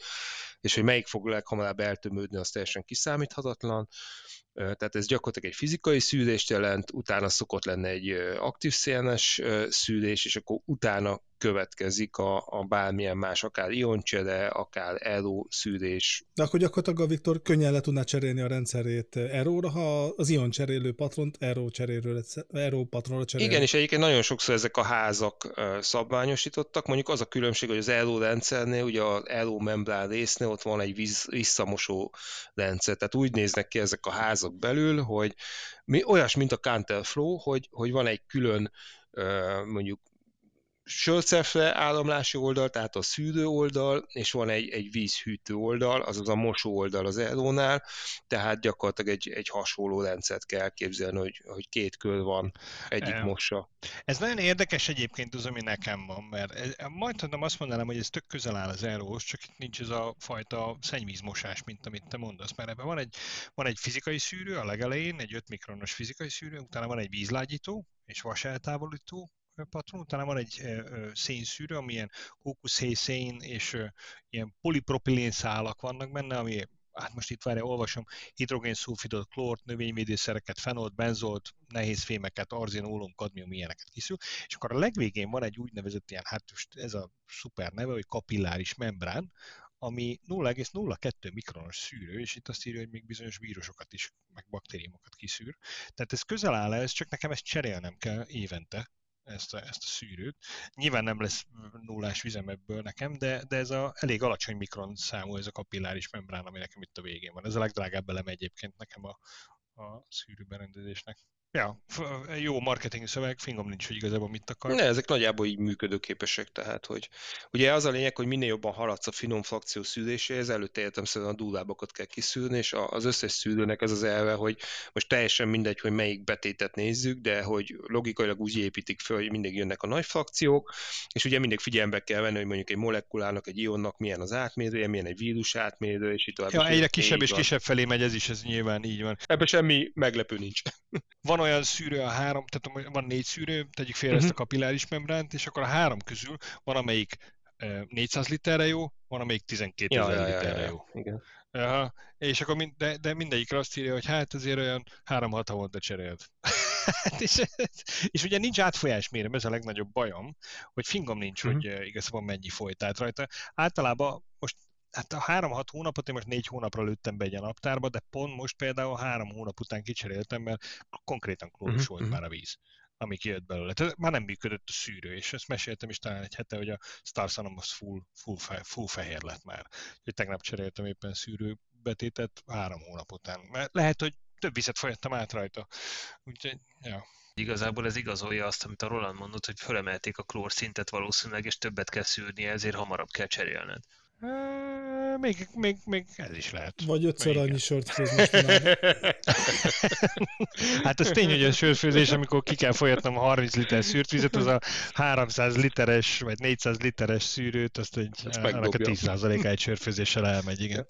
és hogy melyik fog leghamarabb eltömődni, az teljesen kiszámíthatatlan. Tehát ez gyakorlatilag egy fizikai szűrést jelent, utána szokott lenne egy aktív CNS szűrés, és akkor utána következik a, a bármilyen más, akár ioncsere, akár ERO szűrés. De akkor gyakorlatilag a Viktor könnyen le tudná cserélni a rendszerét ERO-ra, ha az ion cserélő patront ERO, cserélő, ERO patronra cserél. Igen, és egyébként nagyon sokszor ezek a házak szabványosítottak. Mondjuk az a különbség, hogy az ERO rendszernél, ugye az ERO membrán résznél ott van egy víz, visszamosó rendszer. Tehát úgy néznek ki ezek a házak belül, hogy mi, olyas, mint a Counterflow, hogy, hogy van egy külön mondjuk sörcefre áramlási oldal, tehát a szűrő oldal, és van egy, egy vízhűtő oldal, azaz a mosó oldal az Eronál, tehát gyakorlatilag egy, egy hasonló rendszert kell elképzelni, hogy, hogy két kör van, egyik e, mossa. Ez nagyon érdekes egyébként az, ami nekem van, mert ez, majd tudom azt mondanám, hogy ez tök közel áll az Eróhoz, csak itt nincs ez a fajta szennyvízmosás, mint amit te mondasz, mert ebben van egy, van egy fizikai szűrő a legelején, egy 5 mikronos fizikai szűrő, utána van egy vízlágyító, és vaseltávolító, patron, utána van egy szénszűrő, amilyen kókuszhéj szén és ilyen polipropilén szálak vannak benne, ami hát most itt várja, olvasom, hidrogénszulfidot, klort, növényvédőszereket, fenolt, benzolt, nehéz fémeket, arzinólum, kadmium, ilyeneket készül, és akkor a legvégén van egy úgynevezett ilyen, hát most ez a szuper neve, hogy kapilláris membrán, ami 0,02 mikronos szűrő, és itt azt írja, hogy még bizonyos vírusokat is, meg baktériumokat kiszűr. Tehát ez közel áll ez, csak nekem ezt cserélnem kell évente, ezt a, ezt a szűrőt. Nyilván nem lesz nullás vizem ebből nekem, de, de ez a elég alacsony mikron számú ez a kapilláris membrán, ami nekem itt a végén van. Ez a legdrágább elem egyébként nekem a, a szűrőberendezésnek. Ja, jó marketing szöveg, fingom nincs, hogy igazából mit akar. Ne, ezek nagyjából így működőképesek, tehát, hogy ugye az a lényeg, hogy minél jobban haladsz a finom frakció szűréséhez, előtte értem szerint a dúlábakat kell kiszűrni, és az összes szűrőnek ez az elve, hogy most teljesen mindegy, hogy melyik betétet nézzük, de hogy logikailag úgy építik fel, hogy mindig jönnek a nagy frakciók, és ugye mindig figyelembe kell venni, hogy mondjuk egy molekulának, egy ionnak milyen az átmérője, milyen egy vírus átmérő, és itt tovább. Ja, egyre kisebb és van. kisebb felé megy ez is, ez nyilván így van. Ebben semmi meglepő nincs. Van olyan szűrő a három, tehát van négy szűrő, tegyük félre uh-huh. ezt a mhm. kapilláris membránt, és akkor a három közül van, amelyik 400 literre jó, van, amelyik 12 ja, ja, literre ja, jó. Igen. Aha, és akkor mind, de, de mindegyikre azt írja, hogy hát azért olyan 3-6 havonta cserélt. (laughs) és, és ugye nincs átfolyás mérem, ez a legnagyobb bajom, hogy fingom nincs, uh-huh. hogy igazából mennyi folyt át rajta. Általában most hát a három-hat hónapot én most négy hónapra lőttem be egy a naptárba, de pont most például három hónap után kicseréltem, mert konkrétan klóros uh-huh. volt mhm. már a víz ami kijött belőle. Tehát már nem működött a szűrő, és ezt meséltem is talán egy hete, hogy a Starsanom az full, full, fe, full fehér lett már. Úgyhogy tegnap cseréltem éppen szűrőbetétet három hónap után. Mert lehet, hogy több vizet folyattam át rajta. Úgyhogy, ja. Igazából ez igazolja azt, amit a Roland mondott, hogy fölemelték a klór szintet valószínűleg, és többet kell szűrni, ezért hamarabb kell cserélned. Még, még, még ez is lehet. Vagy ötször Igen. annyi sört főz. (laughs) Hát az tény, hogy a sörfőzés, amikor ki kell folyatnom a 30 liter szűrt az a 300 literes vagy 400 literes szűrőt, azt egy, Azt annak a megdobja. 10%-a egy sörfőzéssel elmegy, igen.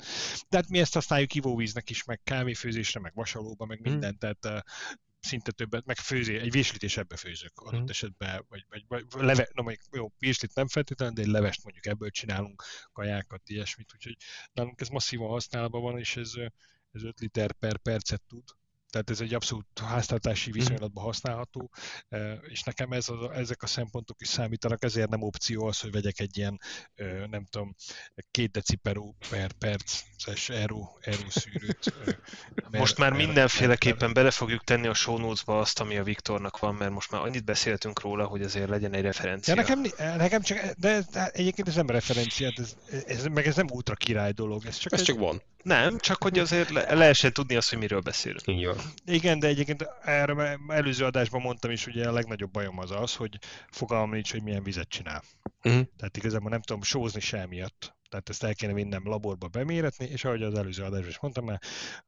De hát mi ezt használjuk ivóvíznek is, meg kávéfőzésre, meg vasalóba, meg Mhm. mindent, tehát uh, szinte többet, meg főzé, egy virslit is ebbe főzök adott Mhm. esetben, vagy, vagy, vagy leve, no, mondjuk, jó, virslit nem feltétlenül, de egy levest mondjuk ebből csinálunk, kajákat, ilyesmit, úgyhogy nálunk ez masszívan használva van, és ez, ez 5 liter per percet tud. Tehát ez egy abszolút háztartási viszonylatban használható, eh, és nekem ez a, ezek a szempontok is számítanak, ezért nem opció az, hogy vegyek egy ilyen, nem tudom, két deciperó per perces eró, eró szűrőt. mert- Most már mert- mindenféleképpen mert- bele fogjuk tenni a show notes-ba azt, ami a Viktornak van, mert most már annyit beszéltünk róla, hogy azért legyen egy referencia. Ja, nekem, nekem csak, de ez- egyébként ez nem referencia, ez, ez, meg ez nem ultra király dolog, ez csak, Ez egy, csak van. Nem, csak hogy azért le- lehessen tudni azt, hogy miről beszélünk. Így van. Igen, de egyébként erre előző adásban mondtam is, hogy a legnagyobb bajom az az, hogy fogalmam nincs, hogy milyen vizet csinál. Mhm. Tehát igazából nem tudom sózni se miatt. Tehát ezt el kéne vinnem laborba beméretni, és ahogy az előző adásban is mondtam már,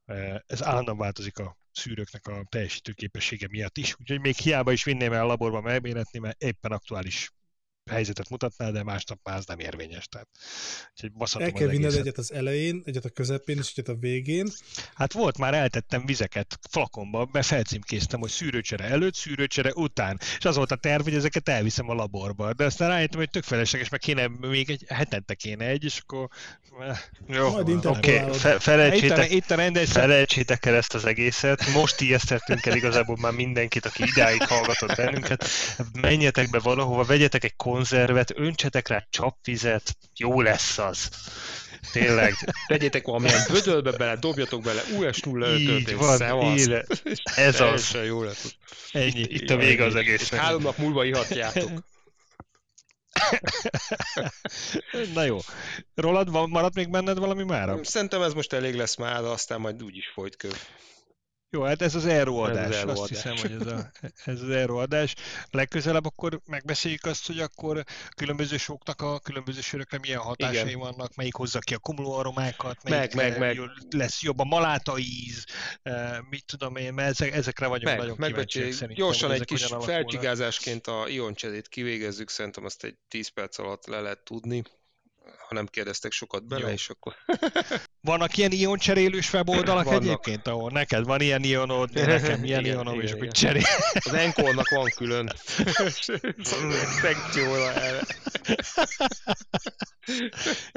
eh, ez állandóan változik a szűrőknek a teljesítő képessége miatt is, úgyhogy még hiába is vinném el a laborba megméretni, mert éppen aktuális helyzetet mutatná, de másnap már az nem érvényes. Tehát, úgyhogy El kell vinned egyet az elején, egyet a közepén, és egyet a végén. Hát volt, már eltettem vizeket flakonba, be felcímkéztem, hogy szűrőcsere előtt, szűrőcsere után. És az volt a terv, hogy ezeket elviszem a laborba. De aztán rájöttem, hogy tök felesleges, meg kéne még egy hetente kéne egy, és akkor... eh, Jó, Majd oké, interpolálod. fe- Itt a, felejtsétek, itt a felejtsétek el ezt az egészet. Most ijesztettünk el igazából már mindenkit, aki idáig hallgatott bennünket. Menjetek be valahova, vegyetek egy konzervet, öntsetek rá csapvizet, jó lesz az. Tényleg, (laughs) Tegyétek valamilyen vödölbe bele, dobjatok bele, US 0 így van, éle. (laughs) Ez az. Jó lesz. ennyi. Itt a vége az És egésznek. három nap múlva ihatjátok. Na jó. Rólad van, maradt még benned valami mára? Szerintem ez most elég lesz már, aztán majd úgyis folyt köv. Jó, hát ez az Aero Ez az adás. Aero Azt adás. hiszem, hogy ez, a, ez az Aero adás. Legközelebb akkor megbeszéljük azt, hogy akkor különböző soknak a különböző sörökre milyen hatásai Igen. vannak, melyik hozza ki a kumuló aromákat, Meg, melyik meg, meg. lesz jobb a maláta íz, eh, mit tudom én, mert ezek, ezekre vagyunk Meg, nagyon kíváncsiak megbecsüljük. szerintem. Gyorsan egy kis felcsigázásként a ioncserét kivégezzük, szerintem azt egy 10 perc alatt le lehet tudni. Ha nem kérdeztek sokat bele, Jó. és akkor... (laughs) Vannak ilyen ioncserélős weboldalak Vannak. egyébként, ahol neked van ilyen ionod, nekem (laughs) ilyen Igen, ionom, és igen, akkor igen. cserél. Az Enkornak van külön (laughs) szekcióra erre.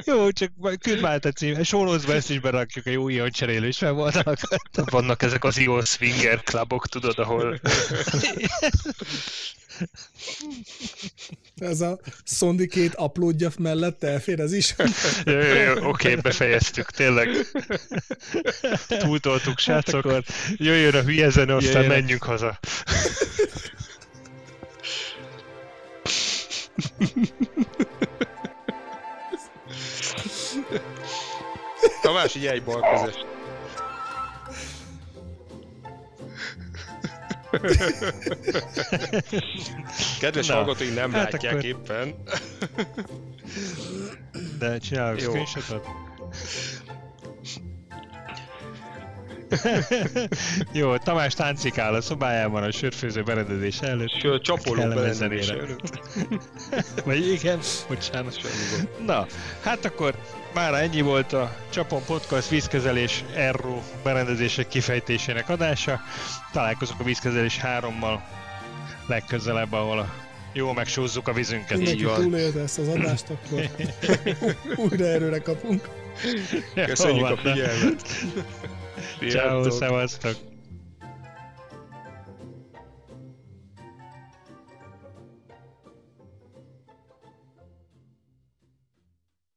Jó, csak küld már a cím, sónozba ezt is berakjuk a jó ioncserélős weboldalakat. Vannak ezek az Ion Swinger klubok, tudod, ahol (laughs) Ez a szondikét uploadja mellette, elfér ez is. Jó, jó, jó, oké, befejeztük, tényleg. Túltoltuk, srácok. akkor- Jöjjön a hülye zene, aztán Jöjjön. menjünk haza. Tamás, így egy bal. Kedves Na, hallgatóink nem hát látják akkor- éppen. De csinálok Jó. screenshotot. (laughs) Jó, Tamás táncikál a szobájában a sörfőző berendezés előtt. Sőt, csapoló zenére. előtt. (laughs) Vagy igen, bocsánat. Na, hát akkor már ennyi volt a Csapon Podcast vízkezelés Erro berendezések kifejtésének adása. Találkozunk a vízkezelés 3-mal legközelebb, ahol a jól megsózzuk a vízünket. Mindenki túlélte ezt az adást, akkor (laughs) újra erőre kapunk. Köszönjük Jó a figyelmet. (laughs) Ciao, szevasztok!